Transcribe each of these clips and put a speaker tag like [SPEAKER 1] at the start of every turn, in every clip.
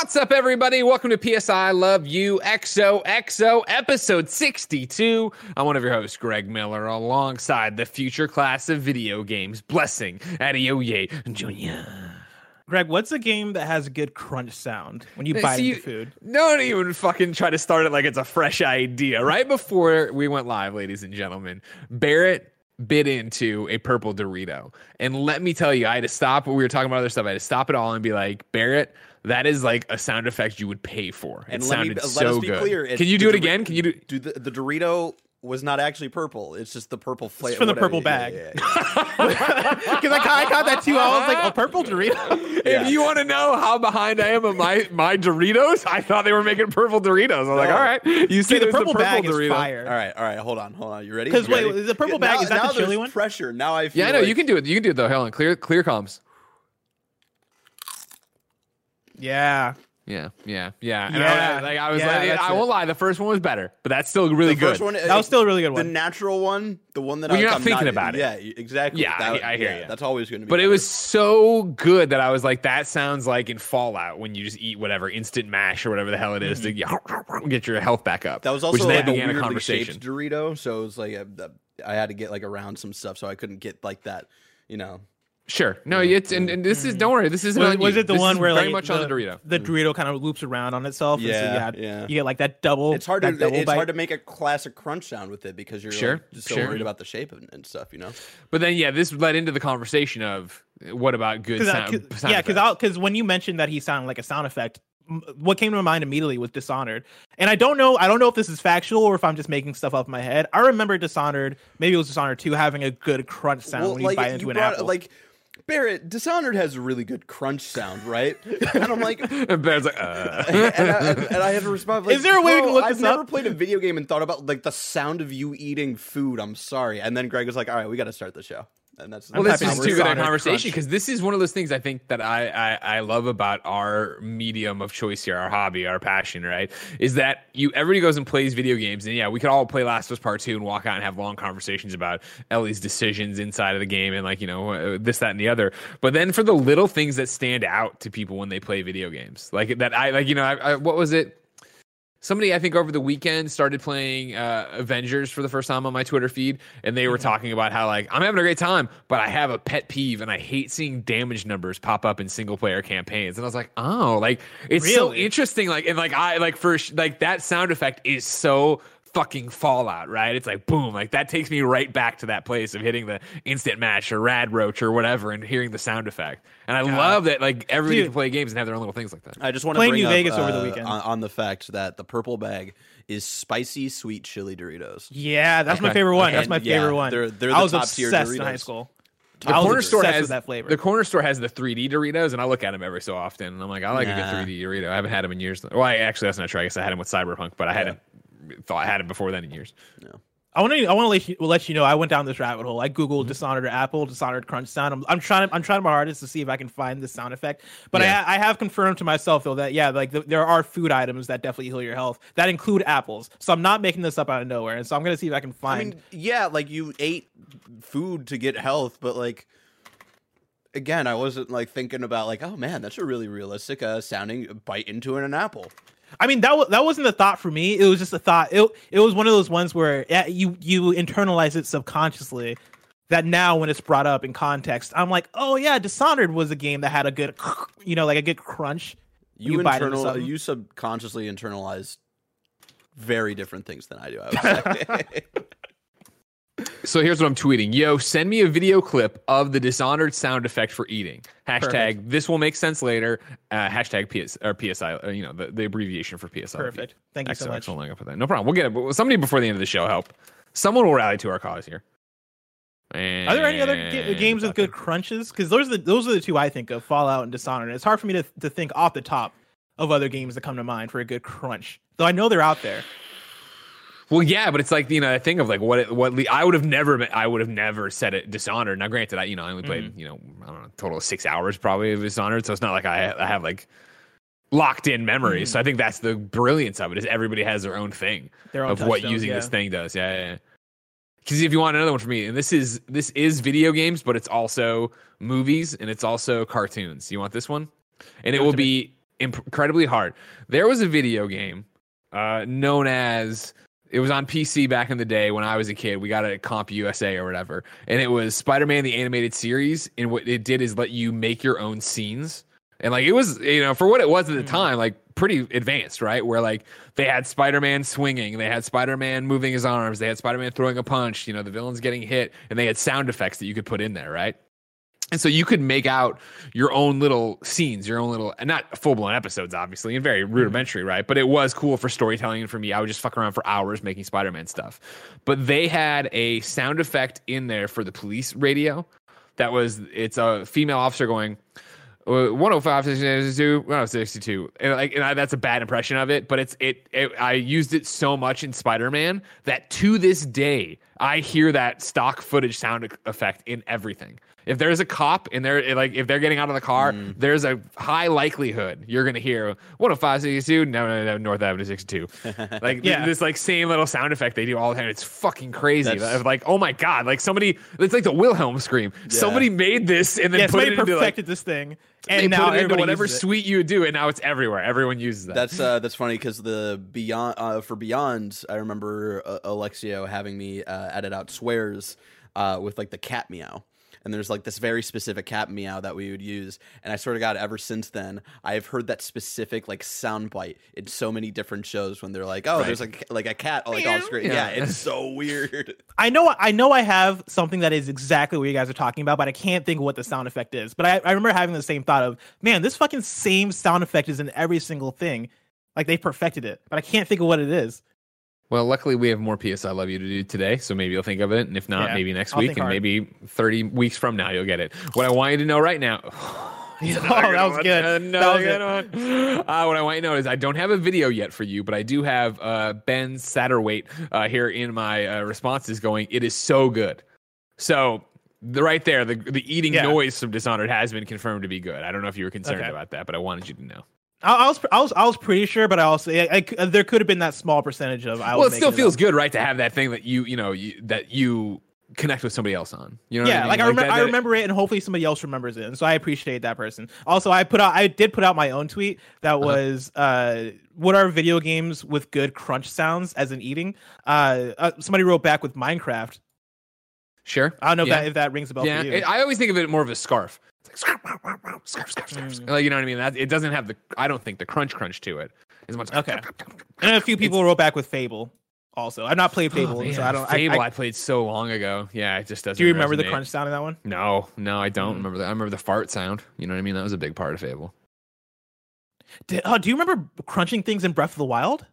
[SPEAKER 1] What's up, everybody? Welcome to PSI Love You XOXO episode 62. I'm one of your hosts, Greg Miller, alongside the future class of video games, Blessing Adeoye Jr.
[SPEAKER 2] Greg, what's a game that has a good crunch sound when you bite into food?
[SPEAKER 1] Don't even fucking try to start it like it's a fresh idea. Right before we went live, ladies and gentlemen, Barrett bit into a purple Dorito. And let me tell you, I had to stop when we were talking about other stuff. I had to stop it all and be like, Barrett, that is like a sound effect you would pay for. It
[SPEAKER 3] And let me
[SPEAKER 1] sounded
[SPEAKER 3] let
[SPEAKER 1] so
[SPEAKER 3] us be
[SPEAKER 1] good.
[SPEAKER 3] clear.
[SPEAKER 1] Can you do it again? Can you do?
[SPEAKER 3] do the, the Dorito was not actually purple. It's just the purple flavor.
[SPEAKER 2] from the purple bag. Because I, I got that too. I was like, a purple Dorito?
[SPEAKER 3] Yeah.
[SPEAKER 1] If you want to know how behind I am of my my Doritos, I thought they were making purple Doritos. I was like, all right, you see
[SPEAKER 2] See, the
[SPEAKER 1] there's
[SPEAKER 2] purple, bag
[SPEAKER 1] Dorito.
[SPEAKER 2] is fire.
[SPEAKER 3] All right, all right. Hold on, hold on. You ready?
[SPEAKER 2] 'Cause
[SPEAKER 3] You
[SPEAKER 2] wait,
[SPEAKER 3] ready?
[SPEAKER 2] the purple
[SPEAKER 3] Yeah,
[SPEAKER 2] bag,
[SPEAKER 3] now,
[SPEAKER 2] is that the
[SPEAKER 3] now
[SPEAKER 2] chili one?
[SPEAKER 3] Pressure. Now I feel
[SPEAKER 1] Yeah, I know
[SPEAKER 3] like,
[SPEAKER 1] you can do it. You can do it though. Helen, clear clear comms.
[SPEAKER 2] Yeah.
[SPEAKER 1] Yeah, yeah, yeah. And
[SPEAKER 2] Yeah,
[SPEAKER 1] I, like I was
[SPEAKER 2] yeah,
[SPEAKER 1] like,
[SPEAKER 2] that's
[SPEAKER 1] I
[SPEAKER 2] it.
[SPEAKER 1] wont lie, the first one was better, but that's still really
[SPEAKER 3] The
[SPEAKER 1] good.
[SPEAKER 3] first one,
[SPEAKER 2] That was still a really good one.
[SPEAKER 3] the natural one, the one that
[SPEAKER 1] When
[SPEAKER 3] I,
[SPEAKER 1] you're not
[SPEAKER 3] I'm
[SPEAKER 1] thinking about it.
[SPEAKER 3] Yeah, exactly.
[SPEAKER 1] Yeah, I- I hear you.
[SPEAKER 3] That's always going to be.
[SPEAKER 1] But it was so good that I was like, that sounds like in Fallout when you just eat whatever instant mash or whatever the hell it is to get your health back up.
[SPEAKER 3] Mm-hmm. That was
[SPEAKER 1] which
[SPEAKER 3] also
[SPEAKER 1] then
[SPEAKER 3] like a
[SPEAKER 1] began a
[SPEAKER 3] weirdly
[SPEAKER 1] conversation.
[SPEAKER 3] shaped Dorito, so it was like a, the- I had to get like around some stuff, so I couldn't get like that. You know,
[SPEAKER 1] Sure, no, it's and, and this is don't worry, this isn't
[SPEAKER 2] Was, was it the
[SPEAKER 1] This
[SPEAKER 2] one
[SPEAKER 1] is
[SPEAKER 2] where
[SPEAKER 1] very
[SPEAKER 2] like
[SPEAKER 1] much
[SPEAKER 2] the,
[SPEAKER 1] on the Dorito?
[SPEAKER 2] the mm. Dorito kind of loops around on itself? and so
[SPEAKER 3] Yeah,
[SPEAKER 2] you, had,
[SPEAKER 3] yeah.
[SPEAKER 2] you get like that double.
[SPEAKER 3] it's hard to it's
[SPEAKER 2] bite.
[SPEAKER 3] hard to make a classic crunch sound with it because you're
[SPEAKER 1] Sure,
[SPEAKER 3] like, just so
[SPEAKER 1] sure.
[SPEAKER 3] worried about the shape and, and stuff. You know.
[SPEAKER 1] But then yeah, this led into the conversation of what about good
[SPEAKER 2] Cause I-
[SPEAKER 1] sound?
[SPEAKER 2] 'cause-
[SPEAKER 1] sound
[SPEAKER 2] yeah, because
[SPEAKER 1] effects?
[SPEAKER 2] because when you mentioned that he sounded like a sound effect, what came to my mind immediately was Dishonored, and I don't know, I don't know if this is factual or if I'm just making stuff up in my head. I remember Dishonored, maybe it was Dishonored two, having a good crunch sound when you bite into an
[SPEAKER 3] brought-
[SPEAKER 2] apple.
[SPEAKER 3] like Barrett Dishonored has a really good crunch sound, right? and I'm like.
[SPEAKER 1] And Bear's like, uh.
[SPEAKER 3] and, I, and, and I had to respond. Like,
[SPEAKER 2] Is there a way we
[SPEAKER 3] "Bro,
[SPEAKER 2] can look?
[SPEAKER 3] I've
[SPEAKER 2] this
[SPEAKER 3] never
[SPEAKER 2] up?"
[SPEAKER 3] played a video game and thought about like the sound of you eating food. I'm sorry. And then Greg was like, "All right, we got to start the show." And that's
[SPEAKER 1] Well,
[SPEAKER 2] I'm
[SPEAKER 1] this is too good a conversation because this is one of those things I think that I, I I love about our medium of choice here, our hobby, our passion, right? Is that you everybody goes and plays video games, and yeah, we could all play Last of Us Part Two and walk out and have long conversations about Ellie's decisions inside of the game and like you know uh, this, that, and the other. But then for the little things that stand out to people when they play video games, like that, I like you know, I, I, what was it? Somebody I think over the weekend started playing uh, Avengers for the first time on my Twitter feed, and they were
[SPEAKER 2] Mm-hmm.
[SPEAKER 1] talking about how like I'm having a great time, but I have a pet peeve, and I hate seeing damage numbers pop up in single player campaigns. And I was like, oh, like it's so interesting. Like and like I like for like that sound effect is so fucking Fallout, right? It's like boom, like that takes me right back to that place of hitting the instant match or rad roach or whatever, and hearing the sound effect. And I love that like everybody
[SPEAKER 2] Dude.
[SPEAKER 1] can play games and have their own little things like that.
[SPEAKER 3] I just want to
[SPEAKER 2] Playing
[SPEAKER 3] bring
[SPEAKER 2] New
[SPEAKER 3] up,
[SPEAKER 2] Vegas over the
[SPEAKER 3] uh,
[SPEAKER 2] weekend.
[SPEAKER 3] on, on the fact that the purple bag is spicy sweet chili Doritos.
[SPEAKER 2] Yeah, that's my favorite one. That's
[SPEAKER 3] And,
[SPEAKER 2] my
[SPEAKER 3] yeah,
[SPEAKER 2] favorite one.
[SPEAKER 3] they're- they're
[SPEAKER 2] I
[SPEAKER 3] the
[SPEAKER 2] was
[SPEAKER 3] top tier
[SPEAKER 2] obsessed in high school.
[SPEAKER 1] The corner store has
[SPEAKER 2] that flavor.
[SPEAKER 1] The corner store has the 3D Doritos, and I look at them every so often, and I'm like, I like a good 3D Dorito. I haven't had them in years. Well, I, actually, that's not true. I guess I had them with Cyberpunk, but I hadn't thought I had it before then in years. No.
[SPEAKER 2] I want to. I want to let you, let you know. I went down this rabbit hole. I googled
[SPEAKER 1] Mm-hmm.
[SPEAKER 2] Dishonored Apple, Dishonored Crunch sound. I'm, I'm trying. I'm trying my hardest to see if I can find this sound effect. But
[SPEAKER 1] Yeah.
[SPEAKER 2] I, I have confirmed to myself though that yeah, like the, there are food items that definitely heal your health that include apples. So I'm not making this up out of nowhere. And so I'm gonna see if I can find.
[SPEAKER 3] I
[SPEAKER 2] find.
[SPEAKER 3] mean, yeah, like you ate food to get health, but like again, I wasn't like thinking about like, oh man, that's a really realistic uh, sounding bite into an apple.
[SPEAKER 2] I mean that wa- that wasn't a thought for me. It was just a thought. It it was one of those ones where yeah, you you internalize it subconsciously. That now when it's brought up in context, I'm like, oh yeah, Dishonored was a game that had a good, you know, like a good crunch. when
[SPEAKER 3] You internal, you subconsciously internalize very different things than I do. I would say.
[SPEAKER 1] So here's what I'm tweeting. Yo, send me a video clip of the Dishonored sound effect for eating. Hashtag
[SPEAKER 2] Perfect.
[SPEAKER 1] this will make sense later. Uh, hashtag PS or PSI, uh, you know, the, the abbreviation for PSI.
[SPEAKER 2] Perfect. Thank you so
[SPEAKER 1] Excellent,
[SPEAKER 2] much.
[SPEAKER 1] I'll put that. No problem. We'll get it. Somebody before the end of the show help. Someone will rally to our cause here. And
[SPEAKER 2] Are there any other ga- games with good crunches? Because those are the those are the two I think of: Fallout and Dishonored. It's hard for me to to think off the top of other games that come to mind for a good crunch. Though I know they're out there.
[SPEAKER 1] Well, yeah, but it's like you know, I think of like what it, what le- I would have never, I would have never said it Dishonored. Now, granted, I you know I only played
[SPEAKER 2] Mm-hmm.
[SPEAKER 1] you know I don't know total of six hours probably of Dishonored, so it's not like I I have like locked in memories.
[SPEAKER 2] Mm.
[SPEAKER 1] So I think that's the brilliance of it is everybody has their own thing
[SPEAKER 2] Their own
[SPEAKER 1] of what using
[SPEAKER 2] yeah.
[SPEAKER 1] this thing does. Yeah, yeah. Because if you want another one for me, and this is this is video games, but it's also movies and it's also cartoons. You want this one? And it will be incredibly hard. There was a video game uh, known as it was on PC back in the day when I was a kid. We got it at CompUSA or whatever, and it was Spider Man the animated series. And what it did is let you make your own scenes, and like it was you know for what it was at the hmm. time, like pretty advanced, right? Where like they had Spider Man swinging, they had Spider Man moving his arms, they had Spider Man throwing a punch, you know, the villain's getting hit, and they had sound effects that you could put in there, right? And so you could make out your own little scenes, your own little, and not full blown episodes, obviously, and very rudimentary, right? But it was cool for storytelling and for me. I would just fuck around for hours making Spider Man stuff. But they had a sound effect in there for the police radio that was, it's a female officer going, uh, 105 62 162 and like and I, that's a bad impression of it but it's it, it i used it so much in spider-man that to this day i hear that stock footage sound effect in everything if there's a cop and they're like if they're getting out of the car
[SPEAKER 3] Mm.
[SPEAKER 1] there's a high likelihood you're gonna hear 105 62 no no no north avenue 62 like
[SPEAKER 2] Yeah.
[SPEAKER 1] this like same little sound effect they do all the time it's fucking crazy
[SPEAKER 3] That's-
[SPEAKER 1] like oh my god like somebody it's like the wilhelm scream somebody made this and then
[SPEAKER 2] Yeah,
[SPEAKER 1] put
[SPEAKER 2] somebody
[SPEAKER 1] it into like
[SPEAKER 2] perfected this thing, and
[SPEAKER 1] they
[SPEAKER 2] now
[SPEAKER 1] put it into whatever
[SPEAKER 2] uses it.
[SPEAKER 1] suite you would do, and now it's everywhere. Everyone uses that.
[SPEAKER 3] That's uh, that's funny because the beyond uh, for Beyond, I remember uh, Alexio having me uh, edit out swears uh, with like the cat meow. And there's like this very specific cat meow that we would use, and I sort of got ever since then. I've heard that specific like sound bite in so many different shows when they're like, "Oh,
[SPEAKER 1] Right.
[SPEAKER 3] there's like like a cat like off screen."
[SPEAKER 1] Yeah.
[SPEAKER 3] Yeah. it's so weird.
[SPEAKER 2] I know I know I have something that is exactly what you guys are talking about, but I can't think of what the sound effect is. But I, I remember having the same thought of, man, this fucking same sound effect is in every single thing. Like they perfected it, but I can't think of what it is.
[SPEAKER 1] Well, luckily we have more PS I Love You to do today, so maybe you'll think of it, and if not,
[SPEAKER 2] Yeah,
[SPEAKER 1] maybe next
[SPEAKER 2] I'll
[SPEAKER 1] week, and
[SPEAKER 2] hard.
[SPEAKER 1] maybe 30 weeks from now you'll get it. What I want you to know right now.
[SPEAKER 2] Oh, that was good. That was
[SPEAKER 1] good one. Uh, what I want you to know is I don't have a video yet for you, but I do have uh, Ben Satterweight uh, here in my uh, responses going, it is so good. So the right there, the the eating
[SPEAKER 2] Yeah.
[SPEAKER 1] noise from Dishonored has been confirmed to be good. I don't know if you were concerned
[SPEAKER 2] Okay.
[SPEAKER 1] about that, but I wanted you to know.
[SPEAKER 2] I, I was I was I was pretty sure, but I also I, I- there could have been that small percentage of. I
[SPEAKER 1] well, it still feels good, right, to have that thing that you you know you, that you connect with somebody else on. You know, what
[SPEAKER 2] yeah,
[SPEAKER 1] I mean?
[SPEAKER 2] like I remember,
[SPEAKER 1] that-
[SPEAKER 2] I remember it, and hopefully somebody else remembers it, and so I appreciate that person. Also, I put out, I did put out my own tweet that
[SPEAKER 1] Uh-huh.
[SPEAKER 2] was, uh, "What are video games with good crunch sounds as in eating?" Uh, uh somebody wrote back with Minecraft.
[SPEAKER 1] Sure,
[SPEAKER 2] I don't know
[SPEAKER 1] yeah.
[SPEAKER 2] if that if that rings a bell
[SPEAKER 1] yeah,
[SPEAKER 2] for you.
[SPEAKER 1] it- I always think of it more of a scarf. It's like scarf, scarf, scarf, scarf, scarf, scarf.
[SPEAKER 2] Mm.
[SPEAKER 1] Like you know what I mean? That it doesn't have the. I don't think the crunch crunch to it as much.
[SPEAKER 2] Okay. and a few people wrote back with Fable. Also, I've not played Fable,
[SPEAKER 1] Oh, man,
[SPEAKER 2] so I don't.
[SPEAKER 1] Fable
[SPEAKER 2] I,
[SPEAKER 1] I, played so long ago. Yeah, it just doesn't.
[SPEAKER 2] do you remember the crunch sound in that one?
[SPEAKER 1] No, no, I don't
[SPEAKER 2] Mm.
[SPEAKER 1] remember that. I remember the fart sound. You know what I mean? That was a big part of Fable.
[SPEAKER 2] Did, oh, do you remember crunching things in Breath of the Wild?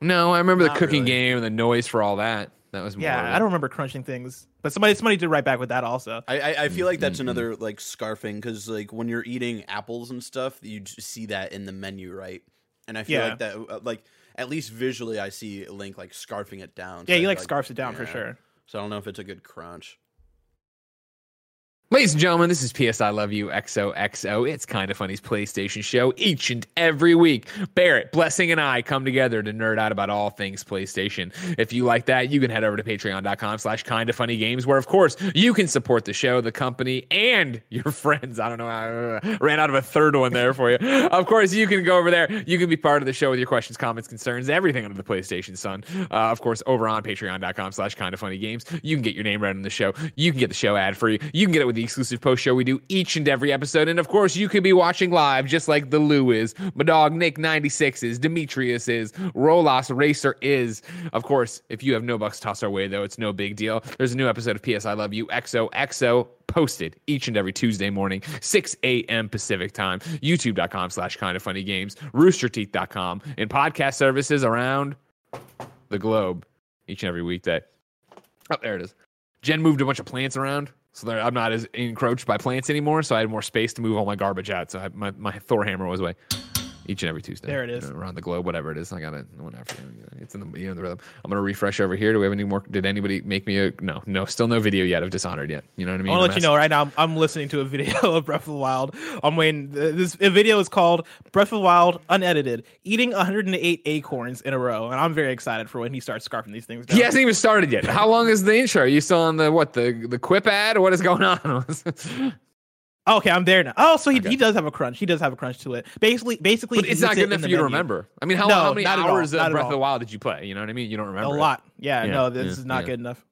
[SPEAKER 1] No, I remember the cooking
[SPEAKER 2] really.
[SPEAKER 1] game and the noise for all that. That was more.
[SPEAKER 2] Yeah,
[SPEAKER 1] of.
[SPEAKER 2] I don't remember crunching things, but somebody somebody did write back with that also.
[SPEAKER 3] I, I, I feel like that's
[SPEAKER 1] Mm, mm,
[SPEAKER 3] another like scarfing because like when you're eating apples and stuff, you just see that in the menu, right? And I feel
[SPEAKER 2] Yeah.
[SPEAKER 3] like that, uh, like at least visually, I see Link like scarfing it down.
[SPEAKER 2] Yeah,
[SPEAKER 3] So
[SPEAKER 2] you
[SPEAKER 3] I
[SPEAKER 2] like
[SPEAKER 3] feel
[SPEAKER 2] scarfs it down for sure.
[SPEAKER 3] So I don't know if it's a good crunch.
[SPEAKER 1] Ladies and gentlemen, this is PS I Love You XOXO. It's kind of funny's PlayStation show each and every week. Barrett, Blessing, and I come together to nerd out about all things PlayStation. If you like that, you can head over to patreon.com slash kind of funny games, where of course you can support the show, the company, and your friends. I don't know, I ran out of a third one there for you. Of course, you can go over there. You can be part of the show with your questions, comments, concerns, everything under the PlayStation Sun. Uh, of course, over on patreon.com slash kind of funny games, you can get your name read on the show. You can get the show ad free. You can get it with the exclusive post show we do each and every episode. And of course, you could be watching live just like the Lou is, my dog Nick96 is, Demetrius is, Rolos Racer is. Of course, if you have no bucks tossed our way, though, it's no big deal. There's a new episode of PS I Love You XOXO posted each and every Tuesday morning, 6 a.m. Pacific time, youtube.com slash kind of funny games, roosterteeth.com, and podcast services around the globe each and every weekday. Oh, there it is. Jen moved a bunch of plants around, so I'm not as encroached by plants anymore. So I had more space to move all my garbage out. So I, my my Thor hammer was away each and every Tuesday.
[SPEAKER 2] There it is.
[SPEAKER 1] you know, around the globe, whatever it is. I got it. It's in the you know the rhythm. I'm gonna refresh over here. Do we have any more? Did anybody make me a no? No, still no video yet of Dishonored yet. You know what I mean?
[SPEAKER 2] I want to
[SPEAKER 1] I'm
[SPEAKER 2] let you know right now. I'm, I'm listening to a video of Breath of the Wild. I'm waiting. This video is called Breath of the Wild Unedited: Eating 108 acorns in a row, and I'm very excited for when he starts scarfing these things. Down.
[SPEAKER 1] He hasn't even started yet. How long is the intro? Are you still on the what the the quip ad what is going on?
[SPEAKER 2] Okay, I'm there now. Oh, so he,
[SPEAKER 1] Okay.
[SPEAKER 2] he does have a crunch. He does have a crunch to it. Basically, basically,
[SPEAKER 1] But it's not good
[SPEAKER 2] it
[SPEAKER 1] enough for you to remember. I mean, how,
[SPEAKER 2] No,
[SPEAKER 1] how many
[SPEAKER 2] at all,
[SPEAKER 1] hours of Breath of the. Wild did you play? You know what I mean? You don't
[SPEAKER 2] A
[SPEAKER 1] remember. it.
[SPEAKER 2] lot. Yeah,
[SPEAKER 1] Yeah,
[SPEAKER 2] no, this
[SPEAKER 1] yeah,
[SPEAKER 2] is not
[SPEAKER 1] yeah.
[SPEAKER 2] good enough.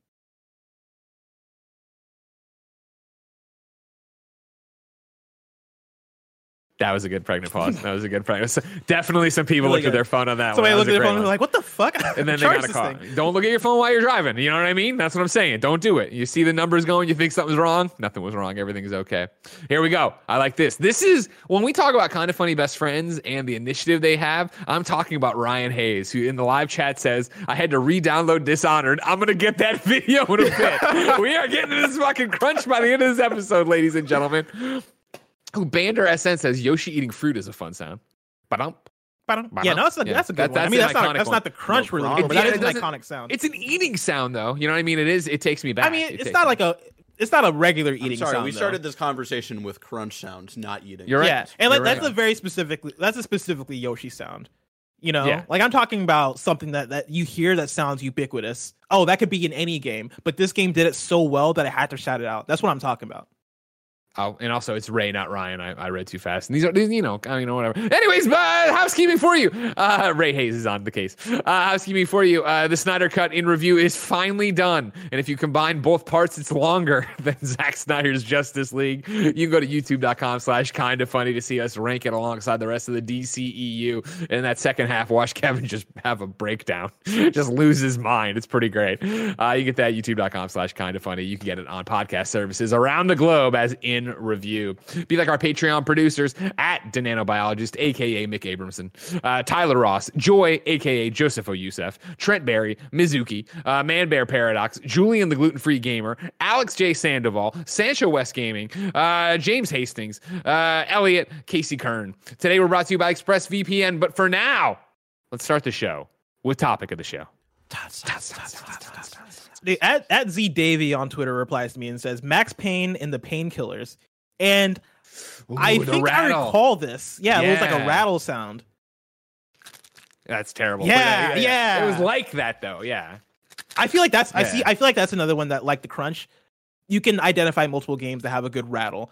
[SPEAKER 1] That was a good pregnant pause. That was a good pregnant. Definitely some people
[SPEAKER 2] Really
[SPEAKER 1] looked at their phone on that
[SPEAKER 2] Somebody
[SPEAKER 1] one.
[SPEAKER 2] Looked at their phone and
[SPEAKER 1] great
[SPEAKER 2] was like, "What the fuck?"
[SPEAKER 1] and then they got a call.
[SPEAKER 2] thing.
[SPEAKER 1] Don't look at your phone while you're driving. You know what I mean? That's what I'm saying. Don't do it. You see the numbers going, you think something's wrong. Nothing was wrong. Everything is okay. Here we go. I like this. This is when we talk about kind of funny best friends and the initiative they have. I'm talking about Ryan Hayes, who in the live chat says, I had to re download Dishonored. I'm going to get that video in a bit. we are getting this fucking crunch by the end of this episode, ladies and gentlemen. Who Bander SN says Yoshi eating fruit is a fun sound. Ba-dum.
[SPEAKER 2] Yeah, no, that's a,
[SPEAKER 1] Yeah,
[SPEAKER 2] that's a good
[SPEAKER 1] that-
[SPEAKER 2] one. I mean, that's not that's
[SPEAKER 1] one.
[SPEAKER 2] not the crunch
[SPEAKER 3] No
[SPEAKER 2] related,
[SPEAKER 3] problem.
[SPEAKER 2] but
[SPEAKER 1] Yeah,
[SPEAKER 2] that
[SPEAKER 1] it
[SPEAKER 2] is an iconic sound.
[SPEAKER 1] It's an eating sound, though. You know what I mean? It is. It takes me back.
[SPEAKER 2] I mean,
[SPEAKER 1] It
[SPEAKER 2] it's not
[SPEAKER 1] me
[SPEAKER 2] like a it's not a regular eating
[SPEAKER 3] I'm sorry,
[SPEAKER 2] sound.
[SPEAKER 3] we
[SPEAKER 2] though.
[SPEAKER 3] started this conversation with crunch sounds, not eating.
[SPEAKER 1] You're right.
[SPEAKER 2] Yeah, and like, that's
[SPEAKER 1] right.
[SPEAKER 2] a very specifically that's a specifically Yoshi sound. You know,
[SPEAKER 1] Yeah.
[SPEAKER 2] like I'm talking about something that that you hear that sounds ubiquitous. Oh, that could be in any game, but this game did it so well that I had to shout it out. That's what I'm talking about.
[SPEAKER 1] Oh, and also it's Ray, not Ryan. I, I read too fast. And these are, these, you know, I mean, whatever. Anyways, uh, housekeeping for you. Uh, Ray Hayes is on the case. Uh, housekeeping for you. Uh, the Snyder Cut in review is finally done. And if you combine both parts, it's longer than Zack Snyder's Justice League. You can go to youtube.com slash kind of funny to see us rank it alongside the rest of the DCEU. And in that second half, watch Kevin just have a breakdown, just lose his mind. It's pretty great. Uh, you get that youtube.com slash kind of funny. You can get it on podcast services around the globe as in review. Be like our Patreon producers at Nanobiologist, aka Mick Abramson, uh, Tyler Ross, Joy, aka Joseph O. Youssef, Trent Berry, Mizuki, uh, Man Bear Paradox, Julian the Gluten Free Gamer, Alex J. Sandoval, Sancho West Gaming, uh, James Hastings, uh, Elliot, Casey Kern. Today we're brought to you by ExpressVPN, but for now, let's start the show with topic of the show.
[SPEAKER 2] At, at Z Davy on Twitter replies to me and says Max Payne and the Painkillers, and I
[SPEAKER 1] Ooh, the
[SPEAKER 2] think I recall this. Yeah, it was like a rattle sound.
[SPEAKER 1] That's terrible.
[SPEAKER 2] Yeah,
[SPEAKER 1] But, uh,
[SPEAKER 2] yeah.
[SPEAKER 1] It was like that though. Yeah.
[SPEAKER 2] I feel like that's I see. I feel like that's another one that like the crunch. You can identify multiple games that have a good rattle.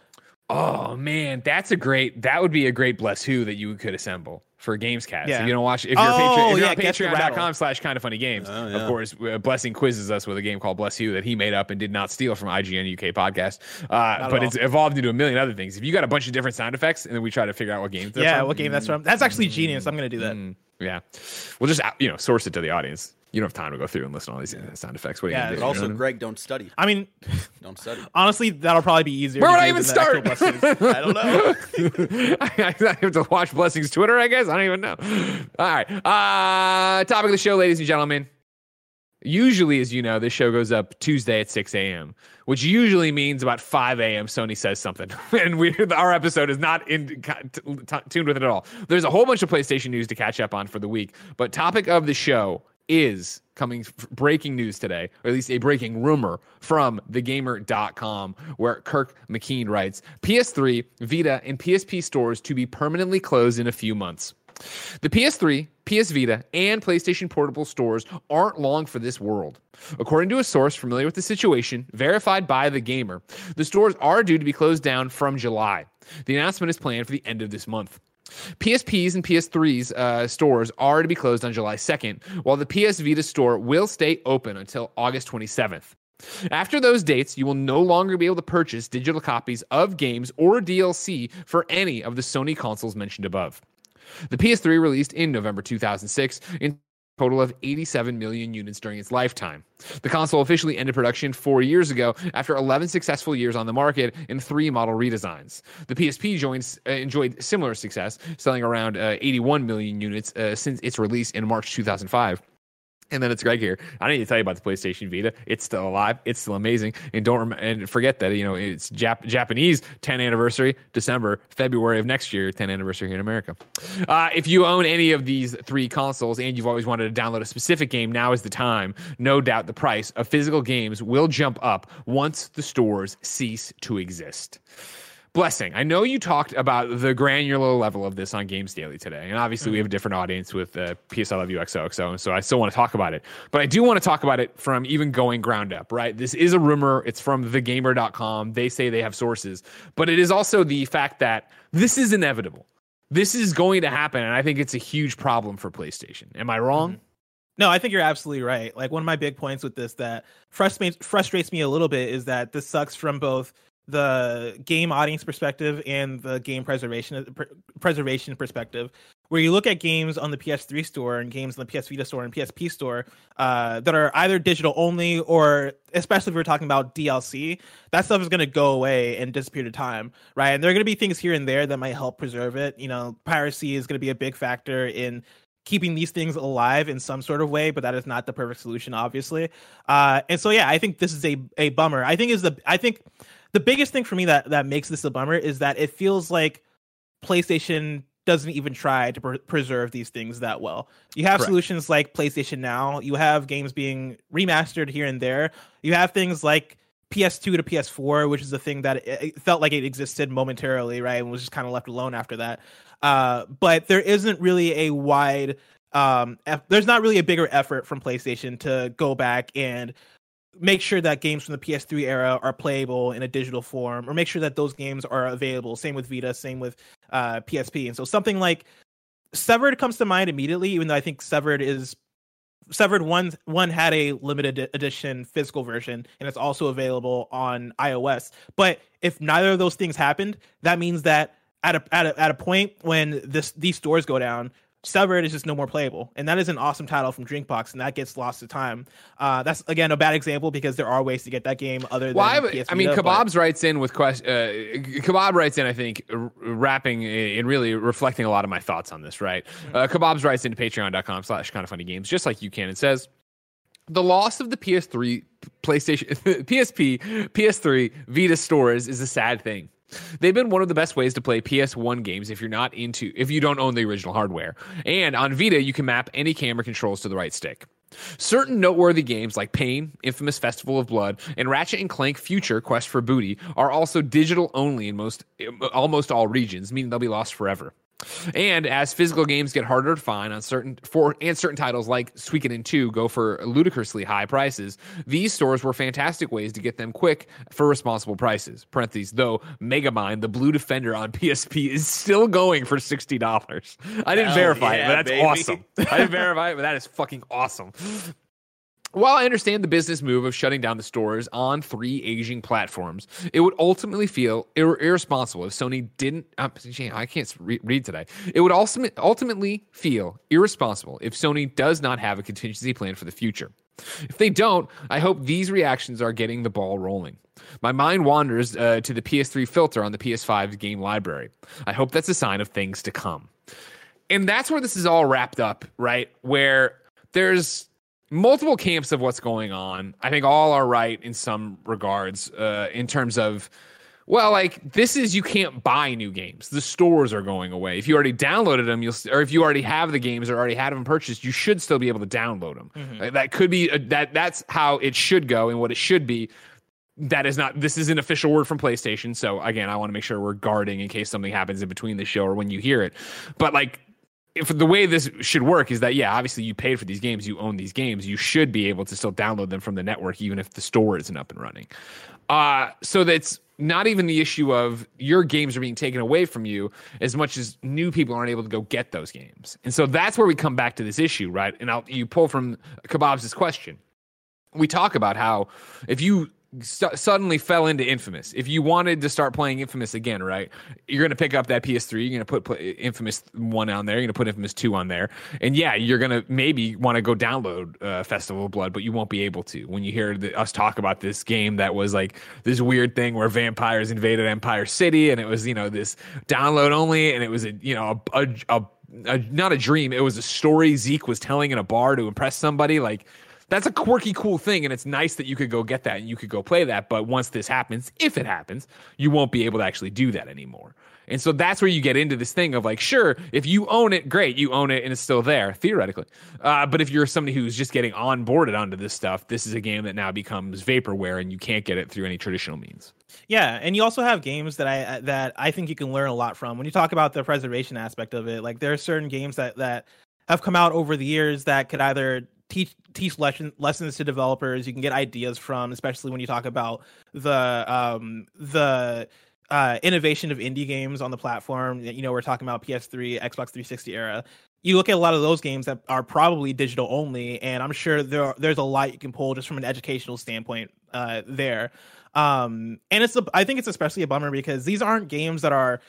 [SPEAKER 1] Oh man, that's a great. That would be a great bless who that you could assemble for Gamescast.
[SPEAKER 2] Yeah.
[SPEAKER 1] If you don't watch, if you're,
[SPEAKER 2] Oh,
[SPEAKER 1] a Patreon, if you're
[SPEAKER 2] yeah,
[SPEAKER 1] on patreon.com slash kind of funny games,
[SPEAKER 3] Oh,
[SPEAKER 1] of course, uh, Blessing quizzes us with a game called Bless You that he made up and did not steal from IGN UK podcast. Uh, but it's evolved into a million other things. If you got a bunch of different sound effects and then we try to figure out what games they're
[SPEAKER 2] Yeah,
[SPEAKER 1] from,
[SPEAKER 2] what game that's from? That's actually genius. I'm gonna do that.
[SPEAKER 1] mm, yeah, we'll just uh, you know source it to the audience. You don't have time to go through and listen to all these uh, sound effects. What are you
[SPEAKER 2] Yeah,
[SPEAKER 1] gonna do?
[SPEAKER 3] But
[SPEAKER 1] You
[SPEAKER 3] also,
[SPEAKER 1] know what I mean?
[SPEAKER 3] Greg, don't study.
[SPEAKER 2] I mean,
[SPEAKER 3] Don't study.
[SPEAKER 2] honestly, that'll probably be easier.
[SPEAKER 1] Where would I
[SPEAKER 2] do
[SPEAKER 1] even
[SPEAKER 2] than the actual
[SPEAKER 1] start?
[SPEAKER 2] blessings.
[SPEAKER 3] I don't know.
[SPEAKER 1] I I have to watch Blessing's Twitter, I guess. I don't even know. All right. Uh, topic of the show, ladies and gentlemen. Usually, as you know, this show goes up Tuesday at 6 a.m., which usually means about 5 a.m. Sony says something. and we, our episode is not in, t- t- tuned with it at all. There's a whole bunch of PlayStation news to catch up on for the week. But topic of the show is coming breaking news today, or at least a breaking rumor from thegamer.com, where Kirk McKeand writes PS3, Vita, and PSP stores to be permanently closed in a few months. The PS3, PS Vita, and PlayStation Portable stores aren't long for this world. According to a source familiar with the situation, verified by The Gamer, the stores are due to be closed down from July. The announcement is planned for the end of this month. PSPs and PS3s uh, stores are to be closed on July 2nd, while the PS Vita store will stay open until August 27th. After those dates, you will no longer be able to purchase digital copies of games or DLC for any of the Sony consoles mentioned above. The PS3 released in November 2006 in a total of 87 million units during its lifetime. The console officially ended production four years ago after 11 successful years on the market and three model redesigns. The PSP joins, uh, enjoyed similar success, selling around uh, 81 million units uh, since its release in March 2005. And then it's Greg here. I don't need to tell you about the PlayStation Vita. It's still alive. It's still amazing. And don't rem- and forget that you know it's Jap- Japanese 10th anniversary, December, February of next year, 10th anniversary here in America. Uh, if you own any of these three consoles and you've always wanted to download a specific game, now is the time. No doubt the price of physical games will jump up once the stores cease to exist. Blessing. I know you talked about the granular level of this on Games Daily today, and obviously mm-hmm. we have a different audience with uh, PS I Love You XOXO, so I still want to talk about it. But I do want to talk about it from even going ground up, right? This is a rumor. It's from thegamer.com. They say they have sources, but it is also the fact that this is inevitable. This is going to happen, and I think it's a huge problem for PlayStation. Am I wrong? Mm-hmm.
[SPEAKER 2] No, I think you're absolutely right. Like one of my big points with this that frustrates frustrates me a little bit is that this sucks from both the game audience perspective and the game preservation preservation perspective where you look at games on the PS3 store and games on the PS Vita store and PSP store uh, that are either digital only or especially if we're talking about DLC, that stuff is going to go away and disappear to time, right? And there are going to be things here and there that might help preserve it. You know, piracy is going to be a big factor in keeping these things alive in some sort of way, but that is not the perfect solution, obviously. Uh, and so, yeah, I think this is a a bummer. I think is the I think the biggest thing for me that that makes this a bummer is that it feels like PlayStation doesn't even try to pre- preserve these things that well. You have Correct. solutions like PlayStation Now. You have games being remastered here and there. You have things like PS2 to PS4, which is a thing that it, it felt like it existed momentarily, right, and was just kind of left alone after that. Uh, but there isn't really a wide um there's not really a bigger effort from PlayStation to go back and make sure that games from the PS3 era are playable in a digital form, or make sure that those games are available. Same with Vita, same with uh, PSP. And so something like Severed comes to mind immediately, even though I think Severed is Severed one one had a limited edition physical version, and it's also available on iOS. But if neither of those things happened, that means that at a at a, at a point when this these stores go down, Severed is just no more playable, and that is an awesome title from Drinkbox, and that gets lost to time. Uh, that's again a bad example because there are ways to get that game other than. Well, I,
[SPEAKER 1] I mean, Kebabs but... writes in with question. Uh, Kebab writes in, I think, r- rapping and really reflecting a lot of my thoughts on this. Right, mm-hmm. uh, Kebabs writes into Patreon.com/slash Kind of Funny Games, just like you can, and says. The loss of the PS3, PlayStation, PSP, PS3, Vita stores is a sad thing. They've been one of the best ways to play PS1 games if you're not into if you don't own the original hardware. And on Vita, you can map any camera controls to the right stick. Certain noteworthy games like Pain, Infamous Festival of Blood, and Ratchet and Clank Future Quest for Booty are also digital only in most almost all regions, meaning they'll be lost forever. And as physical games get harder to find on certain for and certain titles like Suikoden 2 go for ludicrously high prices, these stores were fantastic ways to get them quick for responsible prices. Parentheses, though Megamind, the Blue Defender on PSP is still going for $60. I didn't Hell verify yeah, it, but that's baby. awesome. I didn't verify it, but that is fucking awesome. While I understand the business move of shutting down the stores on three aging platforms, it would ultimately feel ir- irresponsible if Sony didn't. Uh, I can't re- read today. It would also ultimately feel irresponsible if Sony does not have a contingency plan for the future. If they don't, I hope these reactions are getting the ball rolling. My mind wanders uh, to the PS3 filter on the PS5's game library. I hope that's a sign of things to come. And that's where this is all wrapped up, right? Where there's multiple camps of what's going on. I think all are right in some regards, uh, in terms of, well, like this is you can't buy new games. The stores are going away. If you already downloaded them, you'll, or if you already have the games or already had them purchased, you should still be able to download them. Mm-hmm. that could be a, that. That's how it should go and what it should be. That is not. This is an official word from PlayStation. So again, I want to make sure we're guarding in case something happens in between the show or when you hear it. But like if the way this should work is that yeah, obviously you paid for these games, you own these games, you should be able to still download them from the network even if the store isn't up and running. Uh, so that's not even the issue of your games are being taken away from you as much as new people aren't able to go get those games. And so that's where we come back to this issue, right? And I'll, you pull from Kebab's question. We talk about how if you suddenly fell into Infamous. If you wanted to start playing Infamous again, right? You're going to pick up that PS3. You're going to put, put Infamous one on there. You're going to put Infamous two on there, and yeah, you're going to maybe want to go download uh, Festival of Blood, but you won't be able to when you hear the, us talk about this game that was like this weird thing where vampires invaded Empire City, and it was you know this download only, and it was a you know a, a, a not a dream. It was a story Zeke was telling in a bar to impress somebody, like That's a quirky, cool thing, and it's nice that you could go get that and you could go play that. But once this happens, if it happens, you won't be able to actually do that anymore. And so that's where you get into this thing of like, sure, if you own it, great, you own it and it's still there theoretically. Uh, but if you're somebody who's just getting onboarded onto this stuff, this is a game that now becomes vaporware and you can't get it through any traditional means.
[SPEAKER 2] Yeah, and you also have games that I that I think you can learn a lot from. When you talk about the preservation aspect of it, like there are certain games that that have come out over the years that could either teach teach lesson, lessons to developers you can get ideas from especially when you talk about the um the uh, innovation of indie games on the platform. You know, we're talking about PS3, Xbox 360 era. You look at a lot of those games that are probably digital only, and I'm sure there there's a lot you can pull just from an educational standpoint uh, there. Um, and it's a, I think it's especially a bummer because these aren't games that are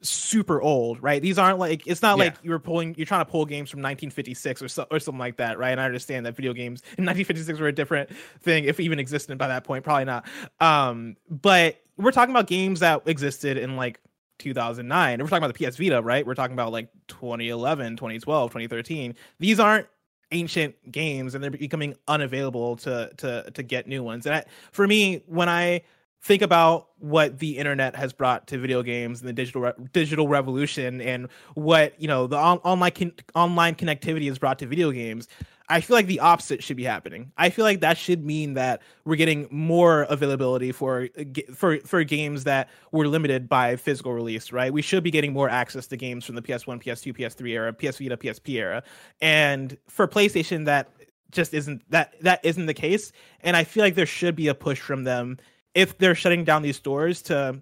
[SPEAKER 2] super old, right? These aren't like it's not yeah. like you're pulling you're trying to pull games from 1956 or so, or something like that, right? And I understand that video games in 1956 were a different thing, if even existed by that point, probably not. Um, but we're talking about games that existed in like 2009. We're talking about the PS Vita, right? We're talking about like 2011, 2012, 2013. These aren't ancient games and they're becoming unavailable to to to get new ones. And I, for me, when I think about what the internet has brought to video games and the digital re- digital revolution and what you know the on- online con- online connectivity has brought to video games i feel like the opposite should be happening. I feel like that should mean that we're getting more availability for for for games that were limited by physical release right? We should be getting more access to games from the ps1 ps2 ps3 era ps vita psp era. And for playstation that just isn't that that isn't the case. And i feel like there should be a push from them if they're shutting down these stores to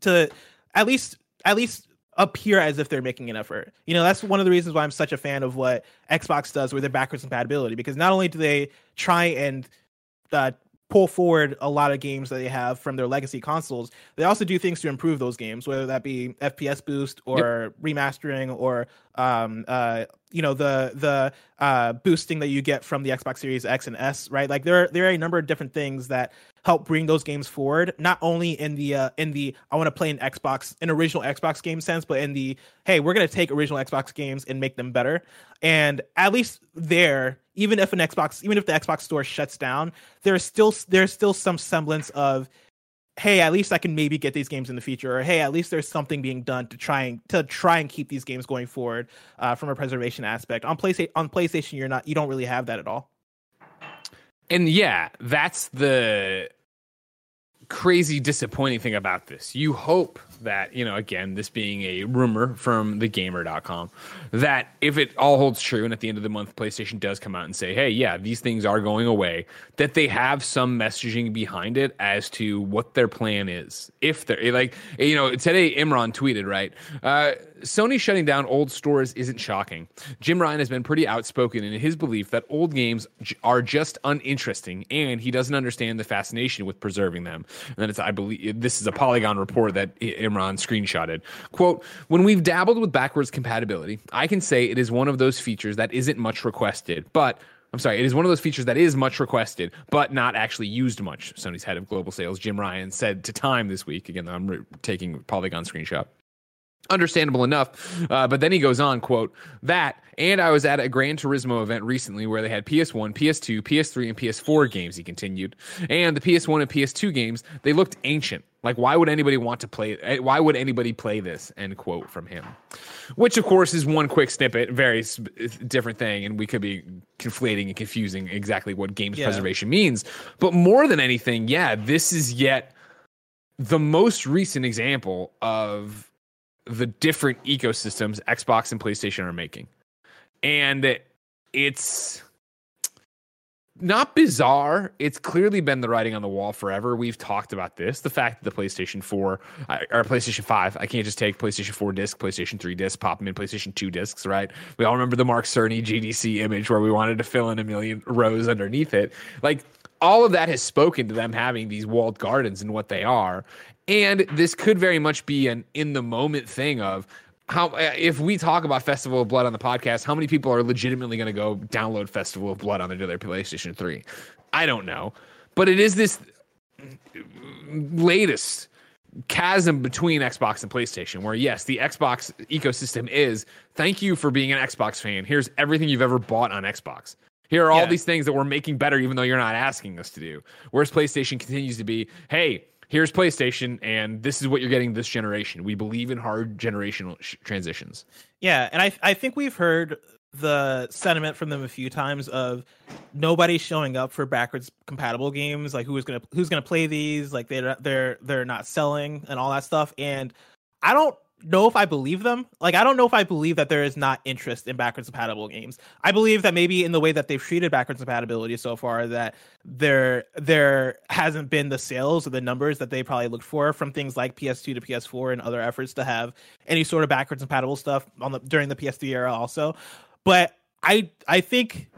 [SPEAKER 2] to at least at least appear as if they're making an effort. You know, that's one of the reasons why I'm such a fan of what Xbox does with their backwards compatibility because not only do they try and uh, pull forward a lot of games that they have from their legacy consoles, they also do things to improve those games, whether that be FPS boost or yep. remastering or um uh you know the the uh boosting that you get from the Xbox Series X and S, right? Like there are, there are a number of different things that help bring those games forward not only in the uh, in the i want to play an xbox an original xbox game sense but in the hey we're going to take original xbox games and make them better and at least there even if an xbox even if the xbox store shuts down there's still there's still some semblance of hey at least i can maybe get these games in the future or hey at least there's something being done to try and to try and keep these games going forward uh, from a preservation aspect. On playstation on playstation you're not you don't really have that at all.
[SPEAKER 1] And yeah, that's the crazy disappointing thing about this. You hope that, you know, again, this being a rumor from thegamer.com, that if it all holds true and at the end of the month PlayStation does come out and say, "Hey, yeah, these things are going away," that they have some messaging behind it as to what their plan is. If they're like, you know, today Imran tweeted, right? Uh, Sony shutting down old stores isn't shocking. Jim Ryan has been pretty outspoken in his belief that old games are just uninteresting, and he doesn't understand the fascination with preserving them. And then it's, I believe, this is a Polygon report that Imran screenshotted. Quote: When we've dabbled with backwards compatibility, I can say it is one of those features that isn't much requested, but I'm sorry, it is one of those features that is much requested, but not actually used much. Sony's head of global sales, Jim Ryan, said to Time this week. Again, I'm re- taking Polygon screenshot understandable enough uh, but then he goes on quote that and i was at a gran turismo event recently where they had ps1 ps2 ps3 and ps4 games he continued and the ps1 and ps2 games they looked ancient. Like why would anybody want to play eh, why would anybody play this? End quote from him. Which of course is one quick snippet very different thing and we could be conflating and confusing exactly what games yeah. preservation means. But more than anything yeah this is yet the most recent example of the different ecosystems Xbox and PlayStation are making. And it's not bizarre. It's clearly been the writing on the wall forever. We've talked about this. The fact that the PlayStation 4 uh, or PlayStation 5, I can't just take PlayStation 4 disc, PlayStation 3 disc, pop them in PlayStation 2 discs, right? We all remember the Mark Cerny GDC image where we wanted to fill in a million rows underneath it. Like all of that has spoken to them having these walled gardens and what they are. And this could very much be an in the moment thing of how uh, if we talk about Festival of Blood on the podcast, how many people are legitimately going to go download Festival of Blood on their PlayStation 3? I don't know. But it is this latest chasm between Xbox and PlayStation where yes, the Xbox ecosystem is thank you for being an Xbox fan. Here's everything you've ever bought on Xbox. Here are all
[SPEAKER 2] Yeah.
[SPEAKER 1] these things that we're making better, even though you're not asking us to do. Whereas PlayStation continues to be, hey, here's PlayStation, and this is what you're getting this generation. We believe in hard generational sh- transitions.
[SPEAKER 2] Yeah, and I I think we've heard the sentiment from them a few times of nobody showing up for backwards compatible games like who's gonna who's gonna play these like they're they're they're not selling and all that stuff and i don't know if i believe them. Like i don't know if i believe that there is not interest in backwards compatible games. I believe that maybe in the way that they've treated backwards compatibility so far that there there hasn't been the sales or the numbers that they probably looked for from things like ps2 to ps4 and other efforts to have any sort of backwards compatible stuff on the during the ps3 era also. But i i think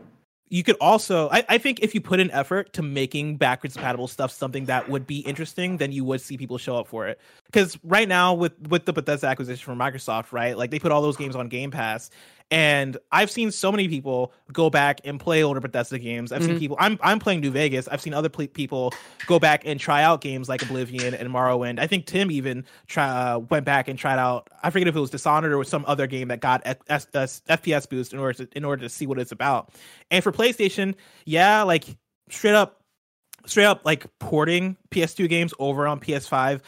[SPEAKER 2] you could also I, I think if you put an effort to making backwards compatible stuff something that would be interesting then you would see people show up for it. Because right now with with the bethesda acquisition from microsoft right like they put all those games on game pass and i've seen so many people go back and play older bethesda games. I've seen
[SPEAKER 1] Mhm.
[SPEAKER 2] people i'm i'm playing new vegas. I've seen other pl- people go back and try out games like oblivion and morrowind. I think tim even try uh, went back and tried out i forget if it was dishonored or some other game that got F- S- S- fps boost in order to in order to see what it's about. And for PlayStation, yeah, like straight up, straight up, like porting PS2 games over on PS5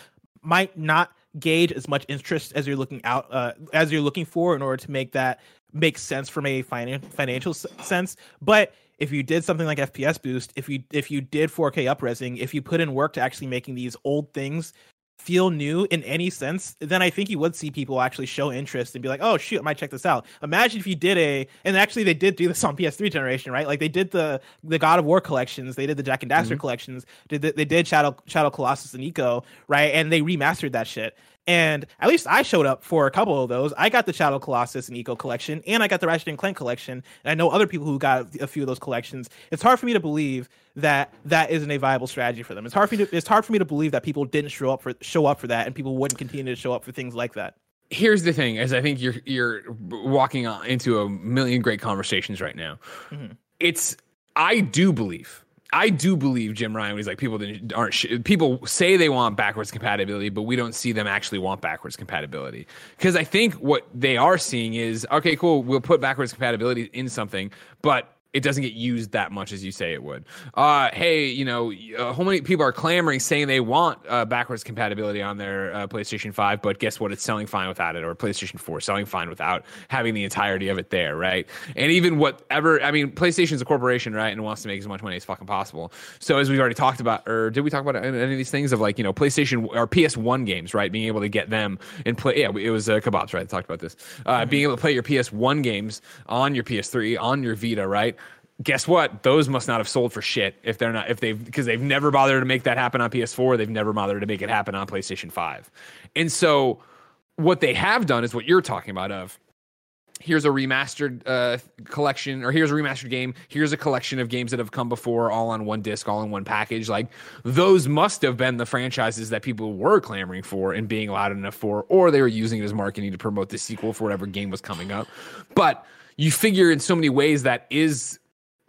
[SPEAKER 2] might not gauge as much interest as you're looking out uh, as you're looking for in order to make that make sense from a finan- financial sense. But if you did something like FPS boost, if you if you did 4K upresing, if you put in work to actually making these old things feel new in any sense, then I think you would see people actually show interest and be like, "Oh shoot, I might check this out." Imagine if you did a, and actually they did do this on PS3 generation, right? Like they did the the God of War collections, they did the Jak and Daxter mm-hmm. collections, did the, they did Shadow Shadow Colossus and Ico, right? And they remastered that shit. And at least I showed up for a couple of those. I got the Shadow Colossus and Ico collection, and I got the Ratchet and Clank collection. And I know other people who got a few of those collections. It's hard for me to believe that that isn't a viable strategy for them. It's hard for me to, it's hard for me to believe that people didn't show up for show up for that, and people wouldn't continue to show up for things like that.
[SPEAKER 1] Here's the thing: is I think you're you're walking on- into a million great conversations right now.
[SPEAKER 2] Mhm.
[SPEAKER 1] It's I do believe. I do believe Jim Ryan was like people aren't sh- people say they want backwards compatibility, but we don't see them actually want backwards compatibility. Because I think what they are seeing is okay, cool, we'll put backwards compatibility in something, but it doesn't get used that much as you say it would. Uh, hey, you know, how many people are clamoring saying they want uh, backwards compatibility on their uh, PlayStation 5, but guess what? It's selling fine without it, or PlayStation 4 selling fine without having the entirety of it there, right? And even whatever, I mean, PlayStation's a corporation, right? And wants to make as much money as fucking possible. So as we've already talked about, or did we talk about any of these things of like, you know, PlayStation or PS1 games, right? Being able to get them and play, yeah, it was uh, Kebabs, right? I talked about this. Uh, Being able to play your PS1 games on your PS3, on your Vita, right? Guess what? Those must not have sold for shit if they're not if they've because they've never bothered to make that happen on PS4. They've never bothered to make it happen on PlayStation 5. And so what they have done is what you're talking about of here's a remastered uh, collection or here's a remastered game here's a collection of games that have come before all on one disc all in one package like those must have been the franchises that people were clamoring for and being loud enough for or they were using it as marketing to promote the sequel for whatever game was coming up but you figure in so many ways that is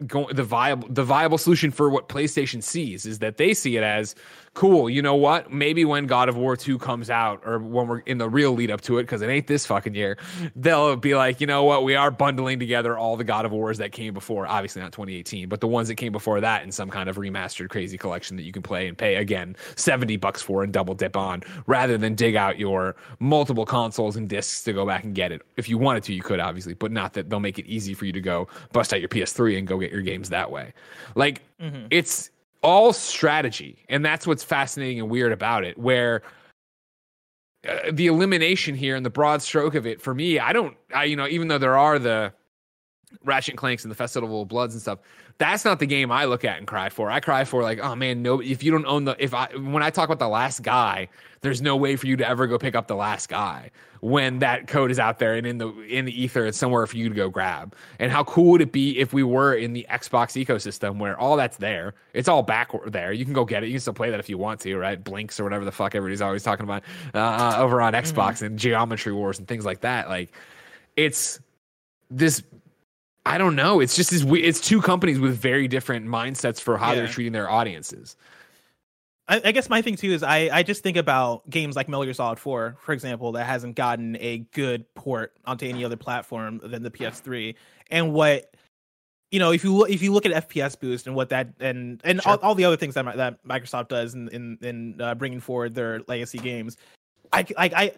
[SPEAKER 1] going the viable the viable solution for what PlayStation sees is that they see it as cool. You know what? Maybe when God of War 2 comes out or when we're in the real lead up to it cuz it ain't this fucking year, they'll be like, "You know what? We are bundling together all the God of Wars that came before, obviously not 2018, but the ones that came before that in some kind of remastered crazy collection that you can play and pay again 70 bucks for and double dip on rather than dig out your multiple consoles and discs to go back and get it. If you wanted to, you could obviously, but not that they'll make it easy for you to go bust out your PS3 and go get your games that way. Like mm-hmm. it's all strategy, and that's what's fascinating and weird about it. Where uh, the elimination here and the broad stroke of it for me, I don't, I you know, even though there are the Ratchet Clanks and the Festival of Bloods and stuff. That's not the game I look at and cry for. I cry for like, oh man, no. If you don't own the, if I when I talk about the last guy, there's no way for you to ever go pick up the last guy when that code is out there and in the in the ether, it's somewhere for you to go grab. And how cool would it be if we were in the Xbox ecosystem where all that's there, it's all back there. You can go get it. You can still play that if you want to, right? Blinx or whatever the fuck everybody's always talking about uh, over on Xbox and Geometry Wars and things like that. Like, it's this I don't know. It's just this. we- It's two companies with very different mindsets for how they're treating their audiences.
[SPEAKER 2] I, I guess my thing too is I, I just think about games like Metal Gear Solid 4, for example, that hasn't gotten a good port onto any other platform than the PS3, and what you know, if you look if you look at FPS boost and what that and and
[SPEAKER 1] Sure.
[SPEAKER 2] all, all the other things that that Microsoft does in in, in uh, bringing forward their legacy games, I, like I.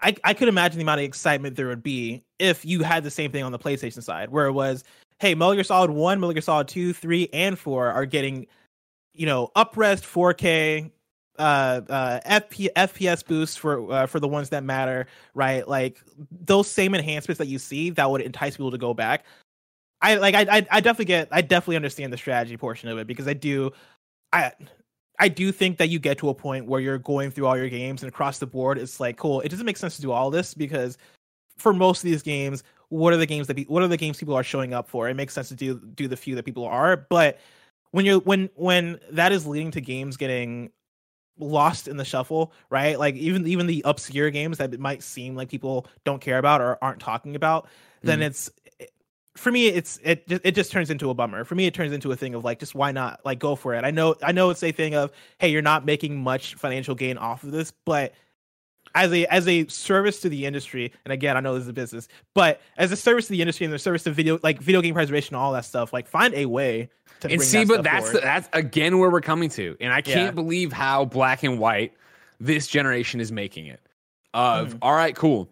[SPEAKER 2] I, I could imagine the amount of excitement there would be if you had the same thing on the PlayStation side, where it was, hey, Metal Gear Solid 1, Metal Gear Solid 2, 3, and 4 are getting, you know, uprest 4K, uh, uh, FP, FPS boosts for uh, for the ones that matter, right? Like those same enhancements that you see that would entice people to go back. I like I I, definitely get I definitely understand the strategy portion of it because I do I I do think that you get to a point where you're going through all your games and across the board it's like cool it doesn't make sense to do all this because for most of these games what are the games that be, what are the games people are showing up for it makes sense to do do the few that people are but when you're when when that is leading to games getting lost in the shuffle right like even even the obscure games that it might seem like people don't care about or aren't talking about then
[SPEAKER 3] Mhm.
[SPEAKER 2] it's for me it's it just it just turns into a bummer for me it turns into a thing of like just why not like go for it i know i know it's a thing of hey you're not making much financial gain off of this but as a as a service to the industry and again i know this is a business but as a service to the industry and the service to video like video game preservation and all that stuff like find a way to
[SPEAKER 1] and see,
[SPEAKER 2] that
[SPEAKER 1] but that's
[SPEAKER 2] forward.
[SPEAKER 1] that's again where we're coming to, and I can't
[SPEAKER 2] Yeah.
[SPEAKER 1] believe how black and white this generation is making it. Of
[SPEAKER 2] Mhm.
[SPEAKER 1] all right, cool.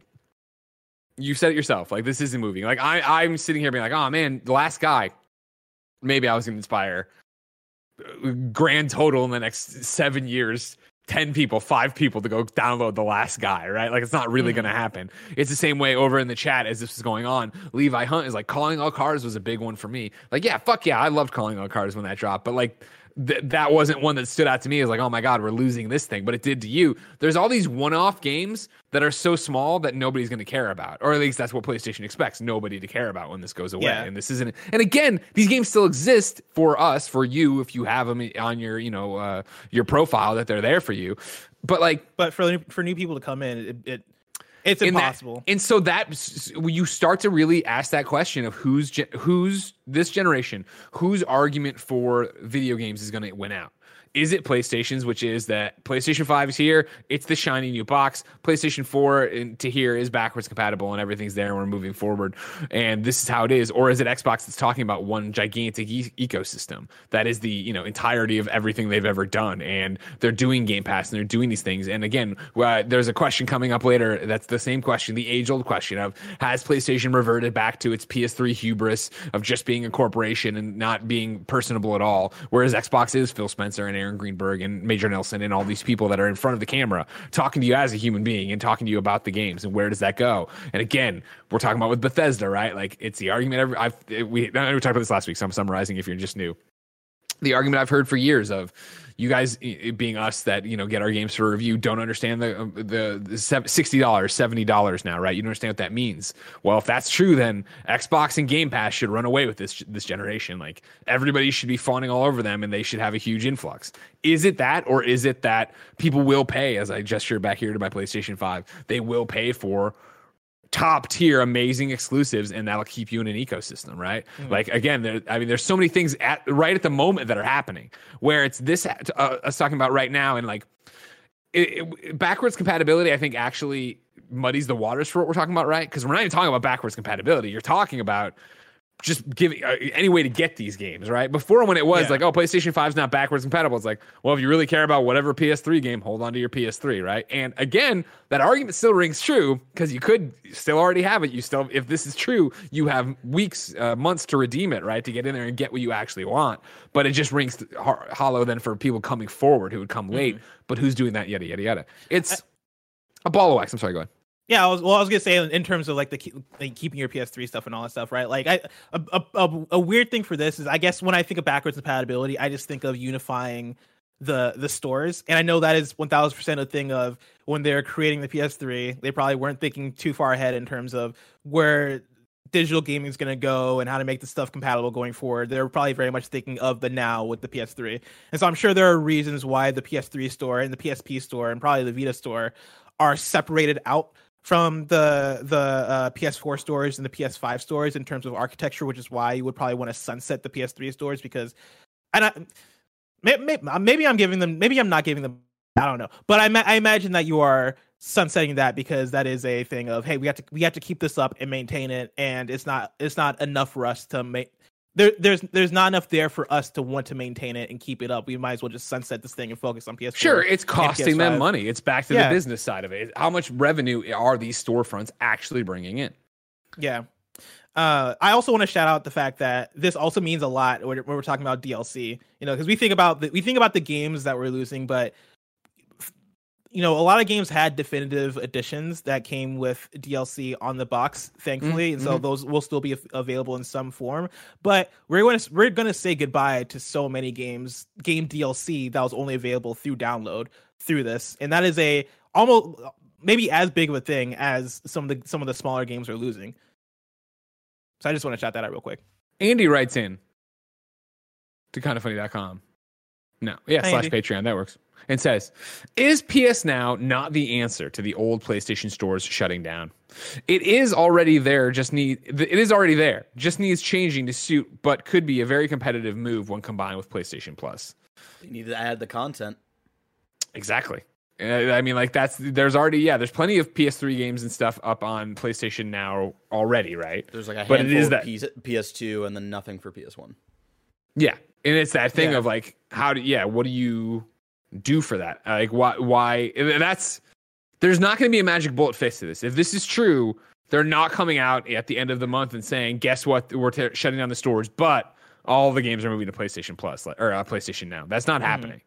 [SPEAKER 1] You said it yourself. Like this isn't moving. Like I, I'm sitting here being like, oh man, the last guy. Maybe I was going to inspire. uh, Grand total in the next seven years. 10 people, five people to go download the last guy, right? Like, it's not really
[SPEAKER 2] Mhm.
[SPEAKER 1] going to happen. It's the same way over in the chat as this is going on. Levi Hunt is like, calling all cars was a big one for me. Like, yeah, fuck yeah, I loved calling all cars when that dropped, but like, th- that wasn't one that stood out to me as like, oh my God, we're losing this thing, but it did to you. There's all these one off games that are so small that nobody's going to care about, or at least that's what PlayStation expects nobody to care about when this goes away.
[SPEAKER 2] Yeah.
[SPEAKER 1] And this isn't, and again, these games still exist for us, for you, if you have them on your, you know, uh, your profile that they're there for you. But like,
[SPEAKER 2] but for for new people to come in it, it it's
[SPEAKER 1] in that-
[SPEAKER 2] impossible
[SPEAKER 1] and so that you start to really ask that question of who's who's this generation, whose argument for video games is going to win out. Is it PlayStation's, which is that PlayStation 5 is here, it's the shiny new box. PlayStation 4 in- to here is backwards compatible and everything's there and we're moving forward. And this is how it is. Or is it Xbox that's talking about one gigantic e- ecosystem that is the, you know, entirety of everything they've ever done and they're doing Game Pass and they're doing these things. And again, uh, there's a question coming up later that's the same question, the age-old question of has PlayStation reverted back to its PS3 hubris of just being a corporation and not being personable at all, whereas Xbox is Phil Spencer and Aaron Greenberg and Major Nelson and all these people that are in front of the camera talking to you as a human being and talking to you about the games and where does that go? And again, we're talking about with Bethesda, right? Like it's the argument. Every, I've we we talked about this last week, so I'm summarizing if you're just new the argument I've heard for years of you guys being us that you know get our games for review don't understand the um, the, the sixty dollars, seventy dollars now, right? You don't understand what that means. Well, if that's true, then Xbox and Game Pass should run away with this this generation. Like everybody should be fawning all over them, and they should have a huge influx. Is it that, or is it that people will pay? As I gesture back here to my PlayStation Five, they will pay for top tier amazing exclusives and that'll keep you in an ecosystem right? Like again there i mean there's so many things at right at the moment that are happening where it's this uh, us talking about right now and like it, it- backwards compatibility i think actually muddies the waters for what we're talking about right? Because we're not even talking about backwards compatibility. You're talking about just giving uh, any way to get these games, right? Before when it was
[SPEAKER 2] Yeah.
[SPEAKER 1] like, oh, PlayStation 5 is not backwards compatible. It's like, well, if you really care about whatever PS3 game, hold on to your PS3, right? And again, that argument still rings true because you could still already have it. You still, if this is true, you have weeks, uh, months to redeem it, right? To get in there and get what you actually want. But it just rings ho- hollow then for people coming forward who would come late. But who's doing that? Yada yada yada. It's a ball of wax. I'm sorry. Go ahead.
[SPEAKER 2] Yeah, I was well. I was gonna say in- terms of like the like keeping your PS3 stuff and all that stuff, right? Like, I a, a, a, weird thing for this is, I guess when I think of backwards compatibility, I just think of unifying the the stores, and I know that is one thousand percent a thing of when they're creating the PS3, they probably weren't thinking too far ahead in terms of where digital gaming is to go and how to make the stuff compatible going forward. They're probably very much thinking of the now with the PS3, and so I'm sure there are reasons why the PS3 store and the PSP store and probably the Vita store are separated out from the the uh, PS4 stores and the PS5 stores in terms of architecture, which is why you would probably want to sunset the PS3 stores because, and I, maybe, maybe I'm giving them, maybe I'm not giving them, I don't know, but I, I imagine that you are sunsetting that because that is a thing of hey, we have to we have to keep this up and maintain it, and it's not it's not enough for us to make there there's there's not enough there for us to want to maintain it and keep it up. We might as well just sunset this thing and focus on PS4.
[SPEAKER 1] Sure, it's costing them money. It's back to
[SPEAKER 2] Yeah.
[SPEAKER 1] the business side of it. How much revenue are these storefronts actually bringing in?
[SPEAKER 2] Yeah. Uh, I also want to shout out the fact that this also means a lot when when we're talking about DLC. You know, because we think about the, we think about the games that we're losing, but you know, a lot of games had definitive editions that came with DLC on the box, thankfully, and so
[SPEAKER 1] mhm.
[SPEAKER 2] those will still be available in some form. But we're going to we're going to say goodbye to so many games, game DLC that was only available through download through this, and that is a almost maybe as big of a thing as some of the some of the smaller games are losing. So I just want to shout that out real quick.
[SPEAKER 1] Andy writes in to kindoffunny.com. No, yeah,
[SPEAKER 2] Hi,
[SPEAKER 1] slash
[SPEAKER 2] Andy.
[SPEAKER 1] Patreon. That works. And says, Is PS Now not the answer to the old PlayStation stores shutting down? It is already there, just need it is already there. Just needs changing to suit, but could be a very competitive move when combined with PlayStation Plus.
[SPEAKER 3] You need to add the content.
[SPEAKER 1] Exactly. I mean, like that's there's already yeah, there's plenty of PS3 games and stuff up on PlayStation now already, right?
[SPEAKER 3] There's like a
[SPEAKER 1] But it
[SPEAKER 3] handful
[SPEAKER 1] is
[SPEAKER 3] of
[SPEAKER 1] that-
[SPEAKER 3] PS, PS2 and then nothing for PS1.
[SPEAKER 1] Yeah, and it's that thing
[SPEAKER 2] Yeah.
[SPEAKER 1] of like, how do yeah, what do you do for that? Uh, Like, why? Why? That's there's not going to be a magic bullet fix to this. If this is true, they're not coming out at the end of the month and saying, "Guess what? We're t- shutting down the stores," but all the games are moving to PlayStation Plus or uh, PlayStation Now. That's not happening.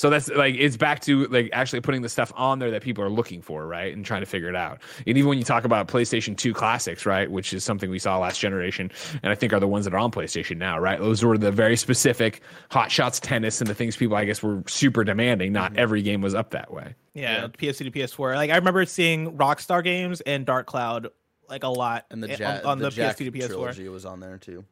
[SPEAKER 1] So that's like it's back to like actually putting the stuff on there that people are looking for, right? And trying to figure it out. And even when you talk about PlayStation 2 classics, right, which is something we saw last generation and I think are the ones that are on PlayStation now, right? Those were the very specific hot shots tennis and the things people I guess were super demanding. Not mm-hmm. every game was up that way.
[SPEAKER 2] Yeah, PS2 to PS4. Like I remember seeing Rockstar games and Dark Cloud like a lot
[SPEAKER 3] And the, ja-
[SPEAKER 2] on, on
[SPEAKER 3] the,
[SPEAKER 2] the, PS2 to PS4.
[SPEAKER 3] trilogy was on there too.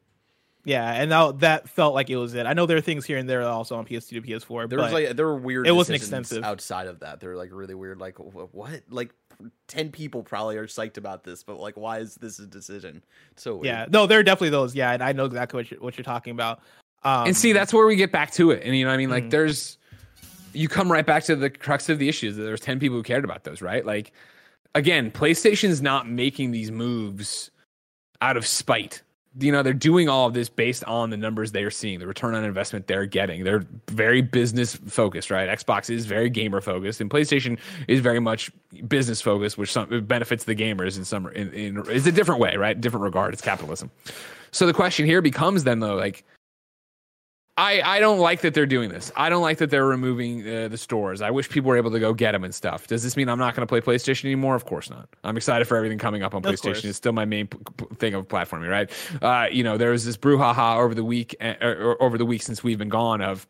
[SPEAKER 2] Yeah, and that, that felt like it was it. I know there are things here and there also on PS2 to PS4.
[SPEAKER 3] There
[SPEAKER 2] but
[SPEAKER 3] was like there were weird.
[SPEAKER 2] it wasn't extensive.
[SPEAKER 3] outside of that. They're like really weird. Like what? Like ten people probably are psyched about this, but like why is this a decision? It's so weird.
[SPEAKER 2] yeah, no, there are definitely those. Yeah, and I know exactly what you're, what you're talking about. Um,
[SPEAKER 1] and see, that's where we get back to it. And you know, what I mean, like,
[SPEAKER 2] Mhm.
[SPEAKER 1] there's you come right back to the crux of the issues. That there's ten people who cared about those, right? Like, again, PlayStation's not making these moves out of spite. You know, they're doing all of this based on the numbers they're seeing, the return on investment they're getting. They're very business focused, right? Xbox is very gamer focused, and PlayStation is very much business focused, which some it benefits the gamers in some in, in it's a different way, right? Different regard. It's capitalism. So the question here becomes then though, like I, I don't like that they're doing this. I don't like that they're removing uh, the stores. I wish people were able to go get them and stuff. Does this mean I'm not going to play PlayStation anymore? Of course not. I'm excited for everything coming up on
[SPEAKER 2] Of
[SPEAKER 1] PlayStation.
[SPEAKER 2] course.
[SPEAKER 1] It's still my main p- p- thing of platforming, right? Uh, you know, there was this brouhaha over the week, uh, or, or over the week since we've been gone of,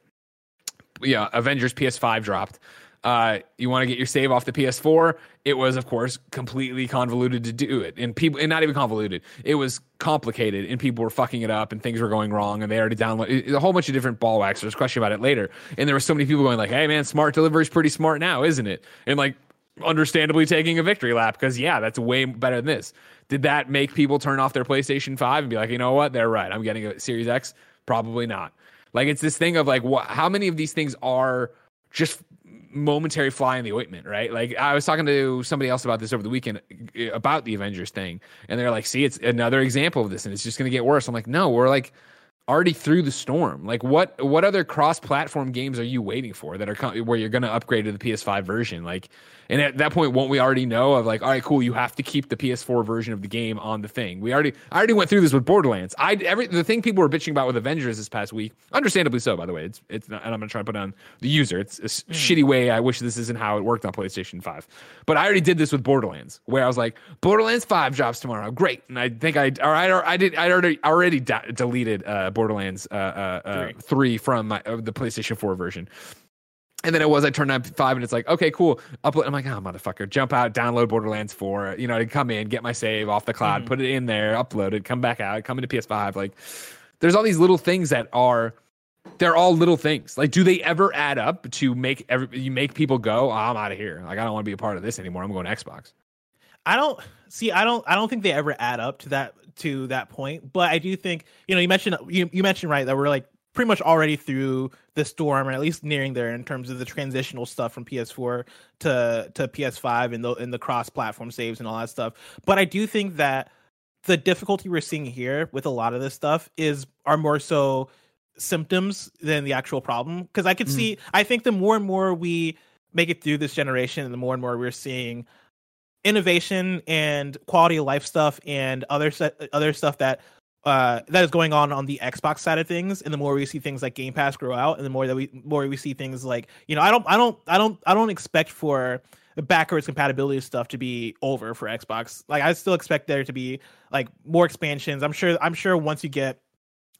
[SPEAKER 1] yeah, Avengers PS5 dropped. Uh, you want to get your save off the PS4? It was, of course, completely convoluted to do it, and people, and not even convoluted. It was complicated, and people were fucking it up, and things were going wrong, and they already downloaded a whole bunch of different ball wax. There's a question about it later, and there were so many people going like, "Hey, man, smart delivery is pretty smart now, isn't it?" And like, understandably taking a victory lap because yeah, that's way better than this. Did that make people turn off their PlayStation Five and be like, you know what, they're right, I'm getting a Series X? Probably not. Like it's this thing of like? How many of these things are just momentary fly in the ointment, right? Like I was talking to somebody else about this over the weekend uh, about the Avengers thing, and they're like, "See, it's another example of this, and it's just going to get worse." I'm like, "No, we're like already through the storm. Like, what what other cross-platform games are you waiting for that are where you're going to upgrade to the PS5 version? Like, and at that point, won't we already know of like, all right, cool, you have to keep the PS4 version of the game on the thing. We already I already went through this with Borderlands. I every the thing people were bitching about with Avengers this past week, understandably so, by the way. It's it's not, and I'm gonna try to put on the user. It's a s- shitty way. I wish this isn't how it worked on PlayStation 5. But I already did this with Borderlands, where I was like, Borderlands 5 drops tomorrow, great. And I think I or I, or I did I already already de- deleted uh, Borderlands uh, uh, uh,
[SPEAKER 2] Three.
[SPEAKER 1] three from my, uh, the PlayStation 4 version. And then it was I turned on five and it's like, okay, cool. Upload. I'm like, oh motherfucker, jump out, download Borderlands 4, you know, to come in, get my save off the cloud,
[SPEAKER 2] Mhm.
[SPEAKER 1] put it in there, upload it, come back out, come into PS5. Like there's all these little things that are they're all little things. Like, do they ever add up to make every you make people go, oh, I'm out of here. Like, I don't want to be a part of this anymore. I'm going to Xbox.
[SPEAKER 2] I don't see. I don't. I don't think they ever add up to that to that point. But I do think you know. You mentioned you, you mentioned right that we're like pretty much already through the storm, or at least nearing there in terms of the transitional stuff from PS4 to to PS5 and the and the cross platform saves and all that stuff. But I do think that the difficulty we're seeing here with a lot of this stuff is are more so symptoms than the actual problem. Because I could
[SPEAKER 3] Mhm.
[SPEAKER 2] see, I think the more and more we make it through this generation, and the more and more we're seeing innovation and quality of life stuff and other set, other stuff that uh that is going on on the Xbox side of things. And the more we see things like Game Pass grow out and the more that we more we see things like you know I don't I don't I don't I don't expect for backwards compatibility stuff to be over for Xbox. Like I still expect there to be like more expansions. I'm sure I'm sure once you get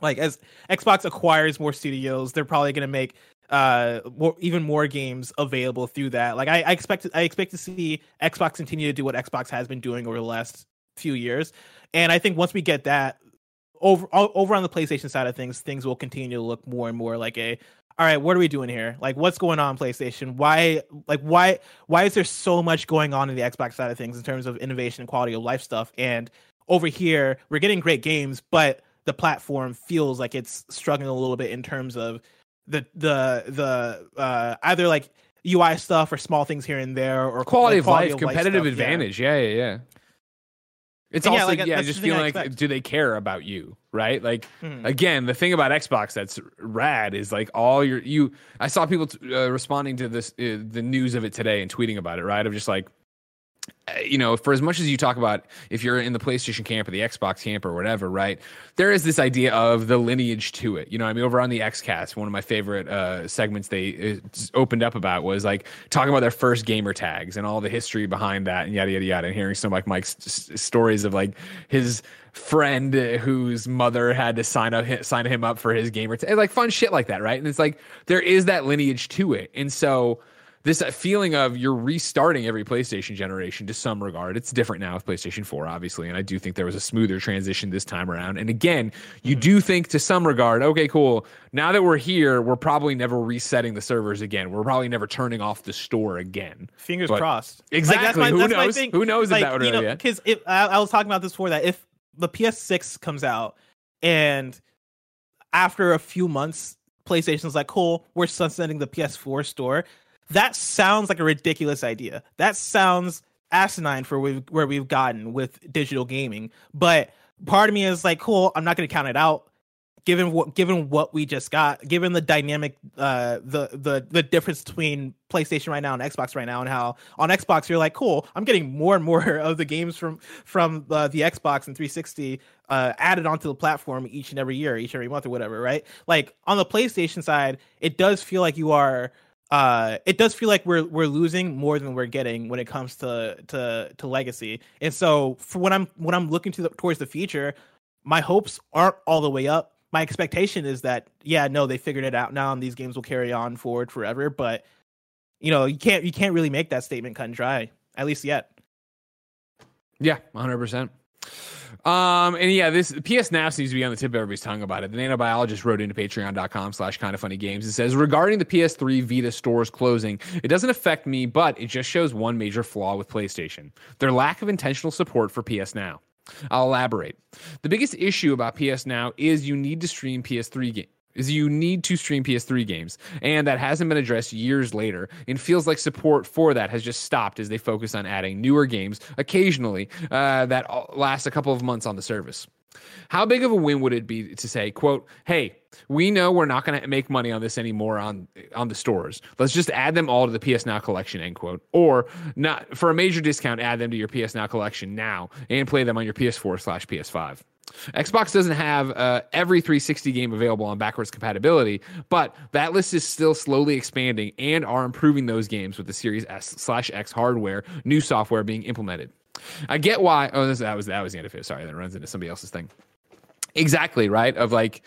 [SPEAKER 2] like as Xbox acquires more studios they're probably going to make uh more, even more games available through that like I, I expect I expect to see Xbox continue to do what Xbox has been doing over the last few years and I think once we get that over over on the PlayStation side of things, things will continue to look more and more like a all right, what are we doing here? Like what's going on PlayStation? Why like why why is there so much going on in the Xbox side of things in terms of innovation and quality of life stuff? And over here, we're getting great games, but the platform feels like it's struggling a little bit in terms of the the the uh either like UI stuff or small things here and there or
[SPEAKER 1] quality
[SPEAKER 2] like,
[SPEAKER 1] of life,
[SPEAKER 2] life
[SPEAKER 1] competitive
[SPEAKER 2] stuff,
[SPEAKER 1] advantage. Yeah, yeah, yeah. It's
[SPEAKER 2] And yeah,
[SPEAKER 1] also
[SPEAKER 2] like,
[SPEAKER 1] yeah, just
[SPEAKER 2] the thing I
[SPEAKER 1] feeling like
[SPEAKER 2] expect.
[SPEAKER 1] do they care about you, right? Like
[SPEAKER 2] Mhm.
[SPEAKER 1] again, the thing about Xbox that's rad is like all your you. I saw people t- uh, responding to this uh, the news of it today and tweeting about it, right? Of just like. You know, for as much as you talk about if you're in the PlayStation camp or the Xbox camp or whatever, right? There is this idea of the lineage to it. You know, I mean, over on the XCast, one of my favorite uh, segments they opened up about was like talking about their first gamer tags and all the history behind that and yada yada yada. And hearing some like Mike's stories of like his friend whose mother had to sign up sign him up for his gamer tag, like fun shit like that, right? And it's like there is that lineage to it, and so this feeling of you're restarting every PlayStation generation to some regard. It's different now with PlayStation 4, obviously, and I do think there was a smoother transition this time around. And again, you mm-hmm. do think to some regard, okay, cool. Now that we're here, we're probably never resetting the servers again. We're probably never turning off the store again.
[SPEAKER 2] Fingers
[SPEAKER 1] But-
[SPEAKER 2] crossed.
[SPEAKER 1] Exactly. Who knows?
[SPEAKER 2] thing.
[SPEAKER 1] Who knows if
[SPEAKER 2] like,
[SPEAKER 1] that would
[SPEAKER 2] you know,
[SPEAKER 1] really-
[SPEAKER 2] Because I, I was talking about this before that, if the PS6 comes out and after a few months, PlayStation's like, cool, we're sunsetting the PS4 store. That sounds like a ridiculous idea. That sounds asinine for we've, where we've gotten with digital gaming. But part of me is like, cool, I'm not going to count it out. Given what given what we just got, given the dynamic, uh, the the the difference between PlayStation right now and Xbox right now, and how on Xbox you're like, cool, I'm getting more and more of the games from from uh, the Xbox and 360 uh, added onto the platform each and every year, each and every month or whatever, right? Like on the PlayStation side, it does feel like you are uh it does feel like we're we're losing more than we're getting when it comes to to to legacy. And so for when I'm when I'm looking to the, towards the future, my hopes aren't all the way up. My expectation is that yeah, no, they figured it out now and these games will carry on forward forever, but you know, you can't you can't really make that statement cut and dry, at least yet.
[SPEAKER 1] Yeah, 100%. Um, and yeah, this PS Now seems to be on the tip of everybody's tongue about it. The nanobiologist wrote into patreon.com slash kind of funny games. It says, regarding the PS3 Vita stores closing, it doesn't affect me, but it just shows one major flaw with PlayStation their lack of intentional support for PS Now. I'll elaborate. The biggest issue about PS Now is you need to stream PS3 games. Is you need to stream PS3 games, and that hasn't been addressed years later. And feels like support for that has just stopped as they focus on adding newer games occasionally uh, that last a couple of months on the service. How big of a win would it be to say, "quote Hey, we know we're not going to make money on this anymore on on the stores. Let's just add them all to the PS Now collection." End quote. Or not for a major discount, add them to your PS Now collection now and play them on your PS4 slash PS5. Xbox doesn't have uh, every 360 game available on backwards compatibility, but that list is still slowly expanding and are improving those games with the Series S slash X hardware, new software being implemented. I get why. Oh, this, that was that was the end of it. Sorry, that runs into somebody else's thing. Exactly right. Of like,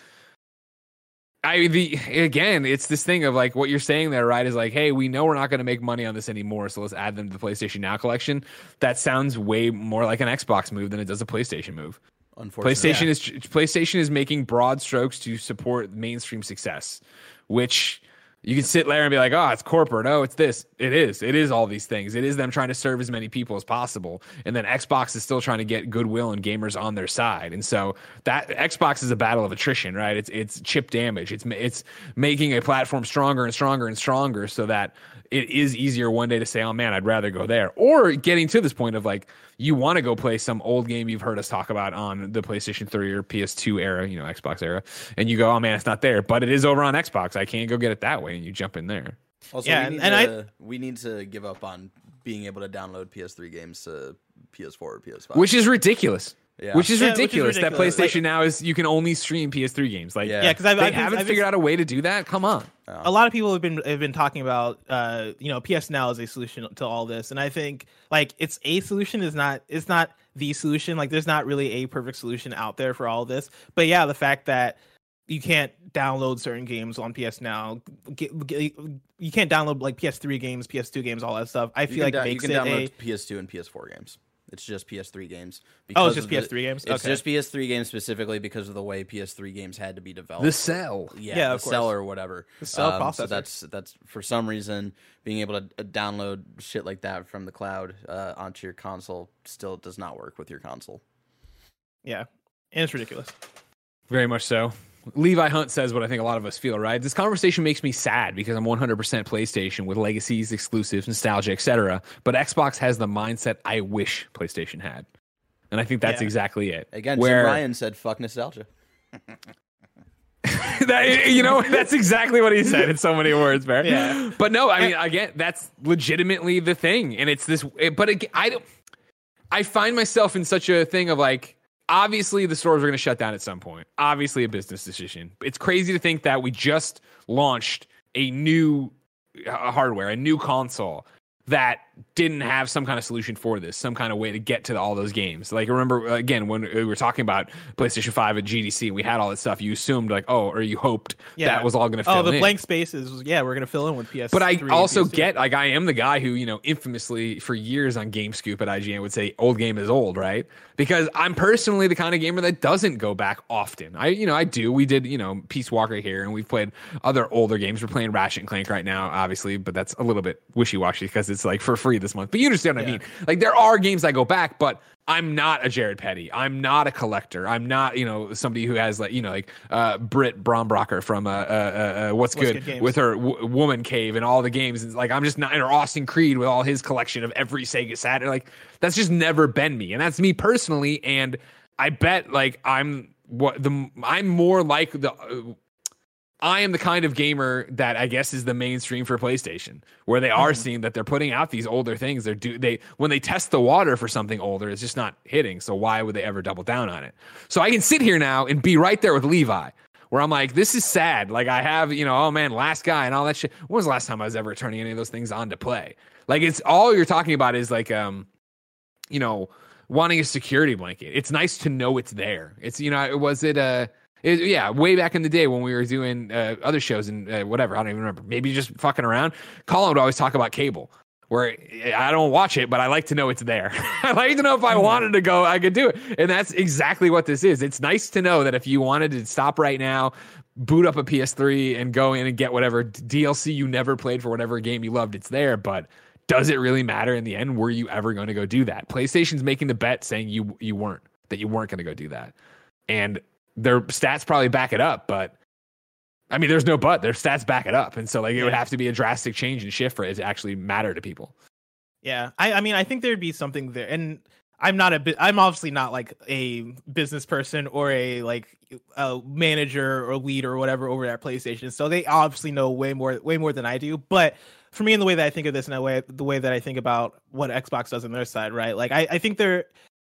[SPEAKER 1] I the again, it's this thing of like what you're saying there, right? Is like, hey, we know we're not going to make money on this anymore, so let's add them to the PlayStation Now collection. That sounds way more like an Xbox move than it does a PlayStation move.
[SPEAKER 3] Unfortunately,
[SPEAKER 1] PlayStation is PlayStation is making broad strokes to support mainstream success, which you can sit there and be like, oh, it's corporate. Oh, it's this. It is. It is all these things. It is them trying to serve as many people as possible. And then Xbox is still trying to get goodwill and gamers on their side. And so that Xbox is a battle of attrition, right? It's it's chip damage. It's it's making a platform stronger and stronger and stronger so that it is easier one day to say, "Oh man, I'd rather go there," or getting to this point of like you want to go play some old game you've heard us talk about on the PlayStation 3 or PS2 era, you know, Xbox era, and you go, "Oh man, it's not there," but it is over on Xbox. I can't go get it that way, and you jump in there.
[SPEAKER 3] Also,
[SPEAKER 2] Yeah,
[SPEAKER 3] we need
[SPEAKER 2] and I-
[SPEAKER 3] we need to give up on being able to download PS3 games to PS4 or PS5.
[SPEAKER 1] Which is ridiculous.
[SPEAKER 3] Yeah.
[SPEAKER 1] Which is
[SPEAKER 2] Yeah, which is
[SPEAKER 1] ridiculous. That. PlayStation
[SPEAKER 2] Like-
[SPEAKER 1] now is you can only stream PS3 games. Like,
[SPEAKER 3] Yeah.
[SPEAKER 2] Yeah, because I've,
[SPEAKER 1] they
[SPEAKER 2] I've been-
[SPEAKER 1] haven't
[SPEAKER 2] I've been-
[SPEAKER 1] figured out a way to do that. Come on.
[SPEAKER 2] a lot of people have been have been talking about uh you know PS Now as a solution to all this, and I think like it's a solution is not it's not the solution. Like there's not really a perfect solution out there for all this. But yeah, the fact that you can't download certain games on PS Now, get, get- you can't download like PS3 games, PS2 games, all that stuff. I
[SPEAKER 3] You
[SPEAKER 2] feel
[SPEAKER 3] can,
[SPEAKER 2] like
[SPEAKER 3] da- you
[SPEAKER 2] makes
[SPEAKER 3] can
[SPEAKER 2] it
[SPEAKER 3] download
[SPEAKER 2] a
[SPEAKER 3] PS2 and PS4 games. It's just PS3 games.
[SPEAKER 2] oh, it's just PS3 games.
[SPEAKER 3] It's
[SPEAKER 2] okay.
[SPEAKER 3] just PS3 games specifically because of the way PS3 games had to be developed.
[SPEAKER 1] The cell.
[SPEAKER 3] yeah,
[SPEAKER 2] Yeah,
[SPEAKER 3] the
[SPEAKER 2] course.
[SPEAKER 3] cell or whatever.
[SPEAKER 2] The cell
[SPEAKER 3] So
[SPEAKER 2] processor.
[SPEAKER 3] that's that's for some reason being able to uh, download shit like that from the cloud uh, onto your console still does not work with your console.
[SPEAKER 2] yeah, and it's ridiculous.
[SPEAKER 1] Very much so. Levi Hunt says what I think a lot of us feel, right? This conversation makes me sad because I'm 100% PlayStation with legacies, exclusives, nostalgia, etc. But Xbox has the mindset I wish PlayStation had. And I think that's
[SPEAKER 2] Yeah.
[SPEAKER 1] exactly it.
[SPEAKER 3] Again,
[SPEAKER 1] Where
[SPEAKER 3] Jim Ryan said "fuck nostalgia."
[SPEAKER 1] that, you know, that's exactly what he said in so many words, man.
[SPEAKER 2] Yeah.
[SPEAKER 1] But no, I mean, again, that's legitimately the thing, and it's this. But again, I don't. I find myself in such a thing of like, obviously the stores are going to shut down at some point. Obviously, a business decision. It's crazy to think that we just launched a new uh, hardware, a new console that didn't have some kind of solution for this, some kind of way to get to all those games. Like remember again when we were talking about PlayStation 5 at GDC, we had all that stuff. You assumed like, oh, or you hoped
[SPEAKER 2] Yeah.
[SPEAKER 1] that was all going to fill in.
[SPEAKER 2] Oh, the
[SPEAKER 1] in.
[SPEAKER 2] blank spaces. Yeah, we're gonna fill in with PS.
[SPEAKER 1] But I also get like I am the guy who you know infamously for years on Game Scoop at IGN would say old game is old, right? Because I'm personally the kind of gamer that doesn't go back often. I you know I do. We did you know Peace Walker here, and we've played other older games. We're playing Ratchet and Clank right now, obviously, but that's a little bit wishy washy because it's like for free this month. But you understand what I mean? Like there are games I go back, but. I'm not a Jared Petty. I'm not a collector. I'm not, you know, somebody who has like, you know, like uh, Britt Brombacher from uh, uh, uh, uh, What's,
[SPEAKER 2] What's
[SPEAKER 1] Good,
[SPEAKER 2] Good
[SPEAKER 1] with her w- Woman Cave and all the games. It's like I'm just not, or Austin Creed with all his collection of every Sega Saturn. Like that's just never been me, and that's me personally. And I bet like I'm what the I'm more like the. I am the kind of gamer that I guess is the mainstream for PlayStation, where they are seeing that they're putting out these older things. They're do they when they test the water for something older, it's just not hitting. So why would they ever double down on it? So I can sit here now and be right there with Levi, where I'm like, this is sad. Like I have, you know, oh man, last guy and all that shit. When was the last time I was ever turning any of those things on to play? Like it's all you're talking about is like, um, you know, wanting a security blanket. It's nice to know it's there. It's you know, was it uh it, yeah, way back in the day when we were doing uh, other shows and uh, whatever, I don't even remember. Maybe just fucking around. Colin would always talk about cable, where I don't watch it, but I like to know it's there. I like to know if I wanted to go, I could do it. And that's exactly what this is. It's nice to know that if you wanted to stop right now, boot up a PS3 and go in and get whatever DLC you never played for whatever game you loved, it's there. But does it really matter in the end? Were you ever going to go do that? PlayStation's making the bet saying you you weren't, that you weren't going to go do that. And their stats probably back it up, but I mean, there's no but. Their stats back it up, and so like it would have to be a drastic change and shift for it to actually matter to people.
[SPEAKER 2] Yeah, I, I mean, I think there'd be something there, and I'm not a, I'm obviously not like a business person or a like a manager or lead or whatever over at PlayStation, so they obviously know way more, way more than I do. But for me, in the way that I think of this, and the way the way that I think about what Xbox does on their side, right? Like, I, I think there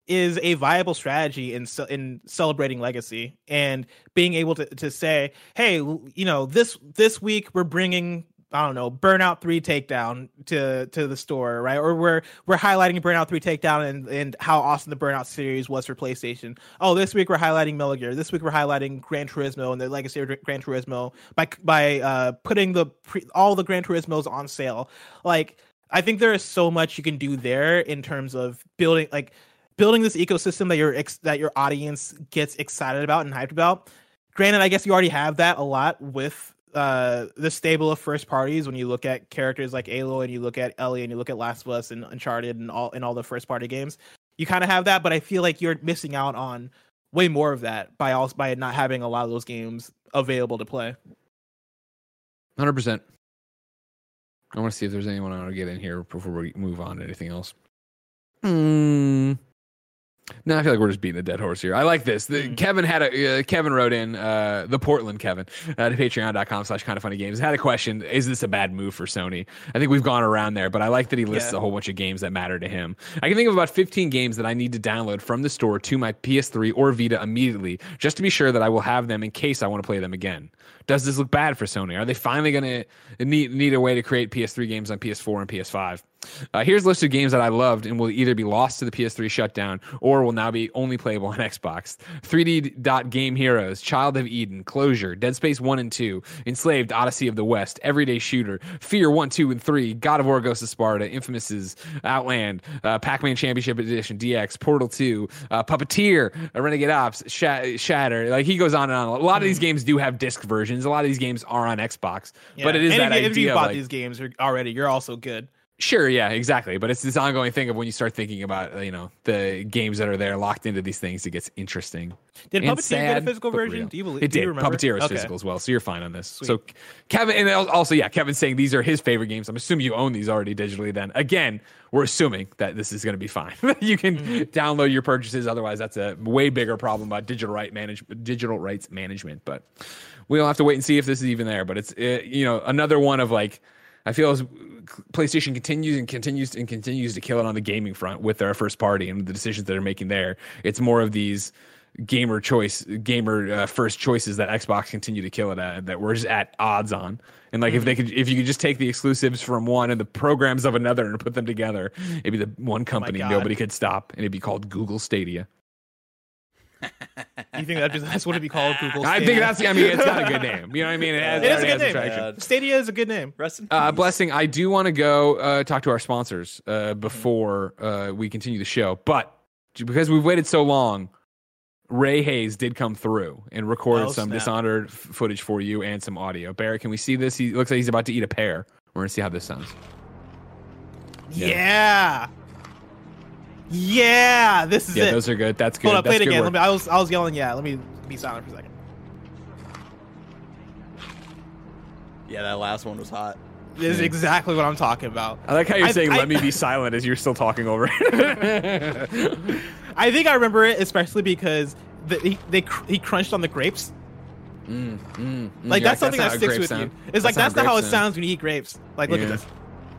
[SPEAKER 2] is a viable strategy in in celebrating legacy and being able to to say, hey, you know, this this week we're bringing I don't know, Burnout 3 Takedown to to the store, right? Or we're we're highlighting Burnout 3 Takedown and and how awesome the Burnout series was for PlayStation. Oh, this week we're highlighting Metal Gear. This week we're highlighting Gran Turismo and the legacy of Gran Turismo by by uh putting the pre- all the Gran Turismos on sale. Like I think there is so much you can do there in terms of building like building this ecosystem that your ex- that your audience gets excited about and hyped about. Granted, I guess you already have that a lot with uh the stable of first parties when you look at characters like Aloy and you look at Ellie and you look at Last of Us and Uncharted and all and all the first party games. You kind of have that, but I feel like you're missing out on way more of that by also by not having a lot of those games available to play.
[SPEAKER 1] Hundred percent. I want to see if there's anyone I want to get in here before we move on to anything else. Hmm. No, I feel like we're just beating a dead horse here. I like this. The,
[SPEAKER 2] Mm.
[SPEAKER 1] Kevin had a uh, Kevin wrote in uh, the Portland Kevin uh, to patreon.com slash kind of funny games had a question. Is this a bad move for Sony? I think we've gone around there, but I like that he lists
[SPEAKER 2] Yeah.
[SPEAKER 1] a whole bunch of games that matter to him. I can think of about 15 games that I need to download from the store to my PS3 or Vita immediately, just to be sure that I will have them in case I want to play them again. Does this look bad for Sony? Are they finally going to need need a way to create PS3 games on PS4 and PS5? Uh, here's a list of games that I loved and will either be lost to the PS3 shutdown or will now be only playable on Xbox. 3D Dot Game Heroes, Child of Eden, Closure, Dead Space 1 and 2, Enslaved, Odyssey of the West, Everyday Shooter, Fear 1, 2, and 3, God of War, Ghost of Sparta, Infamous's Outland, uh, Pac Man Championship Edition, DX, Portal 2, uh, Puppeteer, uh, Renegade Ops, Sha- Shatter. Like he goes on and on. A lot of these games do have disc versions. A lot of these games are on Xbox, but it is
[SPEAKER 2] and
[SPEAKER 1] that
[SPEAKER 2] if, you- if you bought
[SPEAKER 1] like-
[SPEAKER 2] these games already, you're also good.
[SPEAKER 1] Sure, yeah, exactly. But it's this ongoing thing of when you start thinking about uh, you know the games that are there locked into these things, it gets interesting.
[SPEAKER 2] Did Puppeteer get a physical version?
[SPEAKER 1] real.
[SPEAKER 2] Do you believe?
[SPEAKER 1] It did. Puppeteer is
[SPEAKER 2] Okay.
[SPEAKER 1] physical as well, so you're fine on this. So Kevin, and also yeah, Kevin's saying these are his favorite games. I'm assuming you own these already digitally. Then again, we're assuming that this is going to be fine. you can
[SPEAKER 2] Mm-hmm.
[SPEAKER 1] download your purchases. Otherwise, that's a way bigger problem about digital right manage digital rights management. But we'll have to wait and see if this is even there. But it's uh, you know another one of like I feel as PlayStation continues and continues and continues to kill it on the gaming front with their first party and the decisions that they're making there. It's more of these gamer choice, gamer uh, first choices that Xbox continue to kill it at that we're just at odds on. And like if they could, if you could just take the exclusives from one and the programs of another and put them together, it'd be the one company
[SPEAKER 2] God.
[SPEAKER 1] nobody could stop, and it'd be called Google Stadia.
[SPEAKER 2] You think that just, that's what it'd be called? Google.
[SPEAKER 1] I think
[SPEAKER 2] Stadia?
[SPEAKER 1] that's. I mean, it's got a good name. You know what I mean? It, has,
[SPEAKER 2] It is a good name.
[SPEAKER 1] attraction.
[SPEAKER 3] Yeah.
[SPEAKER 2] Stadia is a good name.
[SPEAKER 3] Rest in
[SPEAKER 1] Uh, blessing. I do want to go uh, talk to our sponsors uh, before uh, we continue the show, but because we've waited so long, Ray Hayes did come through and recorded
[SPEAKER 2] Oh,
[SPEAKER 1] some
[SPEAKER 2] snap.
[SPEAKER 1] Dishonored f- footage for you and some audio. Barrett, can we see this? He looks like he's about to eat a pear. We're gonna see how this sounds. Yeah.
[SPEAKER 2] Yeah. Yeah. This is
[SPEAKER 1] Yeah,
[SPEAKER 2] it.
[SPEAKER 1] Yeah, those are good. That's good.
[SPEAKER 2] Hold on, play
[SPEAKER 1] That's
[SPEAKER 2] it again. Let me, I was I was yelling. Yeah. Let me be silent for a second.
[SPEAKER 3] yeah, that last one was hot.
[SPEAKER 2] This is exactly what I'm talking about.
[SPEAKER 1] I like how you're
[SPEAKER 2] I-
[SPEAKER 1] saying
[SPEAKER 2] I-
[SPEAKER 1] "let me be silent" as you're still talking over it.
[SPEAKER 2] I think I remember it especially because the, he they cr- he crunched on the grapes.
[SPEAKER 1] Mm, mm,
[SPEAKER 2] Like
[SPEAKER 1] yeah,
[SPEAKER 2] that's something
[SPEAKER 1] not
[SPEAKER 2] that sticks with
[SPEAKER 1] sound.
[SPEAKER 2] you. It's like that's
[SPEAKER 1] not
[SPEAKER 2] not how it
[SPEAKER 1] grapes
[SPEAKER 2] sounds when you eat grapes. Like look
[SPEAKER 1] Yeah.
[SPEAKER 2] at this.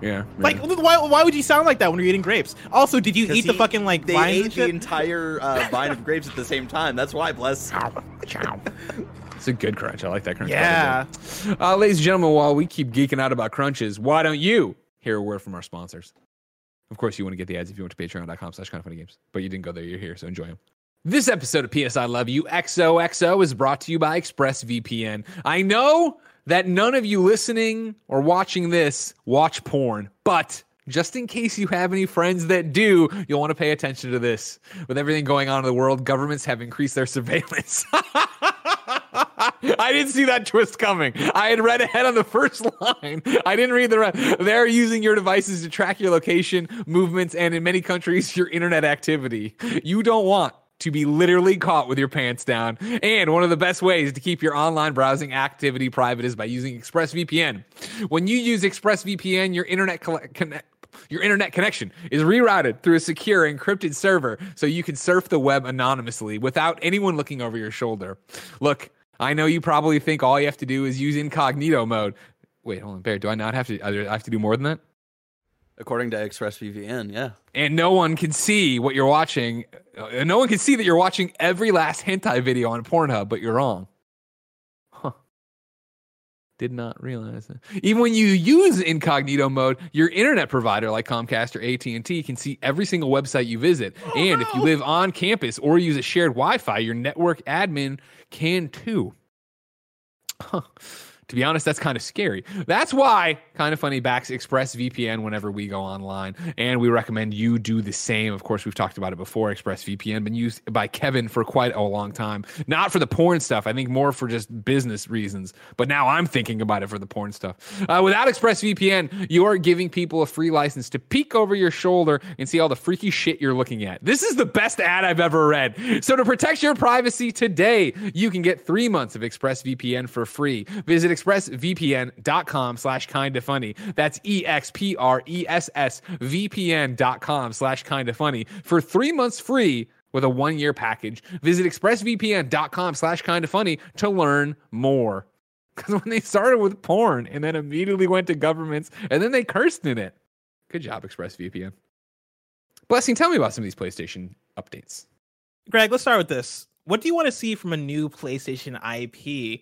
[SPEAKER 1] Yeah.
[SPEAKER 2] Like
[SPEAKER 1] yeah.
[SPEAKER 2] why why would you sound like that when you're eating grapes? Also, did you eat the fucking like
[SPEAKER 3] They
[SPEAKER 2] vines
[SPEAKER 3] ate the entire uh, vine of grapes at the same time. That's why, bless.
[SPEAKER 1] It's a good crunch. I like that crunch.
[SPEAKER 2] yeah.
[SPEAKER 1] Uh, ladies and gentlemen, while we keep geeking out about crunches, why don't you hear a word from our sponsors? Of course, you want to get the ads if you went to patreon.com slash kind of funny games, but you didn't go there. You're here, so enjoy them. This episode of PS I Love You XOXO is brought to you by ExpressVPN. I know that none of you listening or watching this watch porn, but just in case you have any friends that do, you'll want to pay attention to this. With everything going on in the world, governments have increased their surveillance. I didn't see that twist coming. I had read ahead on the first line. I didn't read the rest. They're using your devices to track your location, movements, and in many countries, your internet activity. You don't want to be literally caught with your pants down. And one of the best ways to keep your online browsing activity private is by using ExpressVPN. When you use ExpressVPN, your internet connect your internet connection is rerouted through a secure encrypted server so you can surf the web anonymously without anyone looking over your shoulder. Look, I know you probably think all you have to do is use incognito mode. Wait, hold on, Bear. Do I not have to? I have to do more than that?
[SPEAKER 3] According to ExpressVPN, yeah.
[SPEAKER 1] And no one can see what you're watching. Uh, no one can see that you're watching every last hentai video on Pornhub, but you're wrong. Huh. Did not realize that. Even when you use incognito mode, your internet provider like Comcast or AT&T can see every single website you visit. and if you live on campus or use a shared Wi-Fi, your network admin can too. Huh. To be honest, that's kind of scary. That's why Kind of Funny backs ExpressVPN whenever we go online, and we recommend you do the same. Of course, we've talked about it before. ExpressVPN been used by Kevin for quite a long time, not for the porn stuff. I think more for just business reasons. But now I'm thinking about it for the porn stuff. Uh, without ExpressVPN, you are giving people a free license to peek over your shoulder and see all the freaky shit you're looking at. This is the best ad I've ever read. So to protect your privacy today, you can get three months of ExpressVPN for free. Visit expressvpn.com slash kinda funny. That's E-X-P-R-E-S-S VPN.com slash kinda funny for three months free with a one-year package. Visit expressvpn.com slash kinda funny to learn more. Because when they started with porn and then immediately went to governments and then they cursed in it. Good job, ExpressVPN. Blessing, tell me about some of these PlayStation updates.
[SPEAKER 2] Greg, let's start with this. What do you want to see from a new PlayStation IP?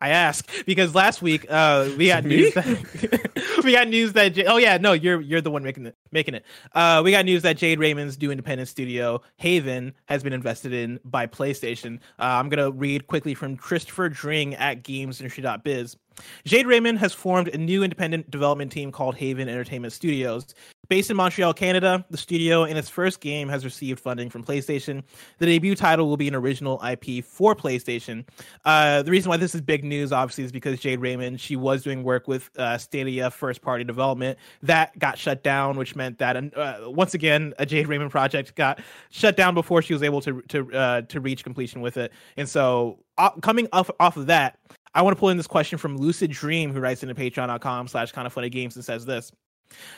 [SPEAKER 2] I ask because last week uh, we got news that we got news that J- oh yeah no you're you're the one making it making it uh, we got news that Jade Raymond's new independent studio Haven has been invested in by PlayStation. Uh, I'm gonna read quickly from Christopher Dring at GamesIndustry.biz. Jade Raymond has formed a new independent development team called Haven Entertainment Studios. Based in Montreal, Canada, the studio in its first game has received funding from PlayStation. The debut title will be an original IP for PlayStation. Uh, the reason why this is big news, obviously, is because Jade Raymond she was doing work with uh, Stadia first party development that got shut down, which meant that uh, once again a Jade Raymond project got shut down before she was able to to uh, to reach completion with it. And so, uh, coming off off of that, I want to pull in this question from Lucid Dream, who writes into patreon.com slash kind of funny games and says this.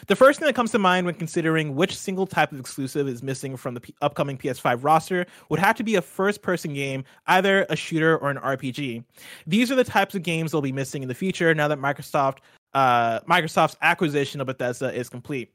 [SPEAKER 2] The first thing that comes to mind when considering which single type of exclusive is missing from the P- upcoming PS5 roster would have to be a first person game, either a shooter or an RPG. These are the types of games they'll be missing in the future now that Microsoft uh, Microsoft's acquisition of Bethesda is complete.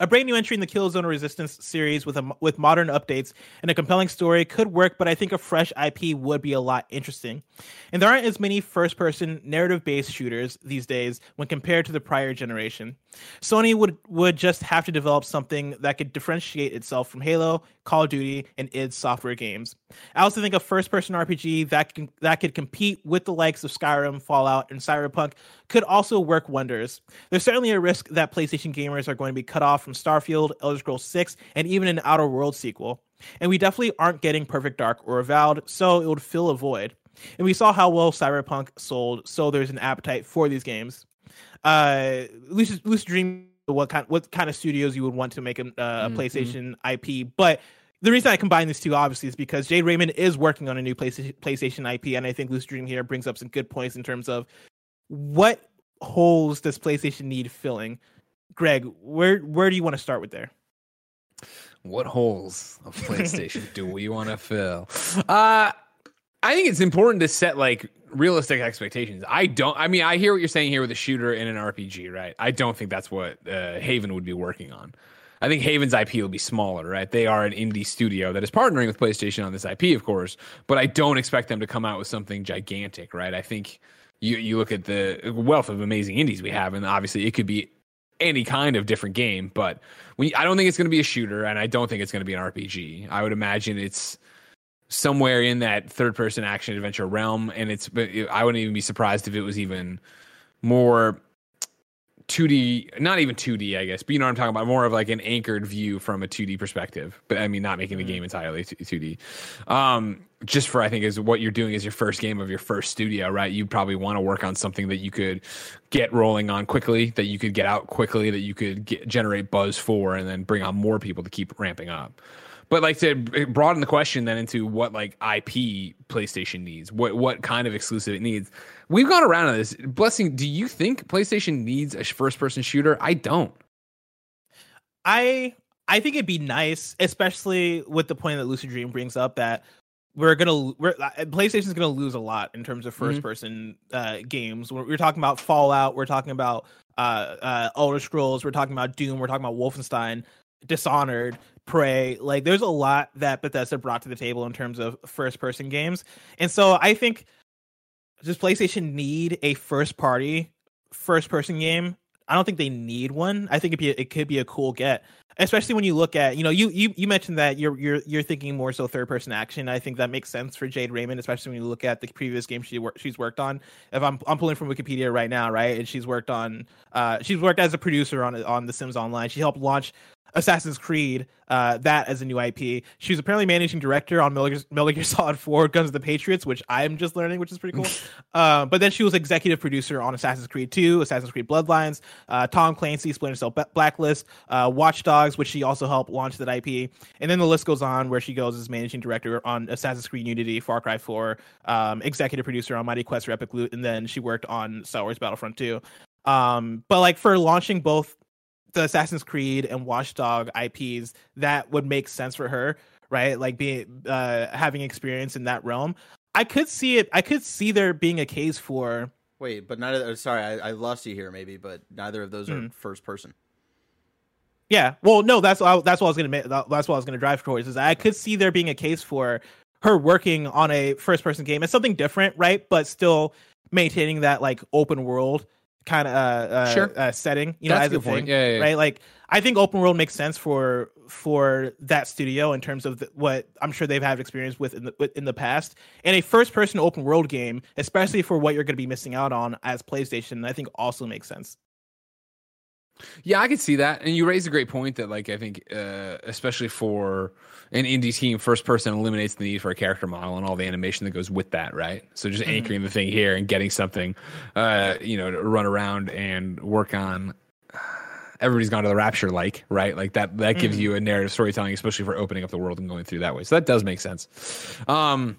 [SPEAKER 2] A brand new entry in the Killzone Resistance series with a, with modern updates and a compelling story could work, but I think a fresh IP would be a lot interesting. And there aren't as many first-person narrative-based shooters these days when compared to the prior generation. Sony would would just have to develop something that could differentiate itself from Halo, Call of Duty, and id Software games. I also think a first-person RPG that can, that could compete with the likes of Skyrim, Fallout, and Cyberpunk could also work wonders. There's certainly a risk that PlayStation gamers are going to be cut off from Starfield, Elder Scrolls 6, and even an Outer World sequel. And we definitely aren't getting Perfect Dark or Avowed, so it would fill a void. And we saw how well Cyberpunk sold, so there's an appetite for these games. Uh, Lucid, Lucid Dream, what kind, what kind of studios you would want to make a, uh, a mm-hmm. PlayStation IP, but the reason I combine these two obviously is because Jade Raymond is working on a new PlayStation, PlayStation IP, and I think Lucid Dream here brings up some good points in terms of what holes does PlayStation need filling. Greg, where where do you want to start with there?
[SPEAKER 1] What holes of PlayStation do we want to fill? Uh I think it's important to set like realistic expectations. I don't. I mean, I hear what you're saying here with a shooter and an RPG, right? I don't think that's what uh, Haven would be working on. I think Haven's IP will be smaller, right? They are an indie studio that is partnering with PlayStation on this IP, of course, but I don't expect them to come out with something gigantic, right? I think you you look at the wealth of amazing indies we have, and obviously it could be any kind of different game, but we I don't think it's going to be a shooter, and I don't think it's going to be an RPG. I would imagine it's somewhere in that third person action adventure realm, and it's. I wouldn't even be surprised if it was even more 2D, not even 2D, I guess, but you know what I'm talking about, more of like an anchored view from a 2D perspective. But I mean, not making the mm. game entirely 2D. Um, just for I think is what you're doing is your first game of your first studio, right? You probably want to work on something that you could get rolling on quickly, that you could get out quickly, that you could get, generate buzz for, and then bring on more people to keep ramping up. But like to broaden the question then into what like IP PlayStation needs, what what kind of exclusive it needs. We've gone around on this. Blessing, do you think PlayStation needs a first person shooter? I don't.
[SPEAKER 2] I I think it'd be nice, especially with the point that Lucid Dream brings up that we're gonna we're uh, PlayStation's gonna lose a lot in terms of 1st person mm-hmm. uh, games. We're, we're, talking about Fallout. We're talking about uh, uh, Elder Scrolls. We're talking about Doom. We're talking about Wolfenstein, Dishonored. Prey. Like there's a lot that Bethesda brought to the table in terms of first person games. And so I think does PlayStation need a first party first person game? I don't think they need one. I think it be it could be a cool get, especially when you look at you know you you you mentioned that you're you're you're thinking more so third person action. I think that makes sense for Jade Raymond, especially when you look at the previous game she wor- she's worked on. If I'm I'm pulling from Wikipedia right now, right, and she's worked on uh she's worked as a producer on on The Sims Online. She helped launch Assassin's Creed, uh, that as a new IP. She was apparently managing director on Metal Gear, Solid 4 Guns of the Patriots, which I'm just learning, which is pretty cool. uh, but then she was executive producer on Assassin's Creed 2, Assassin's Creed Bloodlines, uh, Tom Clancy, Splinter Cell Blacklist, uh, Watch Dogs, which she also helped launch that IP. And then the list goes on where she goes as managing director on Assassin's Creed Unity, Far Cry 4, um, executive producer on Mighty Quest for Epic Loot, and then she worked on Star Wars Battlefront 2. Um, but like for launching both the Assassin's Creed and Watchdog IPs, that would make sense for her, right? Like being uh having experience in that realm. I could see it. I could see there being a case for.
[SPEAKER 3] Wait, but neither. uh, Sorry, I, I lost you here, maybe, but neither of those are
[SPEAKER 2] Mhm.
[SPEAKER 3] first person.
[SPEAKER 2] Yeah, well, no, that's that's what I was gonna. That's what I was gonna drive towards. Is I could see there being a case for her working on a first person game. It's something different, right? But still maintaining that like open world kind of uh, uh,
[SPEAKER 1] Sure.
[SPEAKER 2] uh, setting. You know,
[SPEAKER 1] That's
[SPEAKER 2] as
[SPEAKER 1] a
[SPEAKER 2] a thing,
[SPEAKER 1] Yeah, yeah, yeah.
[SPEAKER 2] right? Like I think open world makes sense for for that studio in terms of the, what I'm sure they've had experience with in the with- in the past. And a first person open world game, especially for what you're going to be missing out on as PlayStation, I think also makes sense.
[SPEAKER 1] Yeah, I could see that. And you raised a great point that, like, I think, uh, especially for an indie team, first person eliminates the need for a character model and all the animation that goes with that, right? So just anchoring the thing here and getting something, uh, you know, to run around and work on. Everybody's gone to the rapture, like right, like that. That gives
[SPEAKER 2] Mhm.
[SPEAKER 1] you a narrative storytelling, especially for opening up the world and going through that way. So that does make sense. Um,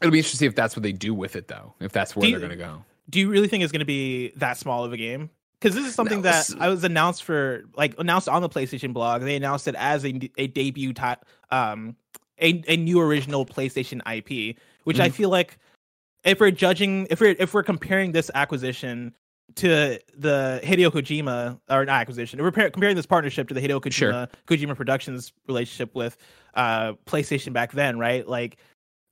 [SPEAKER 1] it'll be interesting to see if that's what they do with it, though. If that's where
[SPEAKER 2] Do
[SPEAKER 1] they're going to go.
[SPEAKER 2] do you really think it's going to be that small of a game? Because this is something
[SPEAKER 1] No,
[SPEAKER 2] that I was announced for, like announced on the PlayStation blog. They announced it as a, a debut, ti- um, a a new original PlayStation IP, which I
[SPEAKER 1] Mhm.
[SPEAKER 2] feel like if we're judging, if we're if we're comparing this acquisition to the Hideo Kojima or not acquisition, we're par- comparing this partnership to the Hideo Kojima
[SPEAKER 1] Sure.
[SPEAKER 2] Kojima Productions relationship with uh PlayStation back then, right? Like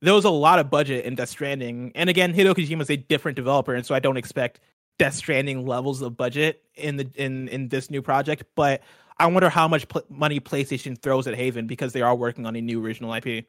[SPEAKER 2] there was a lot of budget in Death Stranding. And again, Hideo Kojima is a different developer, and so I don't expect Death Stranding levels of budget in the in in this new project. But I wonder how much pl- money PlayStation throws at Haven because they are working on a new original IP.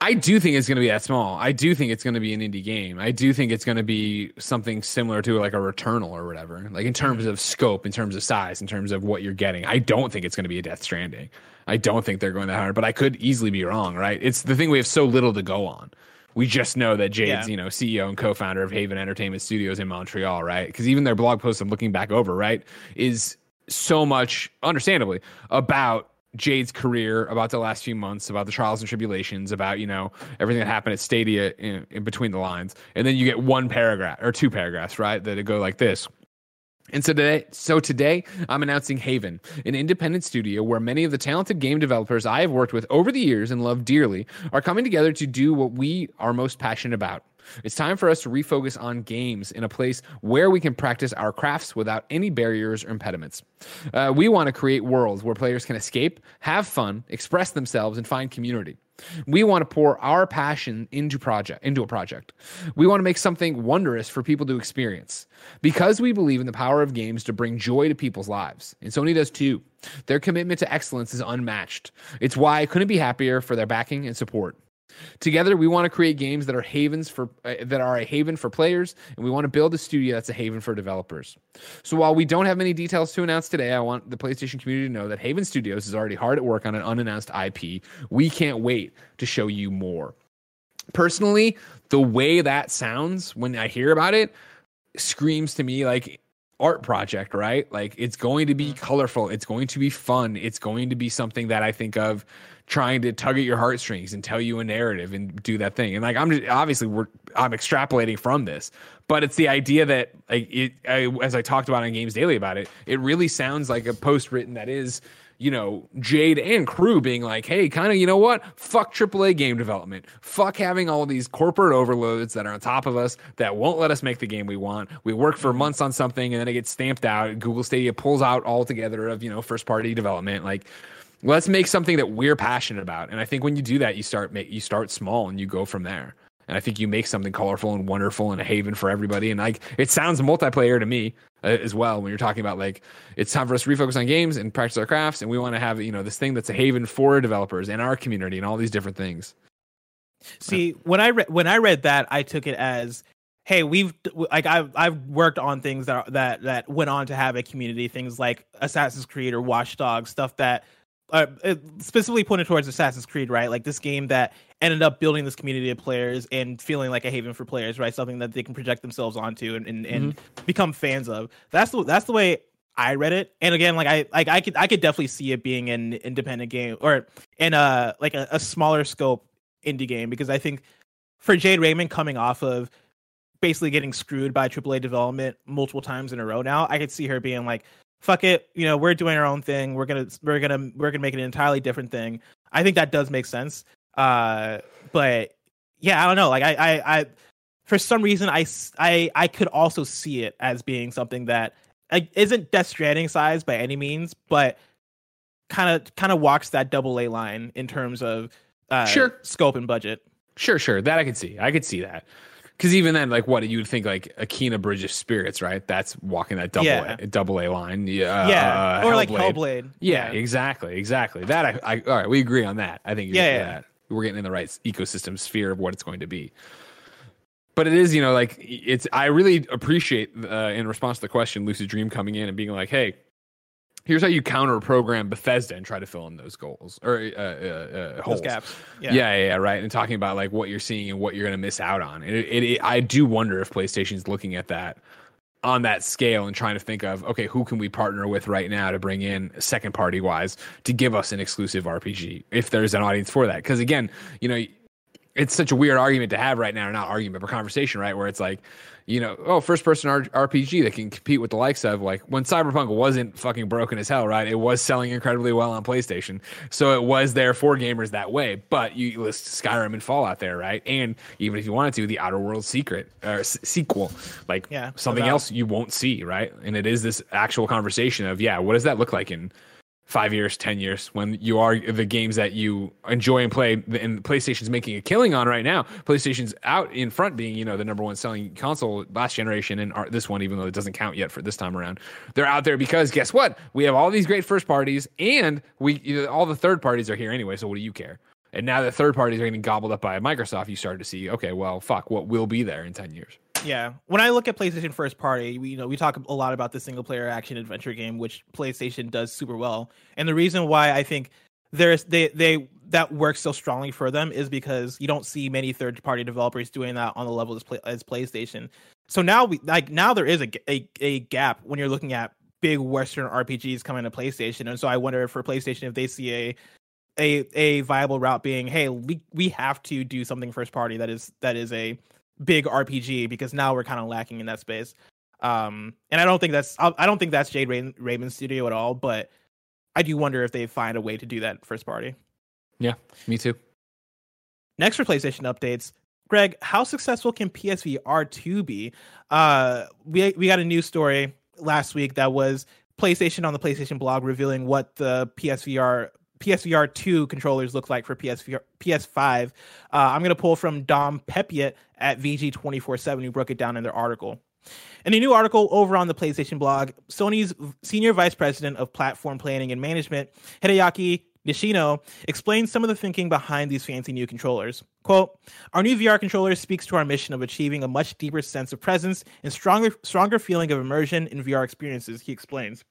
[SPEAKER 1] I do think it's going to be that small. I do think it's going to be an indie game. I do think it's going to be something similar to like a Returnal or whatever, like in terms mm-hmm. of scope, in terms of size, in terms of what you're getting. I don't think it's going to be a Death Stranding. I don't think they're going that hard, but I could easily be wrong, right? It's the thing we have so little to go on. We just know that Jade's,
[SPEAKER 2] Yeah.
[SPEAKER 1] you know, CEO and co-founder of Haven Entertainment Studios in Montreal, right? Because even their blog post I'm looking back over, right, is so much, understandably, about Jade's career, about the last few months, about the trials and tribulations, about you know everything that happened at Stadia in, in between the lines, and then you get one paragraph or two paragraphs, right, that go like this. And so today, so today, I'm announcing Haven, an independent studio where many of the talented game developers I have worked with over the years and love dearly are coming together to do what we are most passionate about. It's time for us to refocus on games in a place where we can practice our crafts without any barriers or impediments. Uh, we want to create worlds where players can escape, have fun, express themselves, and find community. We want to pour our passion into project into a project. We want to make something wondrous for people to experience. Because we believe in the power of games to bring joy to people's lives. And Sony does too. Their commitment to excellence is unmatched. It's why I couldn't be happier for their backing and support. Together, we want to create games that are havens for uh, that are a haven for players, and we want to build a studio that's a haven for developers. So while we don't have many details to announce today, I want the PlayStation community to know that Haven Studios is already hard at work on an unannounced IP. We can't wait to show you more. Personally, the way that sounds when I hear about it screams to me like art project, right? Like it's going to be colorful, it's going to be fun, it's going to be something that I think of trying to tug at your heartstrings and tell you a narrative and do that thing. And like I'm just, obviously we're I'm extrapolating from this, but it's the idea that like it I, as I talked about on Games Daily about it, it really sounds like a post written that is you know, Jade and crew being like, hey, kind of, you know what? Fuck AAA game development. Fuck having all these corporate overloads that are on top of us that won't let us make the game we want. We work for mm-hmm. months on something and then it gets stamped out. Google Stadia pulls out altogether of, you know, first party development. Like, let's make something that we're passionate about. And I think when you do that, you start make you start small and you go from there. And I think you make something colorful and wonderful and a haven for everybody. And like it sounds multiplayer to me uh, as well when you're talking about like it's time for us to refocus on games and practice our crafts, and we want to have you know this thing that's a haven for developers and our community and all these different things.
[SPEAKER 2] See, when I read when I read that, I took it as hey, we've like I've I've worked on things that that that went on to have a community, things like Assassin's Creed or Watch Dogs, stuff that uh, specifically pointed towards Assassin's Creed, right? Like this game that ended up building this community of players and feeling like a haven for players, right? Something that they can project themselves onto and and, and mm-hmm. become fans of. That's the that's the way I read it. And again, like I like I could I could definitely see it being an independent game or in a like a, a smaller scope indie game because I think for Jade Raymond coming off of basically getting screwed by AAA development multiple times in a row now, I could see her being like, "Fuck it, you know, we're doing our own thing. We're gonna we're gonna we're gonna make an entirely different thing." I think that does make sense. Uh, but yeah, I don't know. Like I I, I for some reason I I I could also see it as being something that like, isn't Death Stranding size by any means, but kind of kind of walks that double A line in terms of uh,
[SPEAKER 1] sure
[SPEAKER 2] scope and budget.
[SPEAKER 1] Sure, sure, that I could see. I could see that. Because even then, like what you would think, like Kena Bridge of Spirits, right? That's walking that double yeah. a, double A line. Yeah,
[SPEAKER 2] yeah, uh, or Hellblade. like Hellblade.
[SPEAKER 1] Yeah, yeah, exactly, exactly. That I, I, all right, we agree on that. I think yeah, yeah. That. we're getting in the right ecosystem sphere of what it's going to be. But it is, you know, like it's. I really appreciate uh, in response to the question, Lucid Dream coming in and being like, "Hey, here's how you counter program Bethesda and try to fill in those goals or uh, uh, uh, holes.
[SPEAKER 2] gaps.
[SPEAKER 1] Yeah. yeah. yeah, yeah, right. And talking about like what you're seeing and what you're going to miss out on. And it, it, it, I do wonder if PlayStation's looking at that on that scale and trying to think of okay, who can we partner with right now to bring in second party wise to give us an exclusive RPG if there's an audience for that. Because again, you know, it's such a weird argument to have right now, not argument, but conversation, right? Where it's like, you know, oh, first person R- RPG that can compete with the likes of like when Cyberpunk wasn't fucking broken as hell, right? It was selling incredibly well on PlayStation. So it was there for gamers that way. But you list Skyrim and Fallout there, right? And even if you wanted to, the Outer World secret or s- sequel, like yeah, something else you won't see, right? And it is this actual conversation of, yeah, what does that look like in five years, ten years, when you are the games that you enjoy and play, and PlayStation's making a killing on right now. PlayStation's out in front, being you know the number one selling console last generation, and this one, even though it doesn't count yet for this time around, they're out there because guess what? We have all these great first parties, and we all the third parties are here anyway. So what do you care? And now that third parties are getting gobbled up by Microsoft, you start to see, okay, well, fuck, what will be there in ten years?
[SPEAKER 2] Yeah, when I look at PlayStation first party, we, you know, we talk a lot about the single player action adventure game, which PlayStation does super well. And the reason why I think there's they they that works so strongly for them is because you don't see many third party developers doing that on the level as, play, as PlayStation. So now we like now there is a, a a gap when you're looking at big Western RPGs coming to PlayStation, and so I wonder for PlayStation if they see a a a viable route being, hey, we we have to do something first party that is that is a big RPG because now we're kind of lacking in that space. Um, and I don't think that's I don't think that's Jade Raymond's studio at all, but I do wonder if they find a way to do that first party.
[SPEAKER 1] Yeah, me too.
[SPEAKER 2] Next for PlayStation updates, Greg, how successful can PSVR 2 be? Uh, we we got a news story last week that was PlayStation on the PlayStation blog revealing what the PSVR PSVR 2 controllers look like for PSVR, PS5. Uh, I'm going to pull from Dom Peppiatt at VG247, who broke it down in their article. In a new article over on the PlayStation blog, Sony's Senior Vice President of Platform Planning and Management, Hideaki Nishino explains some of the thinking behind these fancy new controllers. Quote, our new VR controller speaks to our mission of achieving a much deeper sense of presence and stronger stronger feeling of immersion in VR experiences, he explains.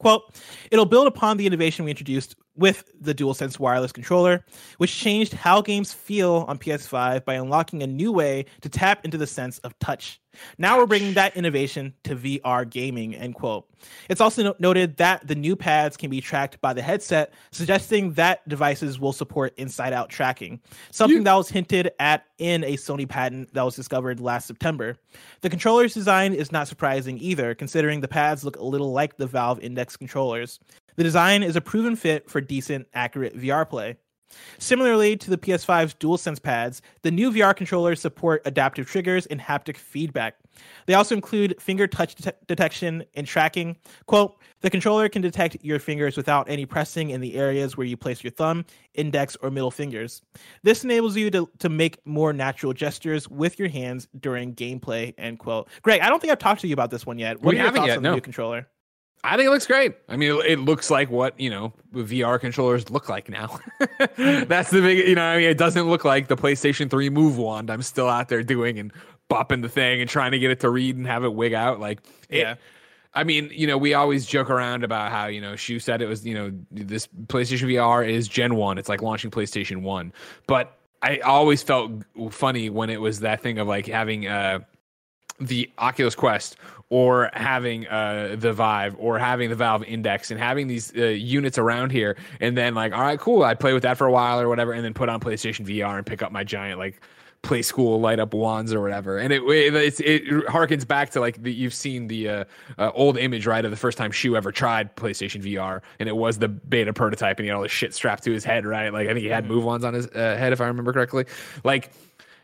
[SPEAKER 2] Quote, it'll build upon the innovation we introduced with the DualSense wireless controller, which changed how games feel on PS5 by unlocking a new way to tap into the sense of touch. Now we're bringing that innovation to VR gaming, end quote. It's also no- noted that the new pads can be tracked by the headset, suggesting that devices will support inside out tracking, something you- that was hinted at in a Sony patent that was discovered last September. The controller's design is not surprising either, considering the pads look a little like the Valve Index controllers. The design is a proven fit for decent, accurate VR play. Similarly to the PS5's DualSense pads, the new VR controllers support adaptive triggers and haptic feedback. They also include finger touch det- detection and tracking. Quote, the controller can detect your fingers without any pressing in the areas where you place your thumb, index, or middle fingers. This enables you to, to make more natural gestures with your hands during gameplay, end quote. Greg, I don't think I've talked to you about this one yet. What
[SPEAKER 1] we
[SPEAKER 2] are your thoughts
[SPEAKER 1] yet,
[SPEAKER 2] on the new controller?
[SPEAKER 1] I think it looks great. I mean, it, it looks like what you know VR controllers look like now. That's the big, you know. I mean, it doesn't look like the PlayStation Three Move Wand I'm still out there doing and bopping the thing and trying to get it to read and have it wig out. Like, it,
[SPEAKER 2] Yeah.
[SPEAKER 1] I mean, you know, we always joke around about how, you know, Shu said it was, you know, this PlayStation VR is Gen 1. It's like launching PlayStation 1. But I always felt funny when it was that thing of like having uh the Oculus Quest or having uh the Vive or having the Valve Index and having these uh, units around here and then like all right cool I'd play with that for a while or whatever and then put on PlayStation VR and pick up my giant like play school light up wands or whatever. And it it, it harkens back to like the, you've seen the uh, uh, old image right of the first time Shu ever tried PlayStation VR and it was the beta prototype and he had all this shit strapped to his head right? Like I think he had move wands on his uh, head if I remember correctly. Like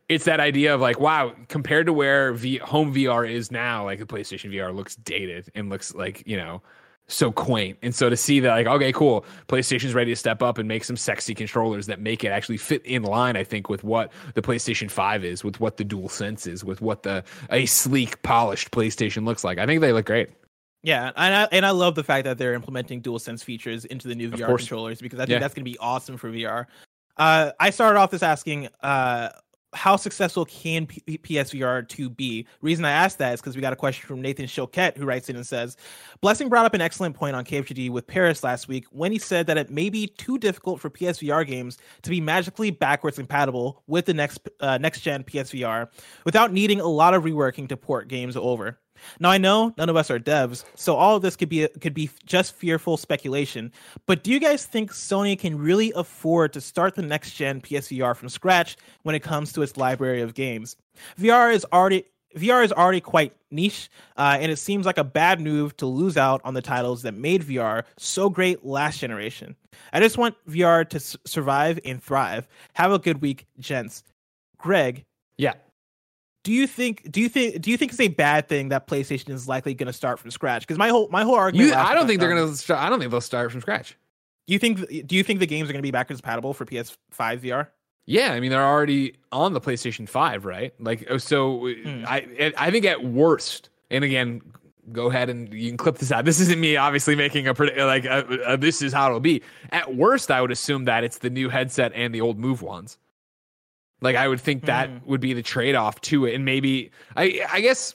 [SPEAKER 1] it's that idea of like, wow, compared to where v- home VR is now, like the PlayStation VR looks dated and looks like, you know, so quaint. And so to see that, like, okay, cool, PlayStation's ready to step up and make some sexy controllers that make it actually fit in line, I think, with what the PlayStation 5 is, with what the Dual Sense is, with what the a sleek, polished PlayStation looks like. I think they look great.
[SPEAKER 2] Yeah, and I and I love the fact that they're implementing Dual Sense features into the new VR
[SPEAKER 1] course.
[SPEAKER 2] controllers because I think
[SPEAKER 1] Yeah.
[SPEAKER 2] that's going to be awesome for VR. Uh, I started off this asking, uh, how successful can P- PSVR 2 be? Reason I asked that is because we got a question from Nathan Choquette who writes in and says, Blessing brought up an excellent point on KFGD with Paris last week when he said that it may be too difficult for PSVR games to be magically backwards compatible with the next uh, next gen PSVR without needing a lot of reworking to port games over. Now I know none of us are devs, so all of this could be could be just fearful speculation. But do you guys think Sony can really afford to start the next gen PSVR from scratch when it comes to its library of games? VR is already VR is already quite niche, uh, and it seems like a bad move to lose out on the titles that made VR so great last generation. I just want VR to s- survive and thrive. Have a good week, gents. Greg,
[SPEAKER 1] Yeah.
[SPEAKER 2] Do you think do you think do you think it's a bad thing that PlayStation is likely going to start from scratch? Because my whole my whole argument.
[SPEAKER 1] You, I don't think they're going to. I don't think they'll start from scratch.
[SPEAKER 2] You think do you think the games are going to be backwards compatible for PS5 VR?
[SPEAKER 1] Yeah, I mean they're already on the PlayStation Five, right? Like, oh, so uh,
[SPEAKER 2] Hmm.
[SPEAKER 1] I I think at worst, and again, go ahead and you can clip this out. This isn't me obviously making a like a, a, this is how it'll be. At worst, I would assume that it's the new headset and the old Move ones. Like I would think that
[SPEAKER 2] Mm.
[SPEAKER 1] would be the trade off to it, and maybe I I guess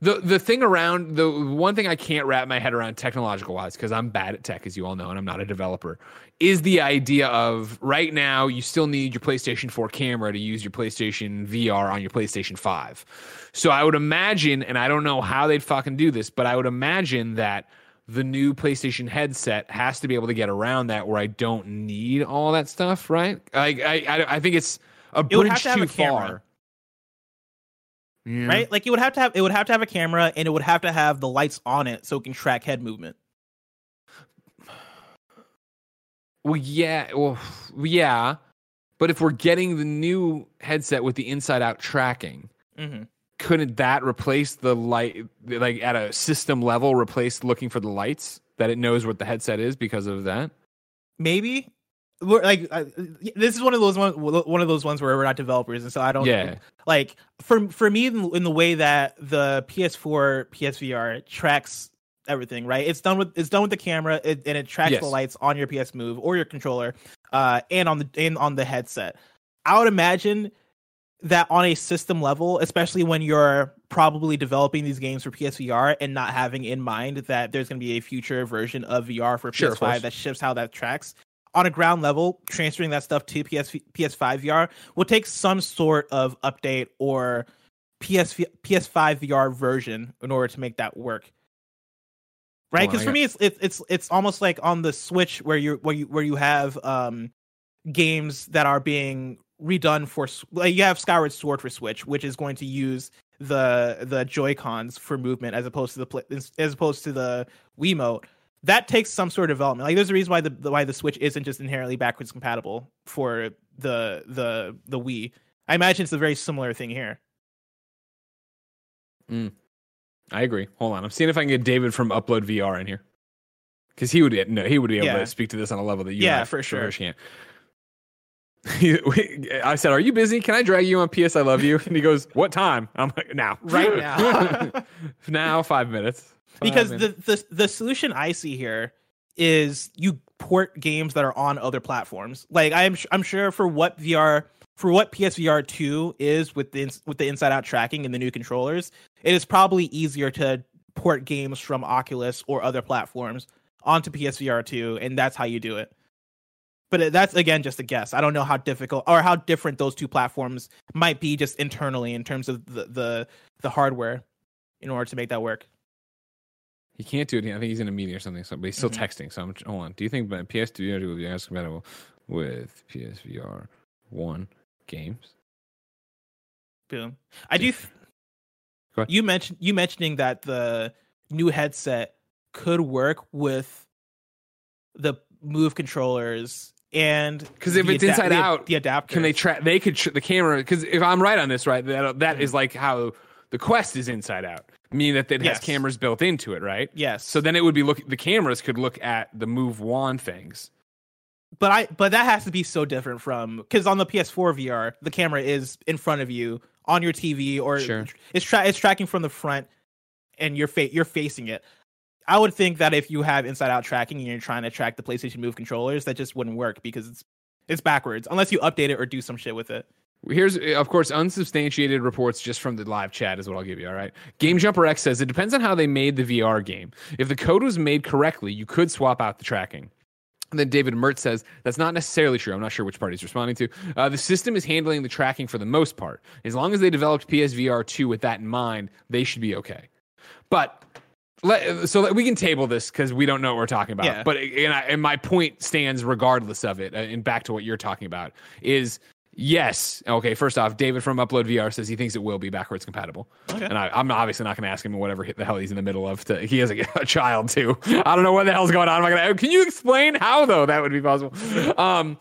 [SPEAKER 1] the the thing around the one thing I can't wrap my head around technological wise because I'm bad at tech as you all know and I'm not a developer is the idea of right now you still need your PlayStation 4 camera to use your PlayStation VR on your PlayStation 5. So I would imagine and I don't know how they'd fucking do this but I would imagine that the new PlayStation headset has to be able to get around that where I don't need all that stuff, right? Like I I, I think it's a
[SPEAKER 2] It would have
[SPEAKER 1] bridge
[SPEAKER 2] to have
[SPEAKER 1] too
[SPEAKER 2] a camera.
[SPEAKER 1] far. Yeah.
[SPEAKER 2] Right? Like it would have to have it would have to have a camera and it would have to have the lights on it so it can track head movement.
[SPEAKER 1] Well, yeah, well, yeah, but if we're getting the new headset with the inside-out tracking,
[SPEAKER 2] hmm
[SPEAKER 1] couldn't that replace the light, like at a system level, replace looking for the lights that it knows what the headset is because of that?
[SPEAKER 2] Maybe. We're like uh, this is one of those one, one of those ones where we're not developers, and so I don't
[SPEAKER 1] Yeah,
[SPEAKER 2] like for for me in, in the way that the PS4 PSVR tracks everything right? It's done with it's done with the camera it, and it tracks
[SPEAKER 1] Yes.
[SPEAKER 2] the lights on your PS Move or your controller uh and on the and on the headset. I would imagine that on a system level especially when you're probably developing these games for PSVR and not having in mind that there's going to be a future version of VR for
[SPEAKER 1] Sure,
[SPEAKER 2] PS5 that shifts how that tracks on a ground level, transferring that stuff to PS PS5 VR will take some sort of update or PS PS5 VR version in order to make that work. Right? Because for me, it's it's it's it's almost like on the Switch where you where you where you have um games that are being redone for like you have Skyward Sword for Switch, which is going to use the the Joy Cons for movement as opposed to the as opposed to the Wiimote that takes some sort of development. Like there's a reason why the why the Switch isn't just inherently backwards compatible for the the the Wii. I imagine it's a very similar thing here. Mm.
[SPEAKER 1] I agree. Hold on, I'm seeing if I can get David from Upload VR in here because he would no, he would be able
[SPEAKER 2] Yeah.
[SPEAKER 1] to speak to this on a level that you
[SPEAKER 2] Yeah, for sure.
[SPEAKER 1] can't. I said, "Are you busy? Can I drag you on PS? I love you." And he goes, "What time?" I'm like, "Now,
[SPEAKER 2] Right now.
[SPEAKER 1] now, five minutes."
[SPEAKER 2] Because the, the the solution I see here is you port games that are on other platforms. Like I'm I'm sure for what VR for what PSVR two is with the with the inside out tracking and the new controllers, it is probably easier to port games from Oculus or other platforms onto PSVR two, and that's how you do it. But that's again just a guess. I don't know how difficult or how different those two platforms might be just internally in terms of the the, the hardware in order to make that work.
[SPEAKER 1] He can't do it. I think he's in a meeting or something. So, but he's still
[SPEAKER 2] Mhm.
[SPEAKER 1] texting. So, I'm, hold on. Do you think PS2 will be as compatible with PSVR one games?
[SPEAKER 2] Boom. I do. Th- you mentioned you mentioning that the new headset could work with the Move controllers and
[SPEAKER 1] because if it's inside
[SPEAKER 2] the,
[SPEAKER 1] out,
[SPEAKER 2] the adapter.
[SPEAKER 1] Can they track? They could tr- the camera because if I'm right on this, right, that that
[SPEAKER 2] Mhm.
[SPEAKER 1] is like how the Quest is inside out, meaning that it
[SPEAKER 2] Yes.
[SPEAKER 1] has cameras built into it, right?
[SPEAKER 2] Yes.
[SPEAKER 1] So then it would be look. The cameras could look at the Move One things.
[SPEAKER 2] but I but that has to be so different from because on the PS4 VR the camera is in front of you on your TV or
[SPEAKER 1] Sure.
[SPEAKER 2] it's tra- it's tracking from the front and you're fa- you're facing it. I would think that if you have inside out tracking and you're trying to track the PlayStation Move controllers, that just wouldn't work because it's it's backwards unless you update it or do some shit with it.
[SPEAKER 1] Here's, of course, unsubstantiated reports just from the live chat is what I'll give you. All right. Game Jumper X says it depends on how they made the VR game. If the code was made correctly, you could swap out the tracking. And then David Mertz says that's not necessarily true. I'm not sure which part he's responding to. Uh, the system is handling the tracking for the most part. As long as they developed PSVR 2 with that in mind, they should be okay. But let, so that we can table this because we don't know what we're talking about.
[SPEAKER 2] Yeah.
[SPEAKER 1] But and, I, and my point stands regardless of it. uh, And back to what you're talking about is yes. Okay, first off, David from Upload VR says he thinks it will be backwards compatible.
[SPEAKER 2] Okay.
[SPEAKER 1] And I, I'm obviously not going to ask him whatever the hell he's in the middle of. To, he has a, a child too. I don't know what the hell's going on. I'm gonna. Can you explain how though that would be possible? Um,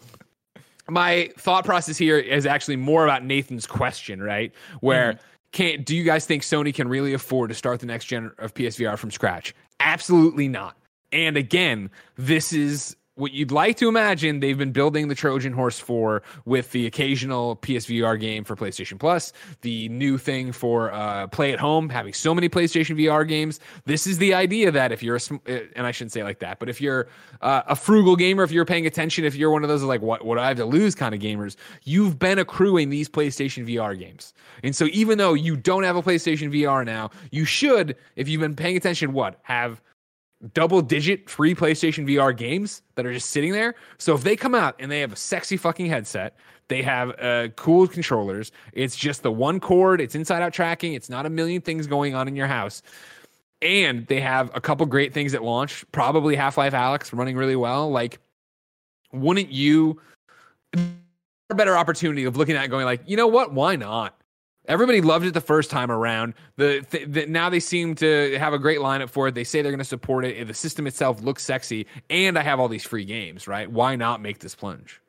[SPEAKER 1] my thought process here is actually more about Nathan's question, right? Where can do you guys think Sony can really afford to start the next gen of PSVR from scratch? Absolutely not. And again, this is what you'd like to imagine they've been building the Trojan horse for with the occasional PSVR game for PlayStation Plus, the new thing for uh, play at home, having so many PlayStation VR games. This is the idea that if you're a, uh, and I shouldn't say like that, but if you're uh, a frugal gamer, if you're paying attention, if you're one of those like what what I have to lose kind of gamers, you've been accruing these PlayStation VR games. And so even though you don't have a PlayStation VR now, you should, if you've been paying attention, what have double digit free PlayStation VR games that are just sitting there. So if they come out and they have a sexy fucking headset, they have uh, cool controllers, it's just the one cord, it's inside out tracking, it's not a million things going on in your house. And they have a couple great things at launch, probably Half Life Alyx running really well. Like, wouldn't you? A better opportunity of looking at going like, you know what? Why not? Everybody loved it the first time around. The, th- the now they seem to have a great lineup for it. They say they're going to support it. The system itself looks sexy, and I have all these free games. Right? Why not make this plunge?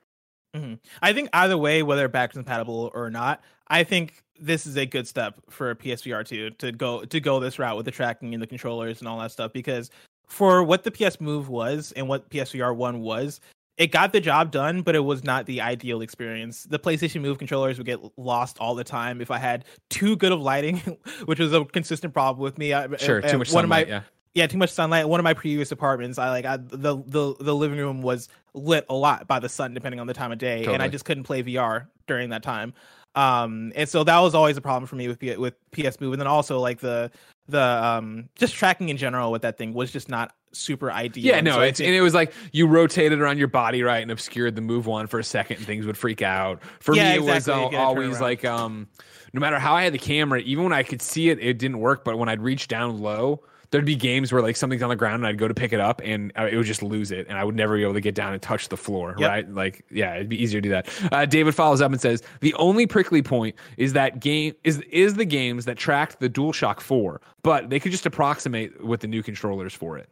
[SPEAKER 2] Mhm. I think either way, whether backwards compatible or not, I think this is a good step for PSVR two to go to go this route with the tracking and the controllers and all that stuff. Because for what the PS Move was and what PSVR one was, it got the job done, but it was not the ideal experience. The PlayStation Move controllers would get lost all the time if I had too good of lighting, which was a consistent problem with me. I-
[SPEAKER 1] Sure,
[SPEAKER 2] uh,
[SPEAKER 1] too much
[SPEAKER 2] one of my
[SPEAKER 1] sunlight. yeah,
[SPEAKER 2] yeah too much sunlight one of my previous apartments i like I, the the the living room was lit a lot by the sun depending on the time of day and i just couldn't play vr during that time um and so that was always a problem for me with P- with ps move and then also like the the um just tracking in general with that thing was just not super ideal
[SPEAKER 1] yeah. No,
[SPEAKER 2] so
[SPEAKER 1] it's
[SPEAKER 2] think-
[SPEAKER 1] and it was like you rotated around your body right and obscured the move one for a second, and things would freak out. For
[SPEAKER 2] Yeah,
[SPEAKER 1] me, it was
[SPEAKER 2] exactly. You
[SPEAKER 1] al- always like um, no matter how I had the camera, even when I could see it, it didn't work. But when I'd reach down low. There'd be games where like something's on the ground and I'd go to pick it up and uh, it would just lose it and I would never be able to get down and touch the floor,
[SPEAKER 2] Yep.
[SPEAKER 1] right? Like, yeah, it'd be easier to do that. Uh, David follows up and says the only prickly point is that game is is the games that tracked the DualShock 4, but they could just approximate with the new controllers for it.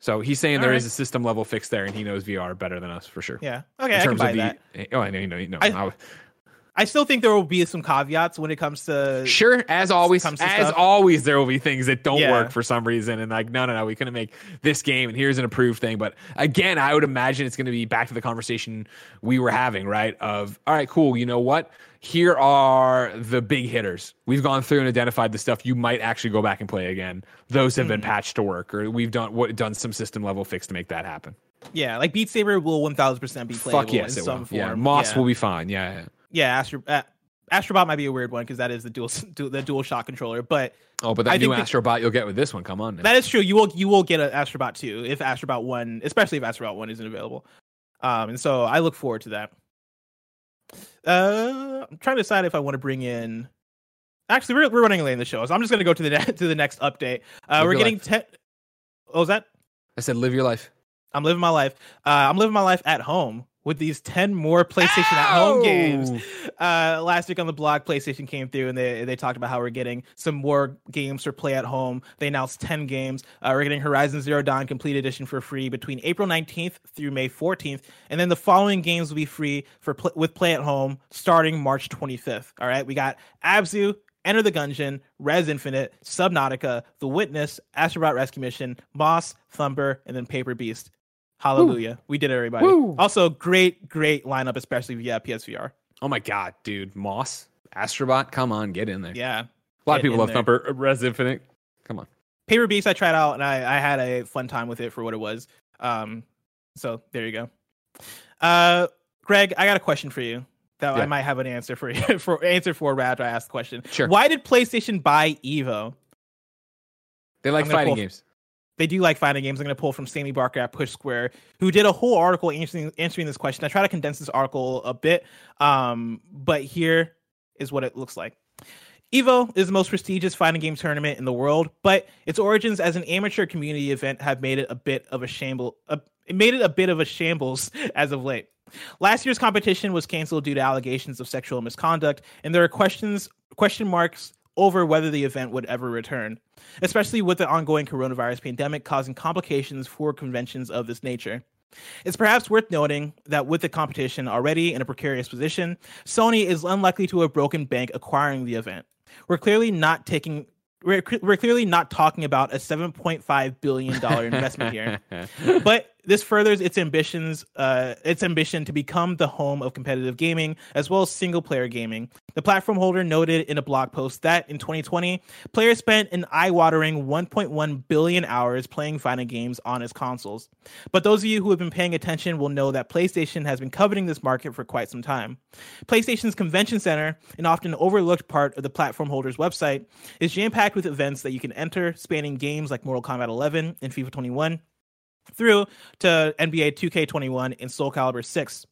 [SPEAKER 1] So he's saying there
[SPEAKER 2] All
[SPEAKER 1] is a system level fix there, and he knows VR better than us for sure.
[SPEAKER 2] yeah
[SPEAKER 1] In
[SPEAKER 2] okay i can
[SPEAKER 1] terms
[SPEAKER 2] buy
[SPEAKER 1] of
[SPEAKER 2] that
[SPEAKER 1] the, oh, I know, you know, you know.
[SPEAKER 2] I-
[SPEAKER 1] I-
[SPEAKER 2] i still think there will be some caveats when it comes to
[SPEAKER 1] Sure, as always, as
[SPEAKER 2] stuff.
[SPEAKER 1] always, there will be things that don't
[SPEAKER 2] Yeah.
[SPEAKER 1] work for some reason, and like, no, no, no, we couldn't make this game, and here's an approved thing. But again, I would imagine it's going to be back to the conversation we were having, right? Of all right, cool. You know what? Here are the big hitters. We've gone through and identified the stuff you might actually go back and play again. Those have
[SPEAKER 2] Hmm.
[SPEAKER 1] been patched to work, or we've done what done some system level fix to make that happen.
[SPEAKER 2] yeah like beat saber will 1000% be playable
[SPEAKER 1] Fuck yes,
[SPEAKER 2] in
[SPEAKER 1] it
[SPEAKER 2] some
[SPEAKER 1] will.
[SPEAKER 2] form
[SPEAKER 1] Yeah, Moss
[SPEAKER 2] Yeah.
[SPEAKER 1] will be fine. Yeah, yeah.
[SPEAKER 2] Astro, uh, Astrobot might be a weird one because that is the dual the dual shock controller. But
[SPEAKER 1] Oh, but that
[SPEAKER 2] I
[SPEAKER 1] new Astrobot you'll get with this one. Come on. Now.
[SPEAKER 2] that is true. You will you will get an Astrobot two if Astrobot one, especially if Astrobot one isn't available. Um, and so I look forward to that. Uh, I'm trying to decide if I want to bring in. Actually, we're, we're running late in the show, so I'm just going to go to the ne- to the next update. Uh,
[SPEAKER 1] Live
[SPEAKER 2] we're getting
[SPEAKER 1] life.
[SPEAKER 2] ten. What was that?
[SPEAKER 1] I said, live your life.
[SPEAKER 2] I'm living my life. Uh, I'm living my life at home with these 10 more PlayStation at home games. Uh, last week on the blog, PlayStation came through and they, they talked about how we're getting some more games for play at home. They announced 10 games. Uh, we're getting Horizon Zero Dawn Complete Edition for free between April 19th through May 14th. And then the following games will be free for pl- with play at home starting March 25th. All right. We got Abzu, Enter the Gungeon, Rez Infinite, Subnautica, The Witness, Astrobot Rescue Mission, Moss, Thumper, and then Paper Beast. Hallelujah. We did it, everybody.
[SPEAKER 1] Woo.
[SPEAKER 2] Also, great, great lineup, especially via PSVR.
[SPEAKER 1] Oh my god, dude, Moss, Astrobot, come on, get in there.
[SPEAKER 2] Yeah.
[SPEAKER 1] a lot of people love
[SPEAKER 2] there.
[SPEAKER 1] Thumper, uh, Rez Infinite. Come on.
[SPEAKER 2] Paper Beast I tried out and I, I had a fun time with it for what it was. Um so there you go. Uh Greg, I got a question for you that I might have an answer for you for answer for right after I ask the question.
[SPEAKER 1] Sure.
[SPEAKER 2] Why did PlayStation buy Evo?
[SPEAKER 1] They like fighting
[SPEAKER 2] pull-
[SPEAKER 1] games.
[SPEAKER 2] They do like fighting games. I'm going to pull from Sammy Barker at Push Square, who did a whole article answering answering this question. I try to condense this article a bit, um, but here is what it looks like. Evo is the most prestigious fighting game tournament in the world, but its origins as an amateur community event have made it a bit of a shamble. A, it made it a bit of a shambles as of late. Last year's competition was canceled due to allegations of sexual misconduct, and there are questions question marks over whether the event would ever return, especially with the ongoing coronavirus pandemic causing complications for conventions of this nature. It's perhaps worth noting that with the competition already in a precarious position, Sony is unlikely to have broken bank acquiring the event. We're clearly not taking we're, we're clearly not talking about a 7.5 billion dollar investment here but this furthers its ambitions uh, its ambition to become the home of competitive gaming as well as single player gaming. The platform holder noted in a blog post that in 2020 players spent an eye-watering 1.1 billion hours playing fighting games on its consoles. But those of you who have been paying attention will know that playstation has been coveting this market for quite some time. Playstation's convention center an often overlooked part of the platform holder's website is jam-packed with events that you can enter spanning games like mortal kombat 11 and fifa 21 through to NBA 2K21 and Soul Calibur 6.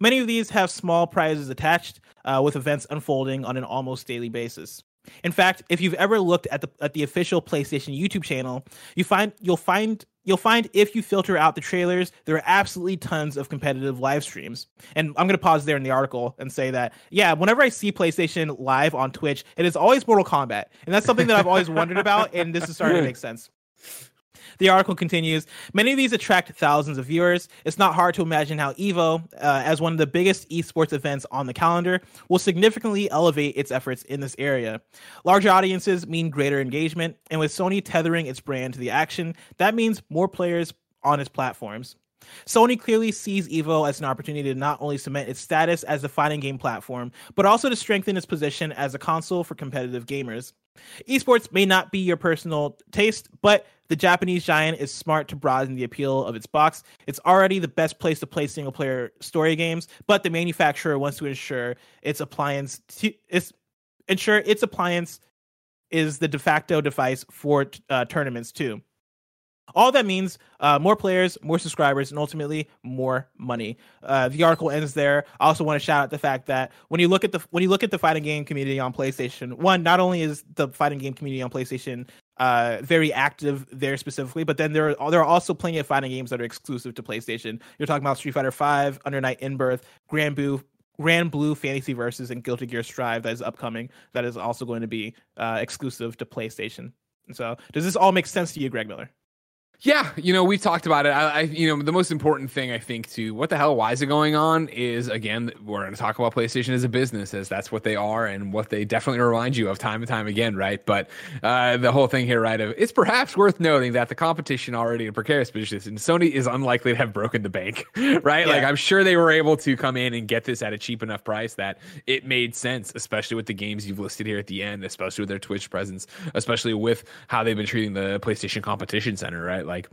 [SPEAKER 2] Many of these have small prizes attached, uh, with events unfolding on an almost daily basis. In fact, if you've ever looked at the at the official PlayStation YouTube channel, you find you'll find you'll find if you filter out the trailers, there are absolutely tons of competitive live streams. And I'm going to pause there in the article and say that yeah, whenever I see PlayStation live on Twitch, it is always Mortal Kombat, and that's something that I've always wondered about, and this is starting to make sense. The article continues Many of these attract thousands of viewers. It's not hard to imagine how EVO, uh, as one of the biggest esports events on the calendar, will significantly elevate its efforts in this area. Larger audiences mean greater engagement, and with Sony tethering its brand to the action, that means more players on its platforms. Sony clearly sees Evo as an opportunity to not only cement its status as a fighting game platform, but also to strengthen its position as a console for competitive gamers. Esports may not be your personal taste, but the Japanese giant is smart to broaden the appeal of its box. It's already the best place to play single player story games, but the manufacturer wants to ensure its appliance to, ensure its appliance is the de facto device for uh, tournaments too. All that means uh, more players, more subscribers, and ultimately more money. Uh, the article ends there. I also want to shout out the fact that when you look at the when you look at the fighting game community on PlayStation, one not only is the fighting game community on PlayStation uh, very active there specifically, but then there are there are also plenty of fighting games that are exclusive to PlayStation. You're talking about Street Fighter Five, Under Night in Birth, Granblue. Grand Blue Fantasy Versus and Guilty Gear Strive that is upcoming. That is also going to be uh, exclusive to PlayStation. So, does this all make sense to you, Greg Miller?
[SPEAKER 1] Yeah, you know, we've talked about it. I, I, you know, the most important thing I think to what the hell, why is it going on? Is again, we're going to talk about PlayStation as a business, as that's what they are, and what they definitely remind you of time and time again, right? But uh, the whole thing here, right? Of it's perhaps worth noting that the competition already in a precarious position, and Sony is unlikely to have broken the bank, right?
[SPEAKER 2] Yeah.
[SPEAKER 1] Like I'm sure they were able to come in and get this at a cheap enough price that it made sense, especially with the games you've listed here at the end, especially with their Twitch presence, especially with how they've been treating the PlayStation Competition Center, right? Like,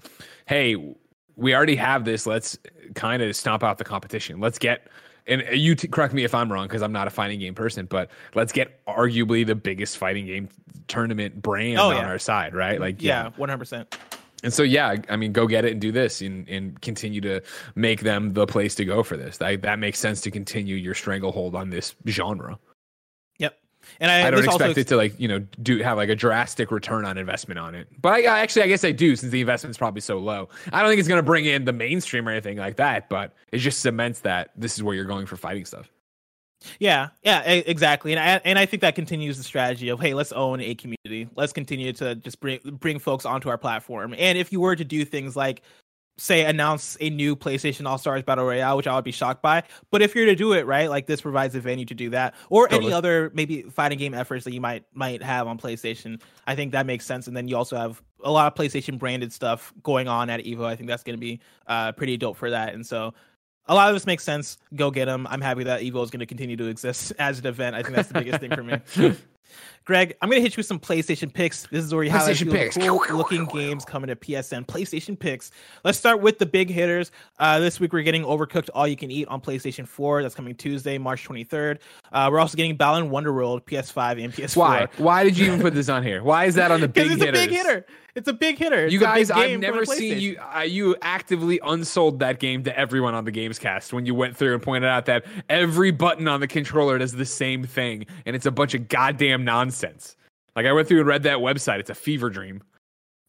[SPEAKER 1] hey, we already have this. Let's kind of stomp out the competition. Let's get and you t- correct me if I'm wrong because I'm not a fighting game person, but let's get arguably the biggest fighting game tournament brand
[SPEAKER 2] Oh,
[SPEAKER 1] on
[SPEAKER 2] yeah.
[SPEAKER 1] our side, right? Like,
[SPEAKER 2] Yeah, one hundred percent.
[SPEAKER 1] And so, yeah, I mean, go get it and do this and, and continue to make them the place to go for this. That, that makes sense to continue your stranglehold on this genre.
[SPEAKER 2] And I,
[SPEAKER 1] I don't
[SPEAKER 2] this also
[SPEAKER 1] expect it to like, you know, do have like a drastic return on investment on it. But I, I actually, I guess I do since the investment's probably so low. I don't think it's going to bring in the mainstream or anything like that, but it just cements that this is where you're going for fighting stuff.
[SPEAKER 2] Yeah, yeah, exactly, and I, and I think that continues the strategy of hey, let's own a community. Let's continue to just bring bring folks onto our platform. And if you were to do things like say announce a new PlayStation All Stars Battle Royale, which I would be shocked by, but if you're to do it right, like this provides a venue to do that, or
[SPEAKER 1] Totally.
[SPEAKER 2] any other maybe fighting game efforts that you might might have on PlayStation, I think that makes sense. And then you also have a lot of PlayStation branded stuff going on at Evo. I think that's going to be uh, pretty dope for that. And so a lot of this makes sense. Go get them. I'm happy that Evo is going to continue to exist as an event. I think that's the biggest thing for me. Greg, I'm going to hit you with some PlayStation picks. This is where you
[SPEAKER 1] PlayStation picks.
[SPEAKER 2] cool looking games coming to PSN. PlayStation picks. Let's start with the big hitters. Uh, this week we're getting Overcooked All You Can Eat on PlayStation 4. That's coming Tuesday, March 23rd. Uh, we're also getting Balan Wonderworld PS5 and PS4.
[SPEAKER 1] Why? Why did you even put this on here? Why is that on the big
[SPEAKER 2] Because it's
[SPEAKER 1] hitters?
[SPEAKER 2] a big hitter. It's a big hitter. It's
[SPEAKER 1] You guys, I've never seen you. Uh, you actively unsold that game to everyone on the Gamescast when you went through and pointed out that every button on the controller does the same thing, and it's a bunch of goddamn nonsense. Like I went through and read that website. It's a fever dream.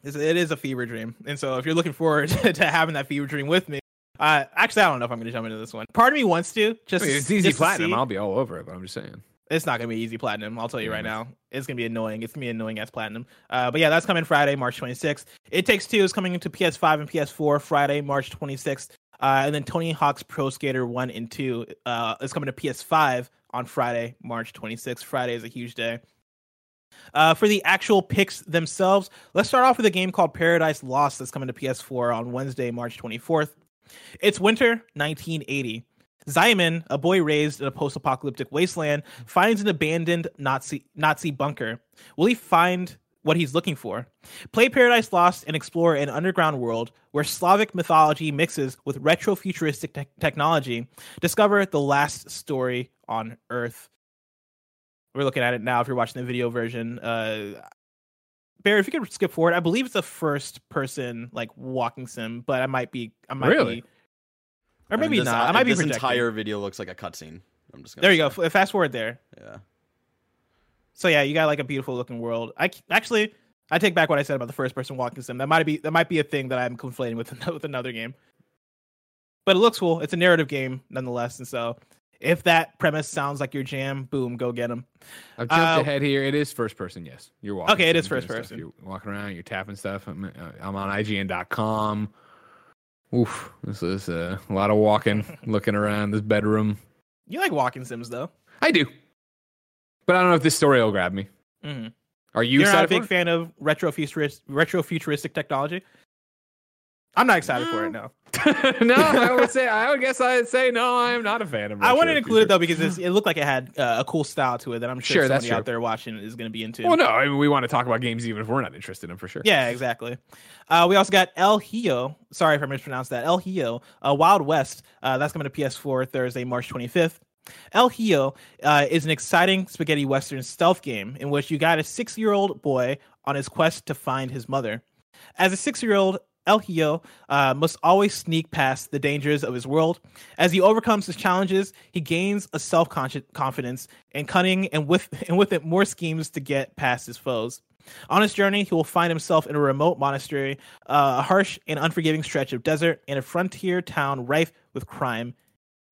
[SPEAKER 2] It's, it is a fever dream, and so if you're looking forward to, having that fever dream with me, uh, actually, I don't know if I'm going to jump into this one. Part of me wants to. Just
[SPEAKER 1] I mean, it's easy
[SPEAKER 2] just
[SPEAKER 1] platinum. I'll be all over it, but I'm just saying.
[SPEAKER 2] It's not going to be easy platinum. I'll tell you right now. It's going to be annoying. It's going to be annoying as platinum. Uh, but yeah, that's coming Friday, March 26th. It Takes Two is coming into PS5 and PS4 Friday, March 26th. Uh, and then Tony Hawk's Pro Skater 1 and 2 uh, is coming to PS5 on Friday, March 26th. Friday is a huge day. Uh, for the actual picks themselves, let's start off with a game called Paradise Lost that's coming to PS4 on Wednesday, March 24th. It's winter 1980. Zyman, a boy raised in a post-apocalyptic wasteland, finds an abandoned Nazi Nazi bunker. Will he find what he's looking for? Play Paradise Lost and explore an underground world where Slavic mythology mixes with retro-futuristic te- technology. Discover the last story on Earth. We're looking at it now. If you're watching the video version, uh, Barry, if you could skip forward, I believe it's a first-person like walking sim, but I might be, I might
[SPEAKER 1] Really?
[SPEAKER 2] be, or
[SPEAKER 3] I mean,
[SPEAKER 2] maybe
[SPEAKER 3] this-
[SPEAKER 2] not. I might be
[SPEAKER 3] This
[SPEAKER 2] projecting.
[SPEAKER 3] entire video looks like a cutscene. I'm just gonna
[SPEAKER 2] There you go.
[SPEAKER 3] say.
[SPEAKER 2] F- Fast forward there.
[SPEAKER 3] Yeah.
[SPEAKER 2] So yeah, you got like a beautiful looking world. I actually, I take back what I said about the first person walking sim. That might be that might be a thing that I'm conflating with with another game. But it looks cool. It's a narrative game nonetheless, and so if that premise sounds like your jam, boom, go get them.
[SPEAKER 1] I've jumped
[SPEAKER 2] Uh,
[SPEAKER 1] ahead here. It is first person. Yes, you're walking.
[SPEAKER 2] Okay, it is first
[SPEAKER 1] stuff.
[SPEAKER 2] person.
[SPEAKER 1] You're walking around. You're tapping stuff. I'm, uh, I'm on IGN.com. Oof, this is uh, a lot of walking, looking around this bedroom.
[SPEAKER 2] You like walking sims though.
[SPEAKER 1] I do, but I don't know if this story will grab me.
[SPEAKER 2] Mm-hmm.
[SPEAKER 1] Are you
[SPEAKER 2] You're not a big fan of retro futuristic retro futuristic technology. I'm not excited for it
[SPEAKER 1] No. no, I would say I would guess I'd say no. I am not a fan of. It.
[SPEAKER 2] I wanted to include it though because it's, it looked like it had uh, a cool style to it that I'm sure,
[SPEAKER 1] Sure,
[SPEAKER 2] somebody
[SPEAKER 1] true.
[SPEAKER 2] out there watching is going to be into.
[SPEAKER 1] Well, no, I mean, we want to talk about games even if we're not interested in them for sure.
[SPEAKER 2] Yeah, exactly. Uh, we also got El Hijo. Sorry if I mispronounced that. El Hijo, uh, Wild West. Uh, that's coming to PS4 Thursday, March 25th. El Hijo uh, is an exciting spaghetti western stealth game in which you got a six year old boy on his quest to find his mother. As a six year El Hijo uh, must always sneak past the dangers of his world. As he overcomes his challenges, he gains a self confidence and cunning, and with and with it, more schemes to get past his foes. On his journey, he will find himself in a remote monastery, uh, a harsh and unforgiving stretch of desert, and a frontier town rife with crime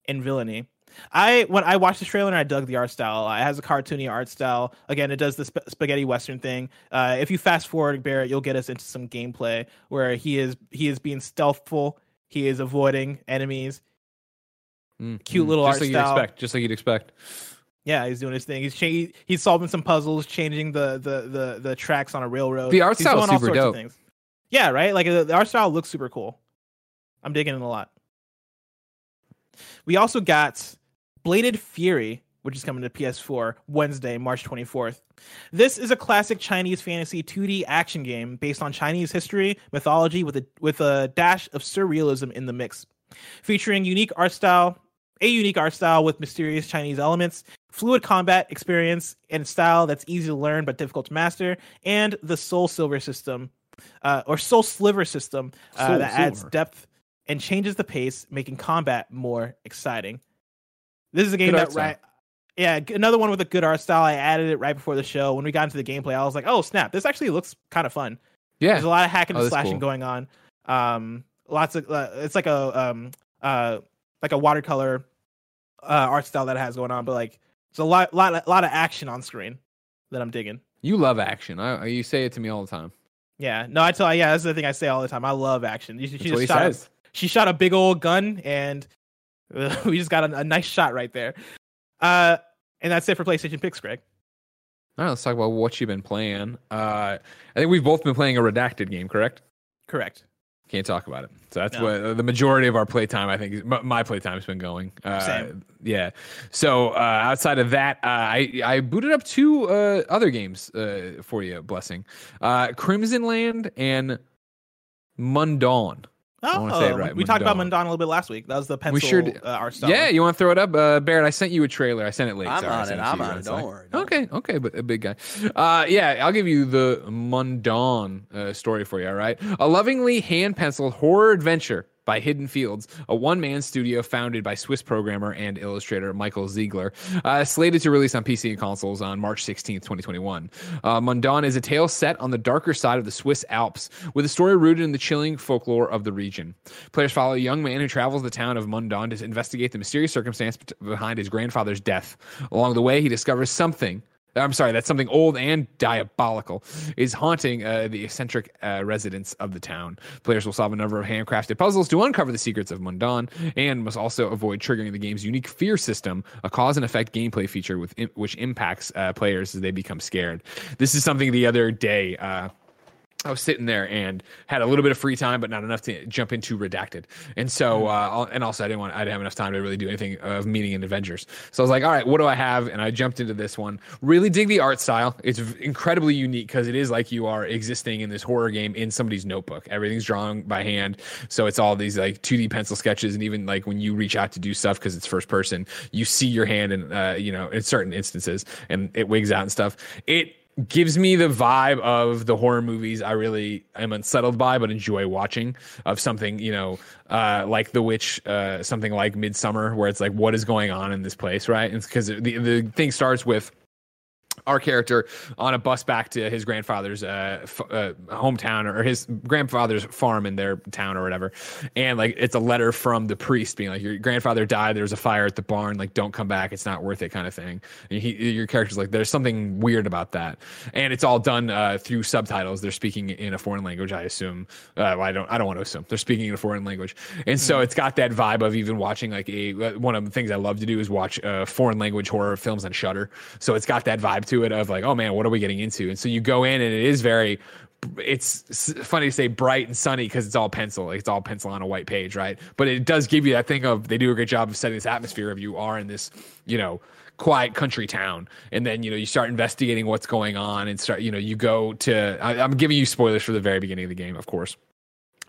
[SPEAKER 2] and villainy. I when I watched the trailer and I dug the art style. Uh, It has a cartoony art style. Again, it does the sp- spaghetti western thing. Uh, if you fast forward, Barrett, you'll get us into some gameplay where he is he is being stealthful. He is avoiding enemies.
[SPEAKER 1] Mm,
[SPEAKER 2] Cute
[SPEAKER 1] mm,
[SPEAKER 2] little
[SPEAKER 1] just
[SPEAKER 2] art
[SPEAKER 1] like
[SPEAKER 2] style.
[SPEAKER 1] You'd expect, just like you'd expect.
[SPEAKER 2] Yeah, he's doing his thing. He's cha- he's solving some puzzles, changing the the the, the tracks on a railroad.
[SPEAKER 1] The art style is super dope.
[SPEAKER 2] things. Yeah, right. Like the, the art style looks super cool. I'm digging it a lot. We also got Bladed Fury, which is coming to PS4 Wednesday, March 24th. This is a classic Chinese fantasy 2D action game based on Chinese history, mythology with a with a dash of surrealism in the mix. Featuring unique art style a unique art style with mysterious Chinese elements, fluid combat experience and style that's easy to learn but difficult to master, and the Soul Silver system, uh, or Soul Sliver system uh,
[SPEAKER 1] Soul
[SPEAKER 2] that adds depth and changes the pace, making combat more exciting. This is a game
[SPEAKER 1] Good
[SPEAKER 2] that right. Yeah, another one with a good art style. I added it right before the show. When we got into the gameplay, I was like, "Oh snap! This actually looks kind of fun."
[SPEAKER 1] Yeah.
[SPEAKER 2] There's a lot of hacking
[SPEAKER 1] Oh,
[SPEAKER 2] and
[SPEAKER 1] that's
[SPEAKER 2] slashing
[SPEAKER 1] cool.
[SPEAKER 2] going on. Um, lots of uh, it's like a um uh like a watercolor uh art style that it has going on, but like it's a lot lot lot of action on screen that I'm digging.
[SPEAKER 1] You love action. I, you say it to me all the time.
[SPEAKER 2] Yeah, no, I tell yeah, that's the thing I say all the time. I love action. She, she
[SPEAKER 1] That's
[SPEAKER 2] just
[SPEAKER 1] what he
[SPEAKER 2] shot a- she shot a big old gun, and we just got a, a nice shot right there. Uh, and that's it for PlayStation picks, Greg.
[SPEAKER 1] All right, let's talk about what you've been playing. Uh, I think we've both been playing a redacted game, correct?
[SPEAKER 2] Correct.
[SPEAKER 1] Can't talk about it. So that's
[SPEAKER 2] No.
[SPEAKER 1] what uh, the majority of our playtime, I think, my playtime has been going. Uh,
[SPEAKER 2] Same.
[SPEAKER 1] Yeah. So uh, outside of that, uh, I I booted up two uh, other games uh, for you, blessing, uh, Crimsonland and Mundaun. I wanna say it
[SPEAKER 2] Oh,
[SPEAKER 1] right,
[SPEAKER 2] We talked about
[SPEAKER 1] Mundaun.
[SPEAKER 2] Mundaun a little bit last week. That was the pencil
[SPEAKER 1] sure did.
[SPEAKER 2] uh, art style.
[SPEAKER 1] Yeah, you want to throw it up, uh, Barrett? I sent you a trailer. I sent it late.
[SPEAKER 3] I'm
[SPEAKER 1] Sorry,
[SPEAKER 3] on it. I'm on it. Don't worry. Don't
[SPEAKER 1] Okay, okay, but a big guy. Uh, yeah, I'll give you the Mundaun uh, story for you. All right, a lovingly hand penciled horror adventure by Hidden Fields, a one man studio founded by Swiss programmer and illustrator Michael Ziegler, uh, slated to release on PC and consoles on March 16th, 2021. Uh, Mundaun is a tale set on the darker side of the Swiss Alps, with a story rooted in the chilling folklore of the region. Players follow a young man who travels the town of Mundaun to investigate the mysterious circumstance behind his grandfather's death. Along the way, he discovers something I'm sorry, that's something old and diabolical is haunting uh, the eccentric uh, residents of the town. Players will solve a number of handcrafted puzzles to uncover the secrets of Mundaun and must also avoid triggering the game's unique fear system, a cause and effect gameplay feature with which impacts uh, players as they become scared. This is something the other day. I was sitting there and had a little bit of free time, but not enough to jump into Redacted. And so, uh, and also I didn't want, I didn't have enough time to really do anything of meaning in Avengers. So I was like, all right, what do I have? And I jumped into this one. Really dig the art style. It's incredibly unique because it is like you are existing in this horror game in somebody's notebook. Everything's drawn by hand. So it's all these like 2D pencil sketches. And even like when you reach out to do stuff because it's first person, you see your hand and, uh, you know, in certain instances and it wigs out and stuff. It, gives me the vibe of the horror movies I really am unsettled by, but enjoy watching. Of something you know, uh, like The Witch, uh, something like Midsummer, where it's like, what is going on in this place, right? Because the the thing starts with our character on a bus back to his grandfather's uh, f- uh, hometown or his grandfather's farm in their town or whatever. And like it's a letter from the priest being like, Your grandfather died. There's a fire at the barn. Like, don't come back. It's not worth it, kind of thing. And he, your character's like, There's something weird about that. And it's all done uh, through subtitles. They're speaking in a foreign language, I assume. Uh, well, I don't I don't want to assume. They're speaking in a foreign language. And so it's got that vibe of even watching like a one of the things I love to do is watch uh, foreign language horror films on Shudder. So it's got that vibe to it of like, oh man, what are we getting into? And so you go in and it is very it's funny to say bright and sunny because it's all pencil it's all pencil on a white page right? But it does give you that thing of they do a great job of setting this atmosphere of you are in this you know quiet country town. And then you know you start investigating what's going on and start you know you go to I, i'm giving you spoilers for the very beginning of the game of course.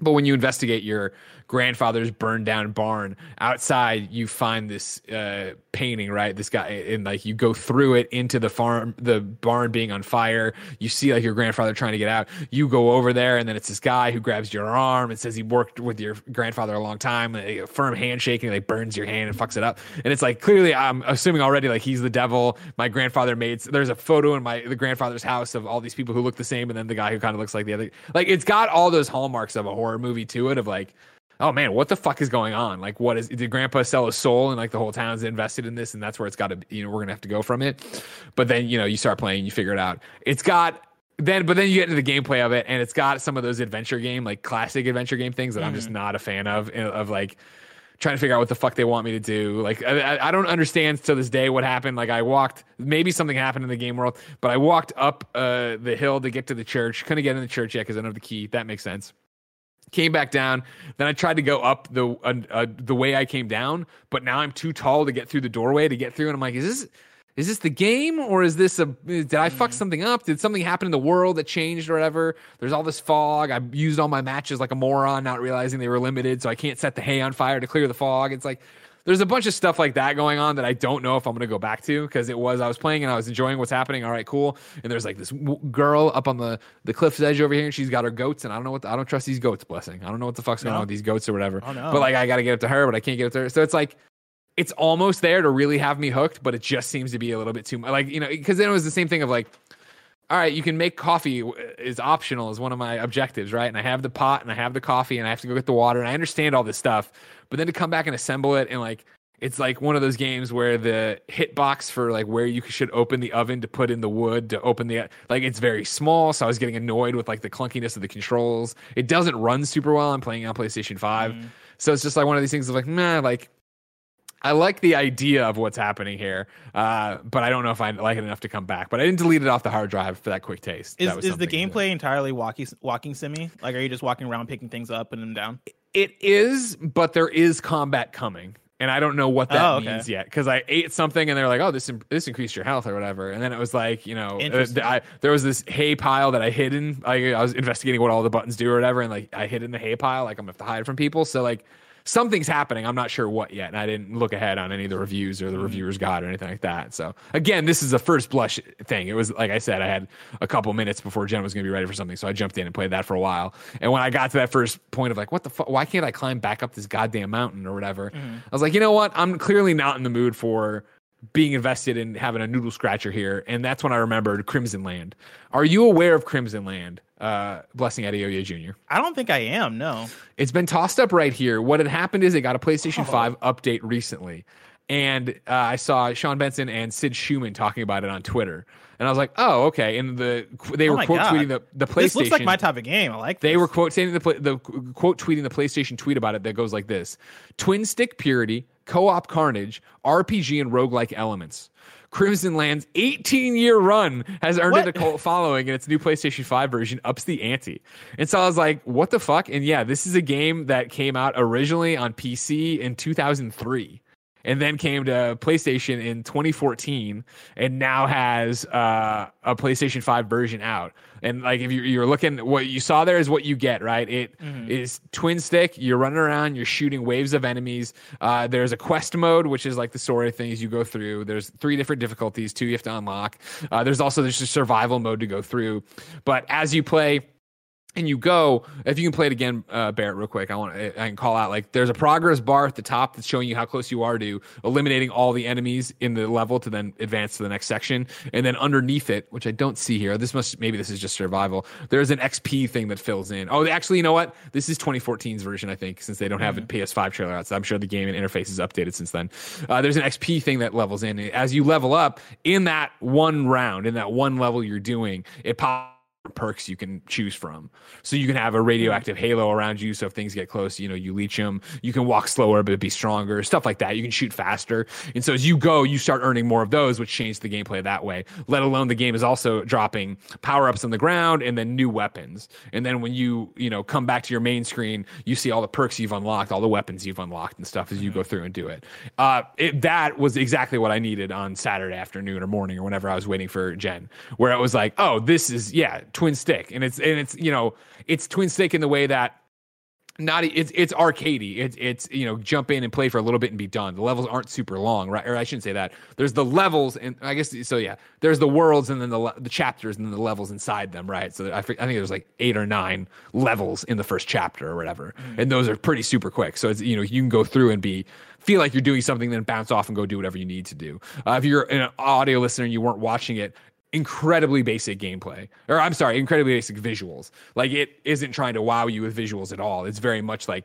[SPEAKER 1] But when you investigate your grandfather's burned down barn. Outside you find this uh, painting right? This guy and like you go through it into the farm the barn being on fire. You see like your grandfather trying to get out. You go over there and then it's this guy who grabs your arm and says he worked with your grandfather a long time. A firm handshake and he like burns your hand and fucks it up. And it's like clearly i'm assuming already like he's the devil. My grandfather made there's a photo in my the grandfather's house of all these people who look the same and then the guy who kind of looks like the other like it's got all those hallmarks of a horror movie to it of like oh man, what the fuck is going on? Like, what is did Grandpa sell his soul and like the whole town's invested in this, and that's where it's got to, you know, we're gonna have to go from it. But then you know, you start playing, you figure it out. It's got then, but then you get into the gameplay of it, and it's got some of those adventure game, like classic adventure game things that I'm just not a fan of. Of like trying to figure out what the fuck they want me to do. Like I, I- I don't understand to this day what happened. Like I walked, maybe something happened in the game world, but I walked up uh, the hill to get to the church. Couldn't get in the church yet because I don't have the key. That makes sense came back down. Then I tried to go up the uh, uh, the way I came down, but now I'm too tall to get through the doorway to get through. And I'm like, is this is this the game or is this a did I fuck something up? Did something happen in the world that changed or whatever? There's all this fog. I used all my matches like a moron, not realizing they were limited, so I can't set the hay on fire to clear the fog. It's like there's a bunch of stuff like that going on that I don't know if I'm gonna go back to because it was I was playing and I was enjoying what's happening. All right, cool. And there's like this w- girl up on the the cliff's edge over here, and she's got her goats, and I don't know what the, I don't trust these goats. Blessing, I don't know what the fuck's going on with these goats or whatever.
[SPEAKER 2] Oh, no.
[SPEAKER 1] But like I got to get up to her, but I can't get up to her. So it's like it's almost there to really have me hooked, but it just seems to be a little bit too much. Like you know, because then it was the same thing of like all right, you can make coffee is optional is one of my objectives, right? And I have the pot and I have the coffee and I have to go get the water and I understand all this stuff, but then to come back and assemble it and like it's like one of those games where the hitbox for like where you should open the oven to put in the wood to open the like it's very small, so I was getting annoyed with like the clunkiness of the controls. It doesn't run super well. I'm playing on PlayStation 5. So it's just like one of these things of like, nah, like I like the idea of what's happening here, uh, but I don't know if I like it enough to come back. But I didn't delete it off the hard drive for that quick taste.
[SPEAKER 2] Is
[SPEAKER 1] That was
[SPEAKER 2] is the
[SPEAKER 1] something that-
[SPEAKER 2] gameplay entirely walking walking simmy? Like, are you just walking around picking things up, putting them down?
[SPEAKER 1] It is, but there is combat coming, and I don't know what that
[SPEAKER 2] Oh, okay.
[SPEAKER 1] means yet because I ate something and they're like, "Oh, this this increased your health or whatever," and then it was like, you know, uh, I, there was this hay pile that I hid in. I, I was investigating what all the buttons do or whatever, and like I hid in the hay pile, like I'm gonna have to hide from people. So like something's happening. I'm not sure what yet, and I didn't look ahead on any of the reviews or the
[SPEAKER 2] Mm-hmm.
[SPEAKER 1] reviewers guide or anything like that. So again, this is a first blush thing. It was like I said, I had a couple minutes before Jen was going to be ready for something, so I jumped in and played that for a while. And when I got to that first point of like, what the fuck? Why can't I climb back up this goddamn mountain or whatever?
[SPEAKER 2] Mm-hmm.
[SPEAKER 1] I was like, you know what? I'm clearly not in the mood for being invested in having a noodle scratcher here, and that's when I remembered Crimsonland. Are you aware of Crimsonland? Uh, Blessing Adeoye Jr.
[SPEAKER 2] I don't think I am. No.
[SPEAKER 1] It's been tossed up right here. What had happened is they got a PlayStation 5 update recently. And uh, I saw Sean Benson and Sid Shuman talking about it on Twitter. And I was like, oh, okay. And the they
[SPEAKER 2] Oh
[SPEAKER 1] were quote
[SPEAKER 2] God.
[SPEAKER 1] tweeting the, the PlayStation.
[SPEAKER 2] This looks like my type of game. I like.
[SPEAKER 1] They were quote saying the, the quote tweeting the PlayStation tweet about it that goes like this: twin stick purity, co-op carnage, RPG and roguelike elements. Crimsonland's 18 year run has earned
[SPEAKER 2] What?
[SPEAKER 1] it a cult following, and its new PlayStation 5 version ups the ante. And so I was like, what the fuck? And yeah, this is a game that came out originally on PC in 2003 and then came to PlayStation in 2014, and now has uh, a PlayStation 5 version out. And like, if you're, you're looking, what you saw there is what you get, right? It is twin stick. You're running around. You're shooting waves of enemies. Uh, there's a quest mode, which is like the story things you go through. There's three different difficulties, two you have to unlock. Uh, there's also there's a survival mode to go through. But as you play, and you go if you can play it again uh barrett real quick i want to i can call out like there's a progress bar at the top that's showing you how close you are to eliminating all the enemies in the level to then advance to the next section. And then underneath it which i don't see here this must maybe this is just survival there's an xp thing that fills in. Oh actually you know what? This is 2014's version i think since they don't have a ps5 trailer out so i'm sure the game and interface is updated since then. Uh, there's an xp thing that levels in. As you level up in that one round in that one level you're doing it pops perks you can choose from. So you can have a radioactive halo around you. So if things get close, you know, you leech them. You can walk slower, but be stronger, stuff like that. You can shoot faster. And so as you go, you start earning more of those, which change the gameplay that way. Let alone the game is also dropping power ups on the ground and then new weapons. And then when you, you know, come back to your main screen, you see all the perks you've unlocked, all the weapons you've unlocked and stuff as you go through and do it. Uh, it that was exactly what I needed on Saturday afternoon or morning or whenever I was waiting for Jen, where it was like, oh, this is, yeah, twin stick. And it's, and it's, you know, it's twin stick in the way that not it's it's arcadey. It's it's you know jump in and play for a little bit and be done. The levels aren't super long, right? Or I shouldn't say that. There's the levels and I guess so. Yeah, there's the worlds and then the the chapters and then the levels inside them, right? So I, I think there's like eight or nine levels in the first chapter or whatever, and those are pretty super quick. So it's you know you can go through and be feel like you're doing something, then bounce off and go do whatever you need to do. Uh, if you're an audio listener and you weren't watching it, incredibly basic gameplay. Or i'm sorry incredibly basic visuals. Like it isn't trying to wow you with visuals at all. It's very much like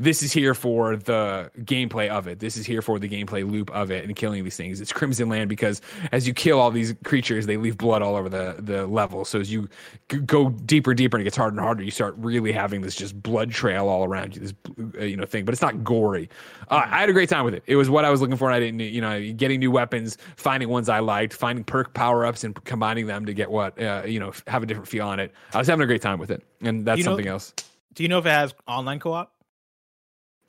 [SPEAKER 1] this is here for the gameplay of it. This is here for the gameplay loop of it and killing these things. It's crimson land because as you kill all these creatures they leave blood all over the the level. So as you g- go deeper deeper and it gets harder and harder you start really having this just blood trail all around you this uh, you know thing. But it's not gory. Uh, i had a great time with it. It was what i was looking for and i didn't you know getting new weapons finding ones i liked finding perk power-ups and combining them to get what uh, you know have a different feel on it. I was having a great time with it. And that's
[SPEAKER 2] You know-
[SPEAKER 1] something else.
[SPEAKER 2] Do you know if it has online co-op?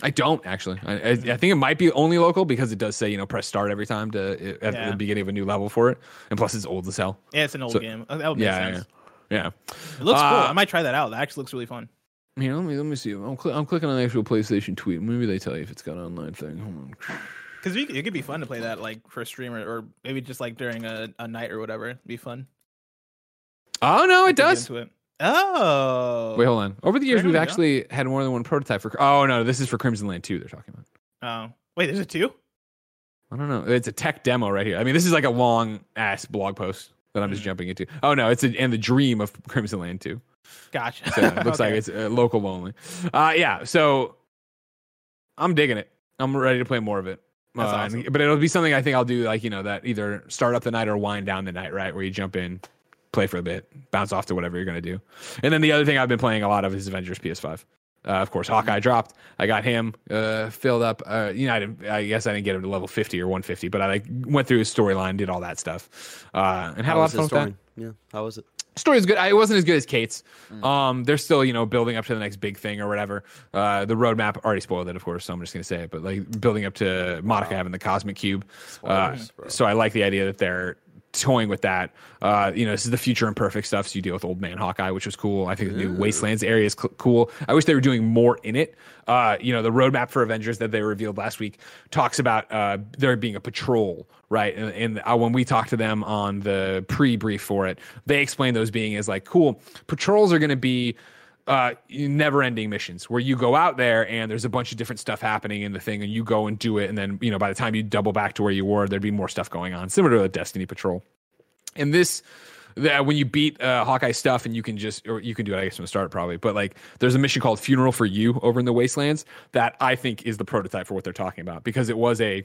[SPEAKER 1] I don't actually. I, I, I think it might be only local because it does say you know press start every time to at
[SPEAKER 2] Yeah.
[SPEAKER 1] the beginning of a new level for it, and plus it's old as hell.
[SPEAKER 2] Yeah, it's an old
[SPEAKER 1] So-
[SPEAKER 2] game. Uh, That would make
[SPEAKER 1] Yeah,
[SPEAKER 2] sense.
[SPEAKER 1] yeah, yeah.
[SPEAKER 2] It looks cool.
[SPEAKER 1] Uh,
[SPEAKER 2] I might try that out. That actually looks really fun.
[SPEAKER 1] Here, let me let me see. I'm, cl- I'm clicking on the actual PlayStation tweet. Maybe they tell you if it's got an online thing. Hold on.
[SPEAKER 2] Because it could be fun to play that like for a streamer or maybe just like during a, a night or whatever. It'd be fun.
[SPEAKER 1] Oh no, it does.
[SPEAKER 2] It. Oh.
[SPEAKER 1] Wait, hold on. Over the years, we've actually had more than one prototype for. Oh no, this is for Crimsonland 2 They're talking about.
[SPEAKER 2] Oh. Wait, there's a two?
[SPEAKER 1] I don't know. It's a tech demo right here. I mean, this is like a long ass blog post that I'm just
[SPEAKER 2] Mhm.
[SPEAKER 1] jumping into. Oh no, it's a, and the dream of Crimsonland 2.
[SPEAKER 2] Gotcha.
[SPEAKER 1] So it looks like it's uh, local only. Uh, yeah. So I'm digging it. I'm ready to play more of it. Uh,
[SPEAKER 2] awesome.
[SPEAKER 1] But it'll be something I think I'll do like you know that either start up the night or wind down the night, right? Where you jump in, play for a bit, bounce off to whatever you're gonna do. And then the other thing I've been playing a lot of is Avengers PS5. Uh, of course, Hawkeye dropped. I got him uh, filled up. Uh, you know, I, didn't, I guess I didn't get him to level 50 or 150, but I like went through his storyline, did all that stuff, uh, and had
[SPEAKER 3] How
[SPEAKER 1] a lot of fun
[SPEAKER 3] his
[SPEAKER 1] with that
[SPEAKER 3] story? Yeah, how was it?
[SPEAKER 1] story's good. It wasn't as good as Kate's.
[SPEAKER 3] Mm.
[SPEAKER 1] Um, they're still, you know, building up to the next big thing or whatever. Uh, the roadmap already spoiled it, of course, so I'm just gonna say it. But like building up to Monica having the cosmic cube. Uh,
[SPEAKER 3] Spoilers,
[SPEAKER 1] so I like the idea that they're toying with that. Uh, you know, this is the future imperfect stuff. So you deal with old man Hawkeye, which was cool. I think the new Wastelands area is cl- cool. I wish they were doing more in it. Uh, you know, the roadmap for Avengers that they revealed last week talks about uh, there being a patrol, right? And, and uh, when we talked to them on the pre-brief for it, they explained those being as like, cool, patrols are going to be uh, never-ending missions where you go out there and there's a bunch of different stuff happening in the thing, and you go and do it, and then you know by the time you double back to where you were, there'd be more stuff going on, similar to a Destiny patrol. And this, that when you beat uh, Hawkeye stuff, and you can just, or you can do it, I guess, from the start probably. But like, there's a mission called Funeral for You over in the Wastelands that I think is the prototype for what they're talking about because it was a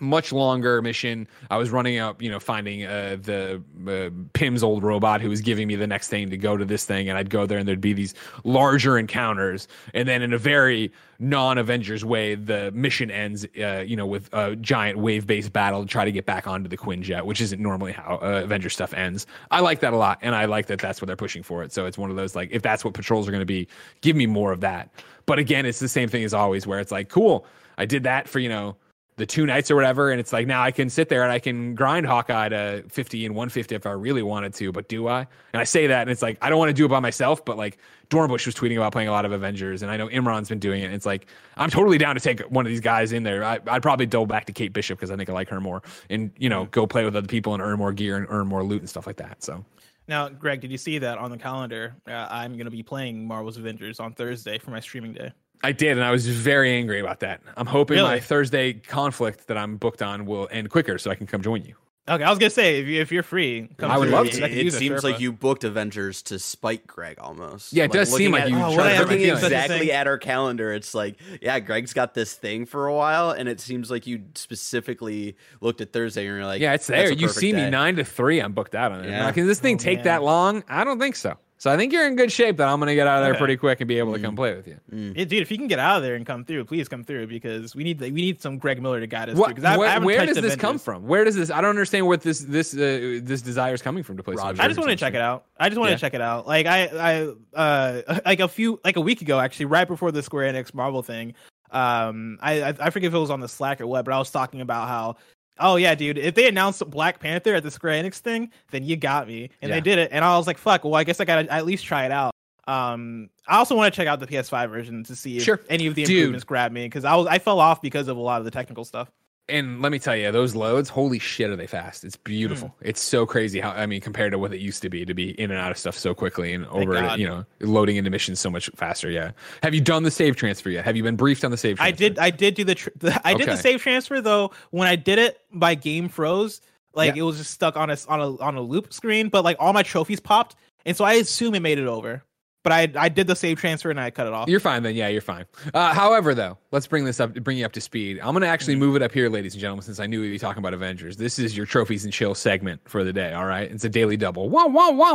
[SPEAKER 1] much longer mission. I was running up, you know, finding uh, the uh, Pym's old robot who was giving me the next thing to go to this thing, and I'd go there, and there'd be these larger encounters, and then in a very non-Avengers way, the mission ends, uh, you know, with a giant wave-based battle to try to get back onto the Quinjet, which isn't normally how uh, Avenger stuff ends. I like that a lot, and I like that that's what they're pushing for it. So it's one of those like, if that's what patrols are going to be, give me more of that. But again, it's the same thing as always, where it's like, cool, I did that for you know the two nights or whatever, and it's like now I can sit there and I can grind Hawkeye to 50 and 150 if I really wanted to, but do I? And I say that, and it's like I don't want to do it by myself, but like Dornbush was tweeting about playing a lot of Avengers, and I know Imran's been doing it. And it's like I'm totally down to take one of these guys in there. I, I'd probably double back to Kate Bishop because I think I like her more, and you know go play with other people and earn more gear and earn more loot and stuff like that. So
[SPEAKER 2] Now, Greg, did you see that on the calendar? Uh, I'm going to be playing Marvel's Avengers on Thursday for my streaming day.
[SPEAKER 1] I did, and I was very angry about that. I'm hoping
[SPEAKER 2] Really?
[SPEAKER 1] my Thursday conflict that I'm booked on will end quicker so I can come join you.
[SPEAKER 2] Okay, I was gonna say if, you, if you're free, come
[SPEAKER 1] I would love to.
[SPEAKER 2] I could
[SPEAKER 3] it
[SPEAKER 2] use a
[SPEAKER 3] seems like you booked Avengers to spite Greg almost.
[SPEAKER 1] Yeah, it does seem
[SPEAKER 3] looking
[SPEAKER 1] like you
[SPEAKER 2] Oh,
[SPEAKER 1] tried to
[SPEAKER 2] I
[SPEAKER 3] looking
[SPEAKER 1] feelings.
[SPEAKER 2] Such a
[SPEAKER 3] exactly at our calendar. It's like, yeah, Greg's got this thing for a while, and it seems like you specifically looked at Thursday and you're like,
[SPEAKER 1] Yeah, it's
[SPEAKER 3] "That's
[SPEAKER 1] there.
[SPEAKER 3] a
[SPEAKER 1] You
[SPEAKER 3] perfect
[SPEAKER 1] see me nine to three. I'm booked out on it.
[SPEAKER 3] Yeah.
[SPEAKER 1] Now, can this thing
[SPEAKER 2] Oh,
[SPEAKER 1] take
[SPEAKER 2] man.
[SPEAKER 1] that long? I don't think so. So I think you're in good shape. That I'm going to get out of there
[SPEAKER 2] Okay.
[SPEAKER 1] pretty quick and be able to
[SPEAKER 3] Mm.
[SPEAKER 1] come play with you.
[SPEAKER 2] Yeah, dude, if you can get out of there and come through, please come through because we need we need some Greg Miller to guide us.
[SPEAKER 1] What,
[SPEAKER 2] through, 'cause I, I
[SPEAKER 1] where
[SPEAKER 2] haven't
[SPEAKER 1] where
[SPEAKER 2] touched
[SPEAKER 1] does this come from? Where does this? I don't understand what this this uh, this desire is coming from to play. some
[SPEAKER 3] Roger.
[SPEAKER 2] I just want to check it out. I just want
[SPEAKER 1] Yeah.
[SPEAKER 2] to check it out. Like I, I, uh, like a few, like a week ago, actually, right before the Square Enix Marvel thing. Um, I, I, I forget if it was on the Slack or what, but I was talking about how, oh yeah, dude, if they announced Black Panther at the Square Enix thing, then you got me, and
[SPEAKER 1] Yeah.
[SPEAKER 2] they did it, and I was like, fuck, well, I guess I gotta at least try it out. Um, I also want to check out the PS5 version to see if
[SPEAKER 1] Sure.
[SPEAKER 2] any of the
[SPEAKER 1] Dude.
[SPEAKER 2] improvements grab me because I was I fell off because of a lot of the technical stuff.
[SPEAKER 1] And let me tell you, those loads, holy shit, are they fast? It's beautiful.
[SPEAKER 2] Hmm.
[SPEAKER 1] It's so crazy how I mean, compared to what it used to be, to be in and out of stuff so quickly and over,
[SPEAKER 2] God.
[SPEAKER 1] you know, loading into missions so much faster. Yeah. Have you done the save transfer yet? Have you been briefed on the save? Transfer?
[SPEAKER 2] I did. I did do the. Tr- the I did the save transfer though. When I did it, my game froze. Like
[SPEAKER 1] Yeah.
[SPEAKER 2] it was just stuck on a on a on a loop screen. But like all my trophies popped, and so I assume it made it over. But I I did the save transfer and I cut it off.
[SPEAKER 1] You're fine then. Yeah, you're fine. Uh, however, though, let's bring this up, bring you up to speed. I'm going to actually
[SPEAKER 2] Mm-hmm.
[SPEAKER 1] move it up here, ladies and gentlemen, since I knew we'd be talking about Avengers. This is your trophies and chill segment for the day. All right, it's a daily double. Wow, wow, wow.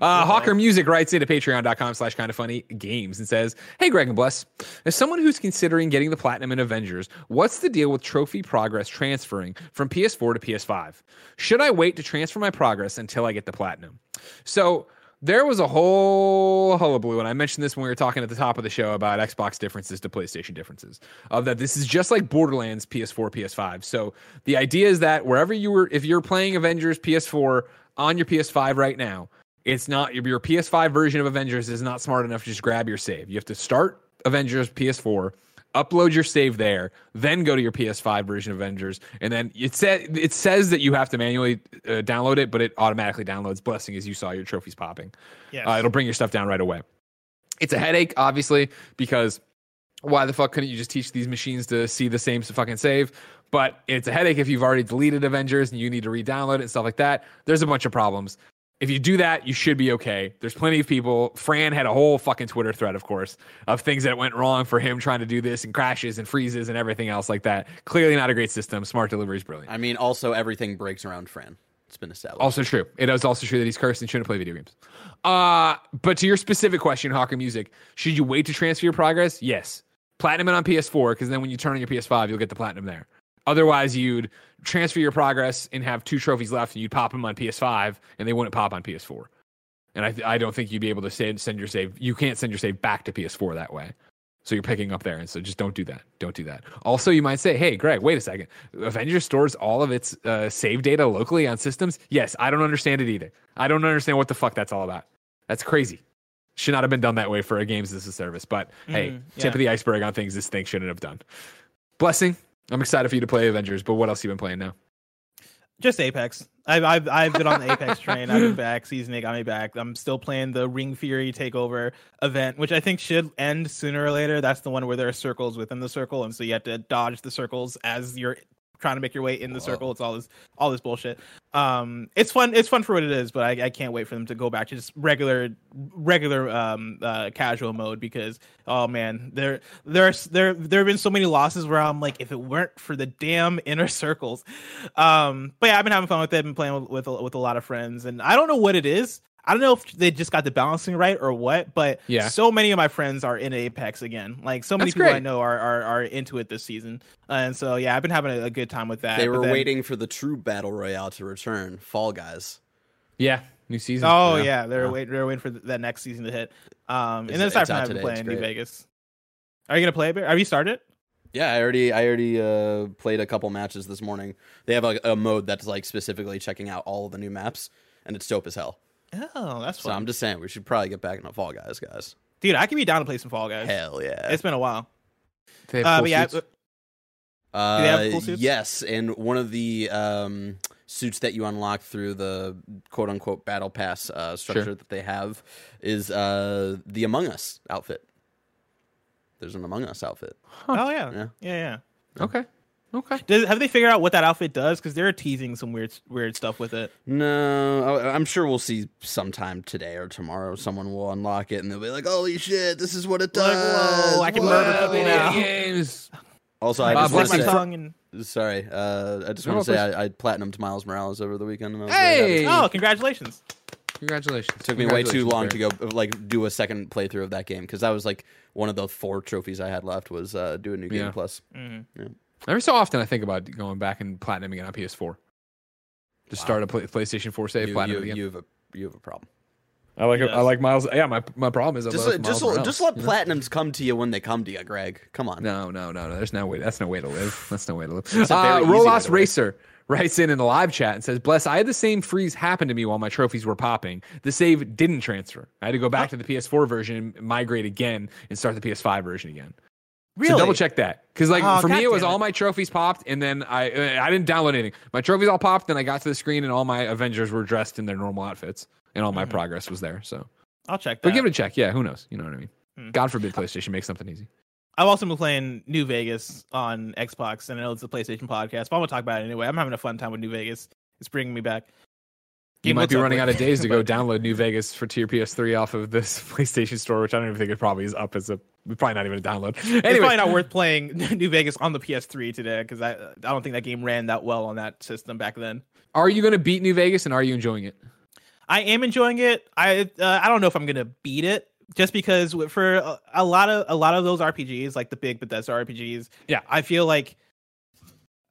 [SPEAKER 1] Uh, Hawkermusic writes into Patreon.com/slash Kind of Funny Games and says, "Hey, Greg and Bless, as someone who's considering getting the platinum in Avengers, what's the deal with trophy progress transferring from PS4 to PS5? Should I wait to transfer my progress until I get the platinum?" So there was a whole hullabaloo, and I mentioned this when we were talking at the top of the show about Xbox differences to PlayStation differences. Of that, this is just like Borderlands PS4, PS5. So the idea is that wherever you were, if you're playing Avengers PS4 on your PS5 right now, it's not your, your PS5 version of Avengers is not smart enough to just grab your save. You have to start Avengers PS4, upload your save there, then go to your PS5 version of Avengers, and then it says it says that you have to manually uh, download it, but it automatically downloads. Blessing as you saw your trophies popping.
[SPEAKER 2] Yes.
[SPEAKER 1] Uh, it'll bring your stuff down right away. It's a headache, obviously, because why the fuck couldn't you just teach these machines to see the same fucking save? But it's a headache if you've already deleted Avengers and you need to re-download it and stuff like that. There's a bunch of problems. If you do that, you should be okay. There's plenty of people. Fran had a whole fucking Twitter thread, of course, of things that went wrong for him trying to do this and crashes and freezes and everything else like that. Clearly not a great system. Smart delivery is brilliant.
[SPEAKER 3] I mean, also everything breaks around Fran. It's been established.
[SPEAKER 1] Also true. It is also true that he's cursed and shouldn't play video games. Uh, but to your specific question, Hawkermusic, should you wait to transfer your progress? Yes. Platinum it on PS4, because then when you turn on your PS5, you'll get the platinum there. Otherwise, you'd transfer your progress and have two trophies left, and you'd pop them on PS5, and they wouldn't pop on PS4. And I, I don't think you'd be able to send, send your save. You can't send your save back to PS4 that way. So you're picking up there, and so just don't do that. Don't do that. Also, you might say, "Hey, Greg, wait a second. Avengers stores all of its uh, save data locally on systems." Yes, I don't understand it either. I don't understand what the fuck that's all about. That's crazy. Should not have been done that way for a games as a service. But hey,
[SPEAKER 2] Mhm,
[SPEAKER 1] tip of the iceberg on things this thing shouldn't have done. Blessing. I'm excited for you to play Avengers, but what else you been playing now?
[SPEAKER 2] Just Apex. I've I've I've been on the Apex train. I've been back. Season eight got me back. I'm still playing the Ring Fury Takeover event, which I think should end sooner or later. That's the one where there are circles within the circle, and so you have to dodge the circles as you're trying to make your way in the circle. It's all this all this bullshit. Um, it's fun. It's fun for what it is, but I, I can't wait for them to go back to just regular regular um uh, casual mode because oh man, there there's there there have been so many losses where I'm like, if it weren't for the damn inner circles, um. But yeah, I've been having fun with it. I've been playing with with with a lot of friends, and I don't know what it is. I don't know if they just got the balancing right or what, but
[SPEAKER 1] Yeah.
[SPEAKER 2] so many of my friends are in Apex again. Like so many
[SPEAKER 1] That's
[SPEAKER 2] people I know are, are are into it this season, and so yeah, I've been having a, a good time with that.
[SPEAKER 3] they were
[SPEAKER 2] then-
[SPEAKER 3] waiting for the true battle royale to return. Fall Guys.
[SPEAKER 1] Yeah, new season.
[SPEAKER 2] Oh
[SPEAKER 3] Yeah.
[SPEAKER 2] yeah, they're
[SPEAKER 3] Yeah.
[SPEAKER 2] waiting. They're waiting for th- that next season to hit. Um,
[SPEAKER 3] It's-
[SPEAKER 2] and then aside from that, I've been
[SPEAKER 3] today. It's
[SPEAKER 2] playing New. Vegas. Are you gonna play it? Bear? Have you started?
[SPEAKER 3] Yeah, I already I already uh, played a couple matches this morning. They have a, a mode that's like specifically checking out all of the new maps, and it's dope as hell.
[SPEAKER 2] Oh, that's
[SPEAKER 3] So
[SPEAKER 2] fun,
[SPEAKER 3] I'm just saying we should probably get back into Fall Guys, guys.
[SPEAKER 2] dude. I could be down to play some Fall Guys.
[SPEAKER 3] Hell yeah.
[SPEAKER 2] It's been a while.
[SPEAKER 1] They have
[SPEAKER 2] Uh,
[SPEAKER 1] cool
[SPEAKER 2] but yeah.
[SPEAKER 3] Uh,
[SPEAKER 2] Do they have cool suits?
[SPEAKER 3] Yes, and one of the um, suits that you unlock through the quote unquote battle pass uh, structure
[SPEAKER 1] Sure.
[SPEAKER 3] that they have is uh, the Among Us outfit. There's an Among Us outfit.
[SPEAKER 2] Oh yeah,
[SPEAKER 3] Yeah.
[SPEAKER 2] yeah, yeah.
[SPEAKER 1] okay, okay.
[SPEAKER 2] Does, have they figured out what that outfit does? Because they're teasing some weird weird stuff with it.
[SPEAKER 3] No, I- I'm sure we'll see sometime today or tomorrow. Someone will unlock it and they'll be like, "Holy shit, this is what it
[SPEAKER 2] Like,
[SPEAKER 3] does!"
[SPEAKER 2] whoa, I can
[SPEAKER 3] Whoa."
[SPEAKER 2] murder people
[SPEAKER 1] Video
[SPEAKER 2] now.
[SPEAKER 1] games.
[SPEAKER 3] Also, I
[SPEAKER 1] Bob
[SPEAKER 3] just want
[SPEAKER 2] my
[SPEAKER 3] to say,
[SPEAKER 2] tongue and
[SPEAKER 3] sorry. Uh, I just
[SPEAKER 1] No,
[SPEAKER 3] want to say. I, I platinumed Miles Morales over the weekend. And I was.
[SPEAKER 1] Hey,
[SPEAKER 2] oh, congratulations!
[SPEAKER 1] congratulations!
[SPEAKER 3] It took me way too long
[SPEAKER 1] Barry.
[SPEAKER 3] to go like do a second playthrough of that game because that was like one of the four trophies I had left was uh, do a new game
[SPEAKER 1] Yeah.
[SPEAKER 3] Plus.
[SPEAKER 1] Every so often, I think about going back and platinum again on PS4. Just
[SPEAKER 3] Wow.
[SPEAKER 1] start a play, PlayStation 4 save
[SPEAKER 3] You,
[SPEAKER 1] platinum
[SPEAKER 3] you,
[SPEAKER 1] again.
[SPEAKER 3] you have a you have a problem.
[SPEAKER 1] I like
[SPEAKER 2] Yes.
[SPEAKER 1] I like Miles. Yeah, my my problem is I
[SPEAKER 3] Just let- just
[SPEAKER 1] Miles
[SPEAKER 3] let- just let
[SPEAKER 1] you know?
[SPEAKER 3] platinums come to you when they come to you, Greg. Come on.
[SPEAKER 1] No, no, no, no. There's no way. That's no way to live. That's no way to live.
[SPEAKER 3] It's a very
[SPEAKER 1] Uh,
[SPEAKER 3] easy
[SPEAKER 1] Rolos. Racer writes in in the live chat and says, "Bless, I had the same freeze happen to me while my trophies were popping. The save didn't transfer. I had to go back to the PS4 version, and migrate again, and start the PS5 version again.
[SPEAKER 2] Really?
[SPEAKER 1] So double check that because like
[SPEAKER 2] Oh,
[SPEAKER 1] for me, it was
[SPEAKER 2] it.
[SPEAKER 1] all my trophies popped, and then I uh, I didn't download anything. My trophies all popped, then I got to the screen, and all my Avengers were dressed in their normal outfits, and all my
[SPEAKER 2] Mhm.
[SPEAKER 1] progress was there. So,
[SPEAKER 2] I'll check that.
[SPEAKER 1] but give it a check. Yeah, who knows? You know what I mean?
[SPEAKER 2] Hmm.
[SPEAKER 1] God forbid PlayStation makes something easy.
[SPEAKER 2] I've also been playing New Vegas on Xbox, and I know it's a PlayStation podcast, but I'm gonna talk about it anyway. I'm having a fun time with New Vegas. It's bringing me back.
[SPEAKER 1] You might be running out of days to go download New Vegas for to your PS3 off of this PlayStation Store, which I don't even think it probably is up as a probably not even a download.
[SPEAKER 2] It's probably not worth playing New Vegas on the PS3 today because I I don't think that game ran that well on that system back then.
[SPEAKER 1] are you going to beat New Vegas and are you enjoying it?
[SPEAKER 2] I am enjoying it. I uh, I don't know if I'm gonna beat it just because for a, a lot of a lot of those RPGs, like the big Bethesda RPGs,
[SPEAKER 1] Yeah.
[SPEAKER 2] I feel like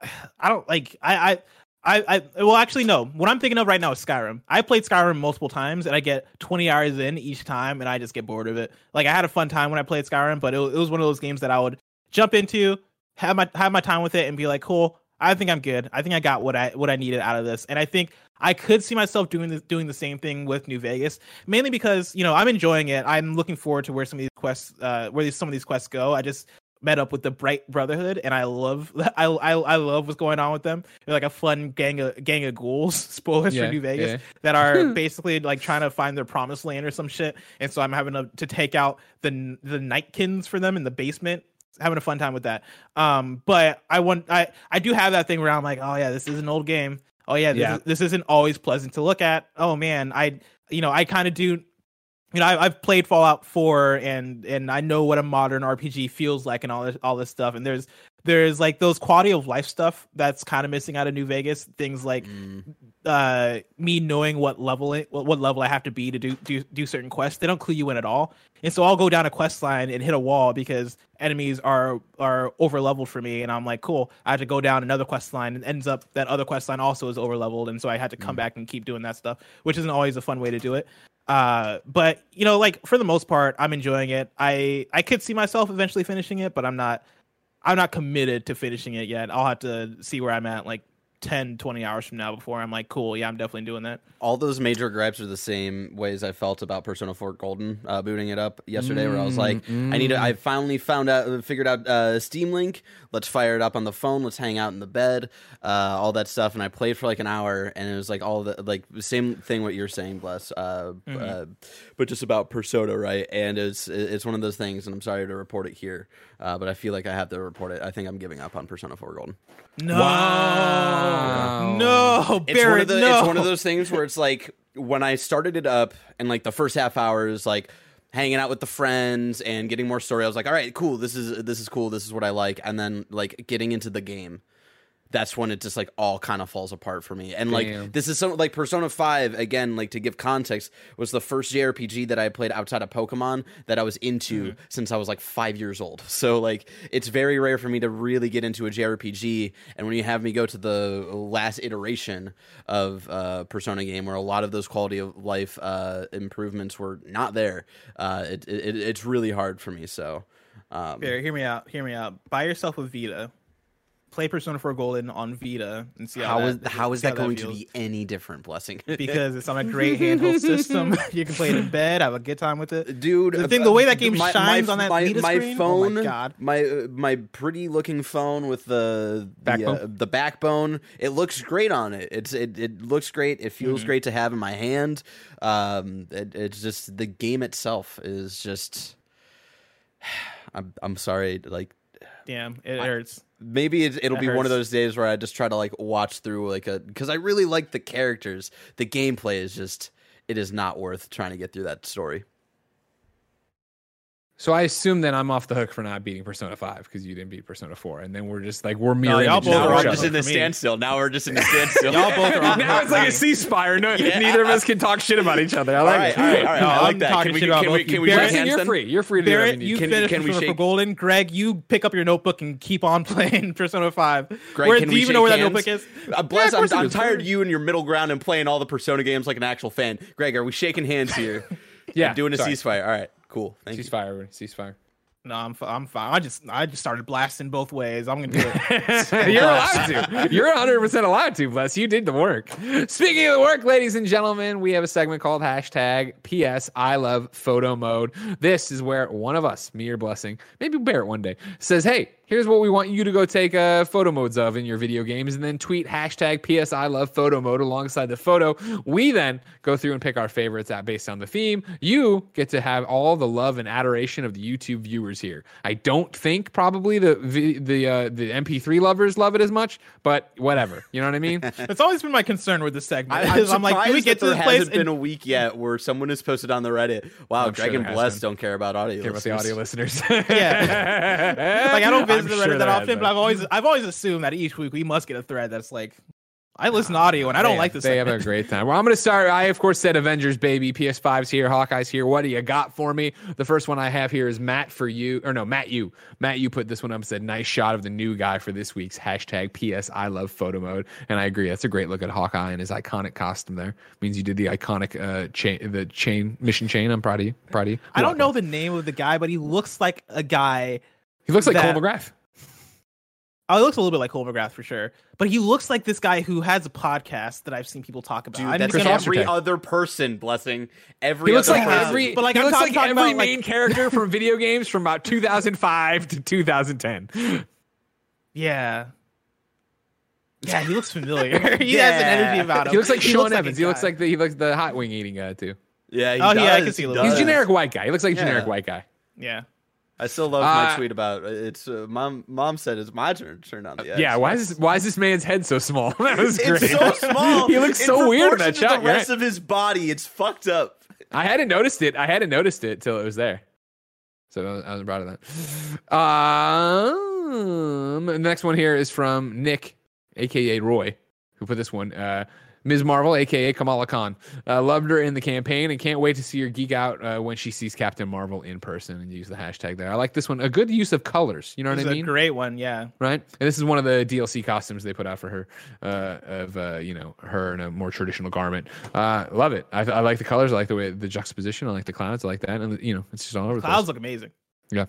[SPEAKER 2] I don't like I I. I, I well actually no. What I'm thinking of right now is Skyrim. I played Skyrim multiple times and I get 20 hours in each time and I just get bored of it. Like I had a fun time when I played Skyrim, but it, it was one of those games that I would jump into, have my have my time with it, and be like, cool. I think I'm good. I think I got what I what I needed out of this, and I think I could see myself doing this, doing the same thing with New Vegas, mainly because you know I'm enjoying it. I'm looking forward to where some of these quests, uh, where these, some of these quests go. I just met up with the Bright Brotherhood, and I love I I, I love what's going on with them. They're like a fun gang of gang of ghouls. Spoilers
[SPEAKER 1] Yeah,
[SPEAKER 2] for New Vegas
[SPEAKER 1] yeah.
[SPEAKER 2] that are basically like trying to find their promised land or some shit. And so I'm having to, to take out the the Nightkins for them in the basement. Having a fun time with that. Um, but I want I I do have that thing where I'm like, oh yeah, this is an old game. Oh yeah, this,
[SPEAKER 1] Yeah.
[SPEAKER 2] Is, this isn't always pleasant to look at. Oh man, I you know I kind of do you know, I, I've played Fallout 4 and and I know what a modern RPG feels like and all this all this stuff. And there's there's like those quality of life stuff that's kind of missing out of New Vegas. Things like
[SPEAKER 3] Mm.
[SPEAKER 2] uh me knowing what level it, what, what level I have to be to do, do do certain quests. They don't clue you in at all. And so I'll go down a quest line and hit a wall because enemies are are over leveled for me. And I'm like, cool. I have to go down another quest line and ends up that other quest line also is over leveled. And so I had to come back and keep doing that stuff, which isn't always a fun way to do it uh but you know like for the most part i'm enjoying it. I i could see myself eventually finishing it but i'm not i'm not committed to finishing it yet. I'll have to see where i'm at like 10 20 hours from now before i'm like cool yeah i'm definitely doing that
[SPEAKER 3] all those major gripes are the same ways I felt about Persona 4 Golden uh, booting it up yesterday, where I was like, I need to. I finally found out, figured out uh, Steam Link. Let's fire it up on the phone. Let's hang out in the bed, uh, all that stuff. And I played for like an hour, and it was like all the like the same thing what you're saying, Bless. Uh, uh, but just about Persona, right? And it's it's one of those things, and I'm sorry to report it here, uh, but I feel like I have to report it. I think I'm giving up on Persona 4 Golden.
[SPEAKER 2] no
[SPEAKER 1] Wow.
[SPEAKER 2] No
[SPEAKER 3] it's
[SPEAKER 2] Barrett,
[SPEAKER 3] one of the,
[SPEAKER 2] no.
[SPEAKER 3] it's one of those things where it's like when I started it up and like the first half hour is like hanging out with the friends and getting more story. I was like, all right, cool. This is this is cool. This is what I like. And then like getting into the game. That's when it just like all kind of falls apart for me. And like
[SPEAKER 1] Damn.
[SPEAKER 3] this is some like Persona 5 again like to give context was the first JRPG that I played outside of Pokemon that I was into
[SPEAKER 1] Mm-hmm.
[SPEAKER 3] since I was like 5 years old. So like it's very rare for me to really get into a JRPG and when you have me go to the last iteration of uh Persona game where a lot of those quality of life uh improvements were not there, uh it, it it's really hard for me so um
[SPEAKER 2] Barrett, hear me out hear me out buy yourself a vita play persona 4 golden on vita and see how,
[SPEAKER 3] how is
[SPEAKER 2] that,
[SPEAKER 3] how is
[SPEAKER 2] see
[SPEAKER 3] that going to be any different blessing?
[SPEAKER 2] because it's on a great handheld system you can play it in bed have a good time with it
[SPEAKER 3] dude.
[SPEAKER 2] The thing- the way that
[SPEAKER 3] uh,
[SPEAKER 2] game shines on that
[SPEAKER 3] my,
[SPEAKER 2] Vita
[SPEAKER 3] my
[SPEAKER 2] screen? Oh my
[SPEAKER 3] phone,
[SPEAKER 2] God.
[SPEAKER 3] my uh, my pretty looking phone with the the
[SPEAKER 1] Backbone?
[SPEAKER 3] Uh, the backbone. It looks great on it. It's it, it looks great. It feels
[SPEAKER 2] Mm-hmm.
[SPEAKER 3] great to have in my hand. Um, it, it's just the game itself is just. I'm I'm sorry, like
[SPEAKER 2] damn it hurts
[SPEAKER 3] maybe it, it'll
[SPEAKER 2] That
[SPEAKER 3] be one of those days where I just try to like watch through like a because I really like the characters. The gameplay is just it is not worth trying to get through that story.
[SPEAKER 1] So I assume then I'm off the hook for not beating Persona 5 because you didn't beat Persona 4. And then we're just like, we're mirroring
[SPEAKER 2] y'all
[SPEAKER 1] images
[SPEAKER 2] both
[SPEAKER 1] of
[SPEAKER 2] are
[SPEAKER 1] each
[SPEAKER 2] on the
[SPEAKER 1] other.
[SPEAKER 2] hook
[SPEAKER 3] standstill. Now we're just in a standstill.
[SPEAKER 2] Y'all both are
[SPEAKER 1] now it's like a ceasefire. No,
[SPEAKER 3] Yeah.
[SPEAKER 1] neither of us can talk shit about each other. I
[SPEAKER 3] All
[SPEAKER 1] like
[SPEAKER 3] right,
[SPEAKER 1] it.
[SPEAKER 3] all right, all right.
[SPEAKER 2] No,
[SPEAKER 3] I
[SPEAKER 2] I'm
[SPEAKER 3] like that. Can we,
[SPEAKER 2] shit
[SPEAKER 3] can we, can
[SPEAKER 2] you.
[SPEAKER 3] we
[SPEAKER 2] Barrett,
[SPEAKER 3] shake
[SPEAKER 1] Jackson,
[SPEAKER 3] hands
[SPEAKER 1] you're free. You're free to do whatever
[SPEAKER 2] Barrett,
[SPEAKER 1] you
[SPEAKER 2] you.
[SPEAKER 3] Can-
[SPEAKER 2] finish
[SPEAKER 3] can we
[SPEAKER 2] Persona
[SPEAKER 3] shake-
[SPEAKER 2] 4 Golden. Greg, you pick up your notebook and keep on playing Persona 5.
[SPEAKER 3] Greg,
[SPEAKER 2] Where,
[SPEAKER 3] can
[SPEAKER 2] do
[SPEAKER 3] we
[SPEAKER 2] you even know where
[SPEAKER 3] shake
[SPEAKER 2] that
[SPEAKER 3] hands?
[SPEAKER 2] notebook is?
[SPEAKER 3] Uh, bless,
[SPEAKER 1] Yeah,
[SPEAKER 3] I'm, I'm tired of you and your middle ground and playing all the Persona games like an actual fan. Greg, are we shaking hands here?
[SPEAKER 1] Yeah,
[SPEAKER 3] doing a ceasefire. All right, cool. Thank you.
[SPEAKER 1] Ceasefire, everyone. Ceasefire.
[SPEAKER 2] No, I'm fi- I'm fine. I just I just started blasting both ways. I'm gonna do it.
[SPEAKER 1] You're allowed to. You're 100% allowed to, Bless. You did the work. Speaking of the work, ladies and gentlemen, we have a segment called hashtag PS I love photo mode. This is where one of us, me or Blessing, maybe Barrett one day, says, hey, here's what we want you to go take uh, photo modes of in your video games and then tweet hashtag PS I love photo mode alongside the photo. We then go through and pick our favorites out based on the theme. You get to have all the love and adoration of the YouTube viewers here. I don't think probably the the uh, the MP3 lovers love it as much, but whatever. You know what I mean?
[SPEAKER 2] It's always been my concern with this segment.
[SPEAKER 3] I, I'm,
[SPEAKER 2] I'm like, do we get to
[SPEAKER 3] there
[SPEAKER 2] this place?
[SPEAKER 3] hasn't been a week yet where someone has posted on the Reddit. Wow,
[SPEAKER 1] I'm sure
[SPEAKER 3] Greg and
[SPEAKER 1] there has
[SPEAKER 3] Bless don't care about audio.
[SPEAKER 1] Care about the audio
[SPEAKER 3] listeners.
[SPEAKER 1] listeners.
[SPEAKER 2] Yeah. like I don't
[SPEAKER 1] I'm
[SPEAKER 2] the Reddit
[SPEAKER 1] sure
[SPEAKER 2] that often, but. I've always I've always assumed that each week we must get a thread that's like, I listen to audio and I don't
[SPEAKER 1] They-
[SPEAKER 2] like this.
[SPEAKER 1] They have a great time. Well, I'm going to start. I, of course, said Avengers, baby. PS5's here. Hawkeye's here. What do you got for me? The first one I have here is Matt for you. Or no, Matt, you. Matt, you put this one up and said, nice shot of the new guy for this week's hashtag PS I love photo mode. And I agree. That's a great look at Hawkeye and his iconic costume there. Means you did the iconic uh, chain, the chain, mission chain. I'm proud of you. Proud of you.
[SPEAKER 2] I don't know the name of the guy, but he looks like a guy.
[SPEAKER 1] He looks like
[SPEAKER 2] that-
[SPEAKER 1] Cole McGrath.
[SPEAKER 2] Oh, he looks a little bit like Cole McGrath for sure, but he looks like this guy who has a podcast that I've seen people talk about.
[SPEAKER 3] Dude,
[SPEAKER 2] I
[SPEAKER 3] that's
[SPEAKER 2] didn't
[SPEAKER 1] Chris
[SPEAKER 2] see
[SPEAKER 3] every
[SPEAKER 1] Ostertag.
[SPEAKER 3] other person. Blessing every.
[SPEAKER 1] He looks
[SPEAKER 3] other
[SPEAKER 1] like
[SPEAKER 3] person.
[SPEAKER 1] every,
[SPEAKER 2] But, like,
[SPEAKER 1] he
[SPEAKER 2] I'm
[SPEAKER 1] looks
[SPEAKER 2] talk-
[SPEAKER 1] like
[SPEAKER 2] talking
[SPEAKER 1] every
[SPEAKER 2] about, like-
[SPEAKER 1] main character from video games from about 2005 to 2010.
[SPEAKER 2] Yeah. Yeah, he looks familiar. he has an energy about him.
[SPEAKER 1] He looks like Sean
[SPEAKER 2] a
[SPEAKER 1] Evans. he looks like the he looks the hot wing eating guy too.
[SPEAKER 3] Yeah, he
[SPEAKER 2] Oh,
[SPEAKER 3] does.
[SPEAKER 2] yeah, I can see a little
[SPEAKER 1] He's generic white guy. He looks like a generic white guy.
[SPEAKER 2] Yeah.
[SPEAKER 3] I still love my
[SPEAKER 1] Uh,
[SPEAKER 3] tweet about it's. Uh, mom, mom said it's my turn to turn on the.
[SPEAKER 1] Yeah, why is this, why is this man's head so small? that was great.
[SPEAKER 3] It's so small.
[SPEAKER 1] he looks so weird in that shot.
[SPEAKER 3] The rest
[SPEAKER 1] right?
[SPEAKER 3] of his body, it's fucked up.
[SPEAKER 1] I hadn't noticed it. I hadn't noticed it till it was there. So I was proud of that. Um, the next one here is from Nick, aka Roy, who put this one. Uh, Ms. Marvel, aka Kamala Khan, uh, loved her in the campaign and can't wait to see her geek out uh, when she sees Captain Marvel in person and use the hashtag there. I like this one. A good use of colors. You know what I
[SPEAKER 2] a
[SPEAKER 1] mean?
[SPEAKER 2] great one. Yeah.
[SPEAKER 1] right? And this is one of the DLC costumes they put out for her, uh, of uh, you know her in a more traditional garment. Uh, love it. I, I like the colors. I like the way the juxtaposition. I like the clouds. I like that, and you know it's just all over the
[SPEAKER 2] Clouds look amazing.
[SPEAKER 1] Yeah.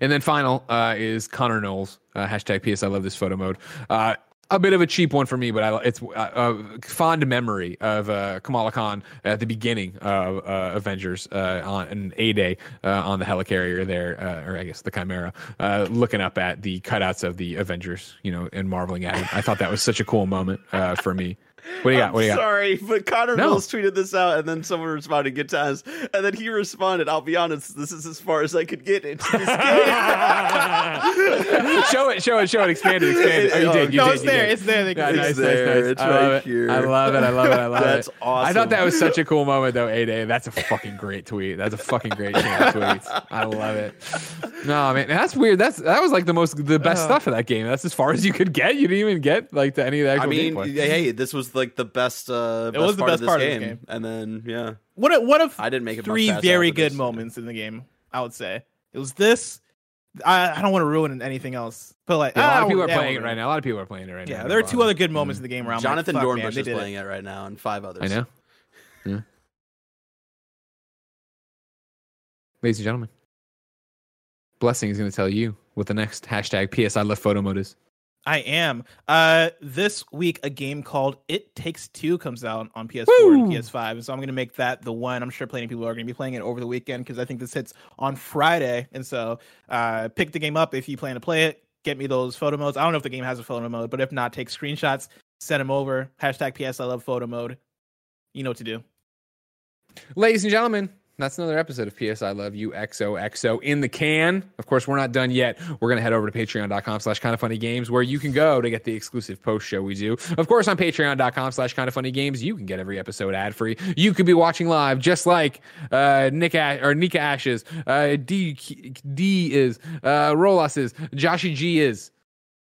[SPEAKER 1] And then final uh, is Connor Knowles uh, hashtag PS. I love this photo mode. Uh, a bit of a cheap one for me, but I, it's uh, a fond memory of uh, Kamala Khan at the beginning of uh, Avengers uh, on an A Day uh, on the helicarrier there, uh, or I guess the Chimera, uh, looking up at the cutouts of the Avengers, you know, and marveling at it. I thought that was such a cool moment uh, for me. What do you got? What do you got?
[SPEAKER 3] sorry, but Connor
[SPEAKER 1] No.
[SPEAKER 3] Mills tweeted this out, and then someone responded "Good times," and then he responded, "I'll be honest, this is as far as I could get into this game."
[SPEAKER 1] show it, show it, show it. Expand it, expand it. Oh, you oh, did. You
[SPEAKER 2] no,
[SPEAKER 1] did,
[SPEAKER 2] it's
[SPEAKER 1] you
[SPEAKER 2] there.
[SPEAKER 1] did.
[SPEAKER 2] It's there.
[SPEAKER 3] It's
[SPEAKER 1] nice,
[SPEAKER 3] there.
[SPEAKER 1] nice.
[SPEAKER 3] It's
[SPEAKER 1] I love
[SPEAKER 3] right
[SPEAKER 1] it.
[SPEAKER 3] here.
[SPEAKER 1] I love it. I love it. I love
[SPEAKER 3] That's
[SPEAKER 1] it.
[SPEAKER 3] awesome.
[SPEAKER 1] I thought that was such a cool moment, though. A Day. That's a fucking great tweet. That's a fucking great chain of tweets. I love it. No, man, that's weird. That's that was like the most, the best
[SPEAKER 2] Oh.
[SPEAKER 1] stuff of that game. That's as far as you could get. You didn't even get like to any of the
[SPEAKER 3] I
[SPEAKER 1] actual
[SPEAKER 3] mean,
[SPEAKER 1] gameplay.
[SPEAKER 3] hey, this was like the best. Uh, best
[SPEAKER 2] was the
[SPEAKER 3] part
[SPEAKER 2] best
[SPEAKER 3] of this
[SPEAKER 2] part of
[SPEAKER 3] game.
[SPEAKER 2] this game.
[SPEAKER 3] and then yeah,
[SPEAKER 2] what of one of
[SPEAKER 3] I didn't make it
[SPEAKER 2] three very good
[SPEAKER 3] this.
[SPEAKER 2] moments in the game. I would say it was this. I, I don't want to ruin anything else, but like
[SPEAKER 1] Yeah, a lot of people are
[SPEAKER 2] yeah,
[SPEAKER 1] playing it right now. A lot of people are playing it right now.
[SPEAKER 2] Yeah, there are two other good moments in the game where I'm
[SPEAKER 3] Jonathan
[SPEAKER 2] like, fuck, man,
[SPEAKER 3] Dornbush is
[SPEAKER 2] did it.
[SPEAKER 3] playing it. right now, and five others.
[SPEAKER 1] I know. Yeah. Ladies and gentlemen, Blessing is going to tell you what the next hashtag PS I Love Photo Mode is.
[SPEAKER 2] I am. Uh, this week a game called It Takes Two comes out on PS4
[SPEAKER 1] Woo!
[SPEAKER 2] and PS5, and so I'm gonna make that the one. I'm sure plenty of people are gonna be playing it over the weekend because I think this hits on Friday, and so uh, pick the game up if you plan to play it. Get me those photo modes. I don't know if the game has a photo mode, but if not, take screenshots, send them over. Hashtag PS I love photo mode. You know what to do.
[SPEAKER 1] Ladies and gentlemen, that's another episode of PS I Love You XOXO in the can. Of course, we're not done yet. We're going to head over to patreon.com slash kind of funny games where you can go to get the exclusive post show we do. Of course, on patreon.com slash kind of funny games, you can get every episode ad free. You could be watching live just like uh, Nick Ash- or Nika Ashes, uh, D, D is, uh, Rolas is, Joshy G is.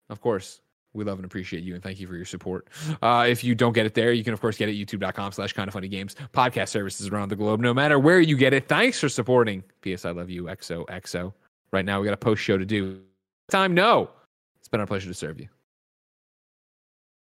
[SPEAKER 1] Of course, we love and appreciate you and thank you for your support. Uh, if you don't get it there, you can of course get it youtube.com slash kind of funny games podcast services around the globe. No matter where you get it, thanks for supporting PS I Love You XOXO. Right now we got a post show to do. Time? No. It's been our pleasure to serve you.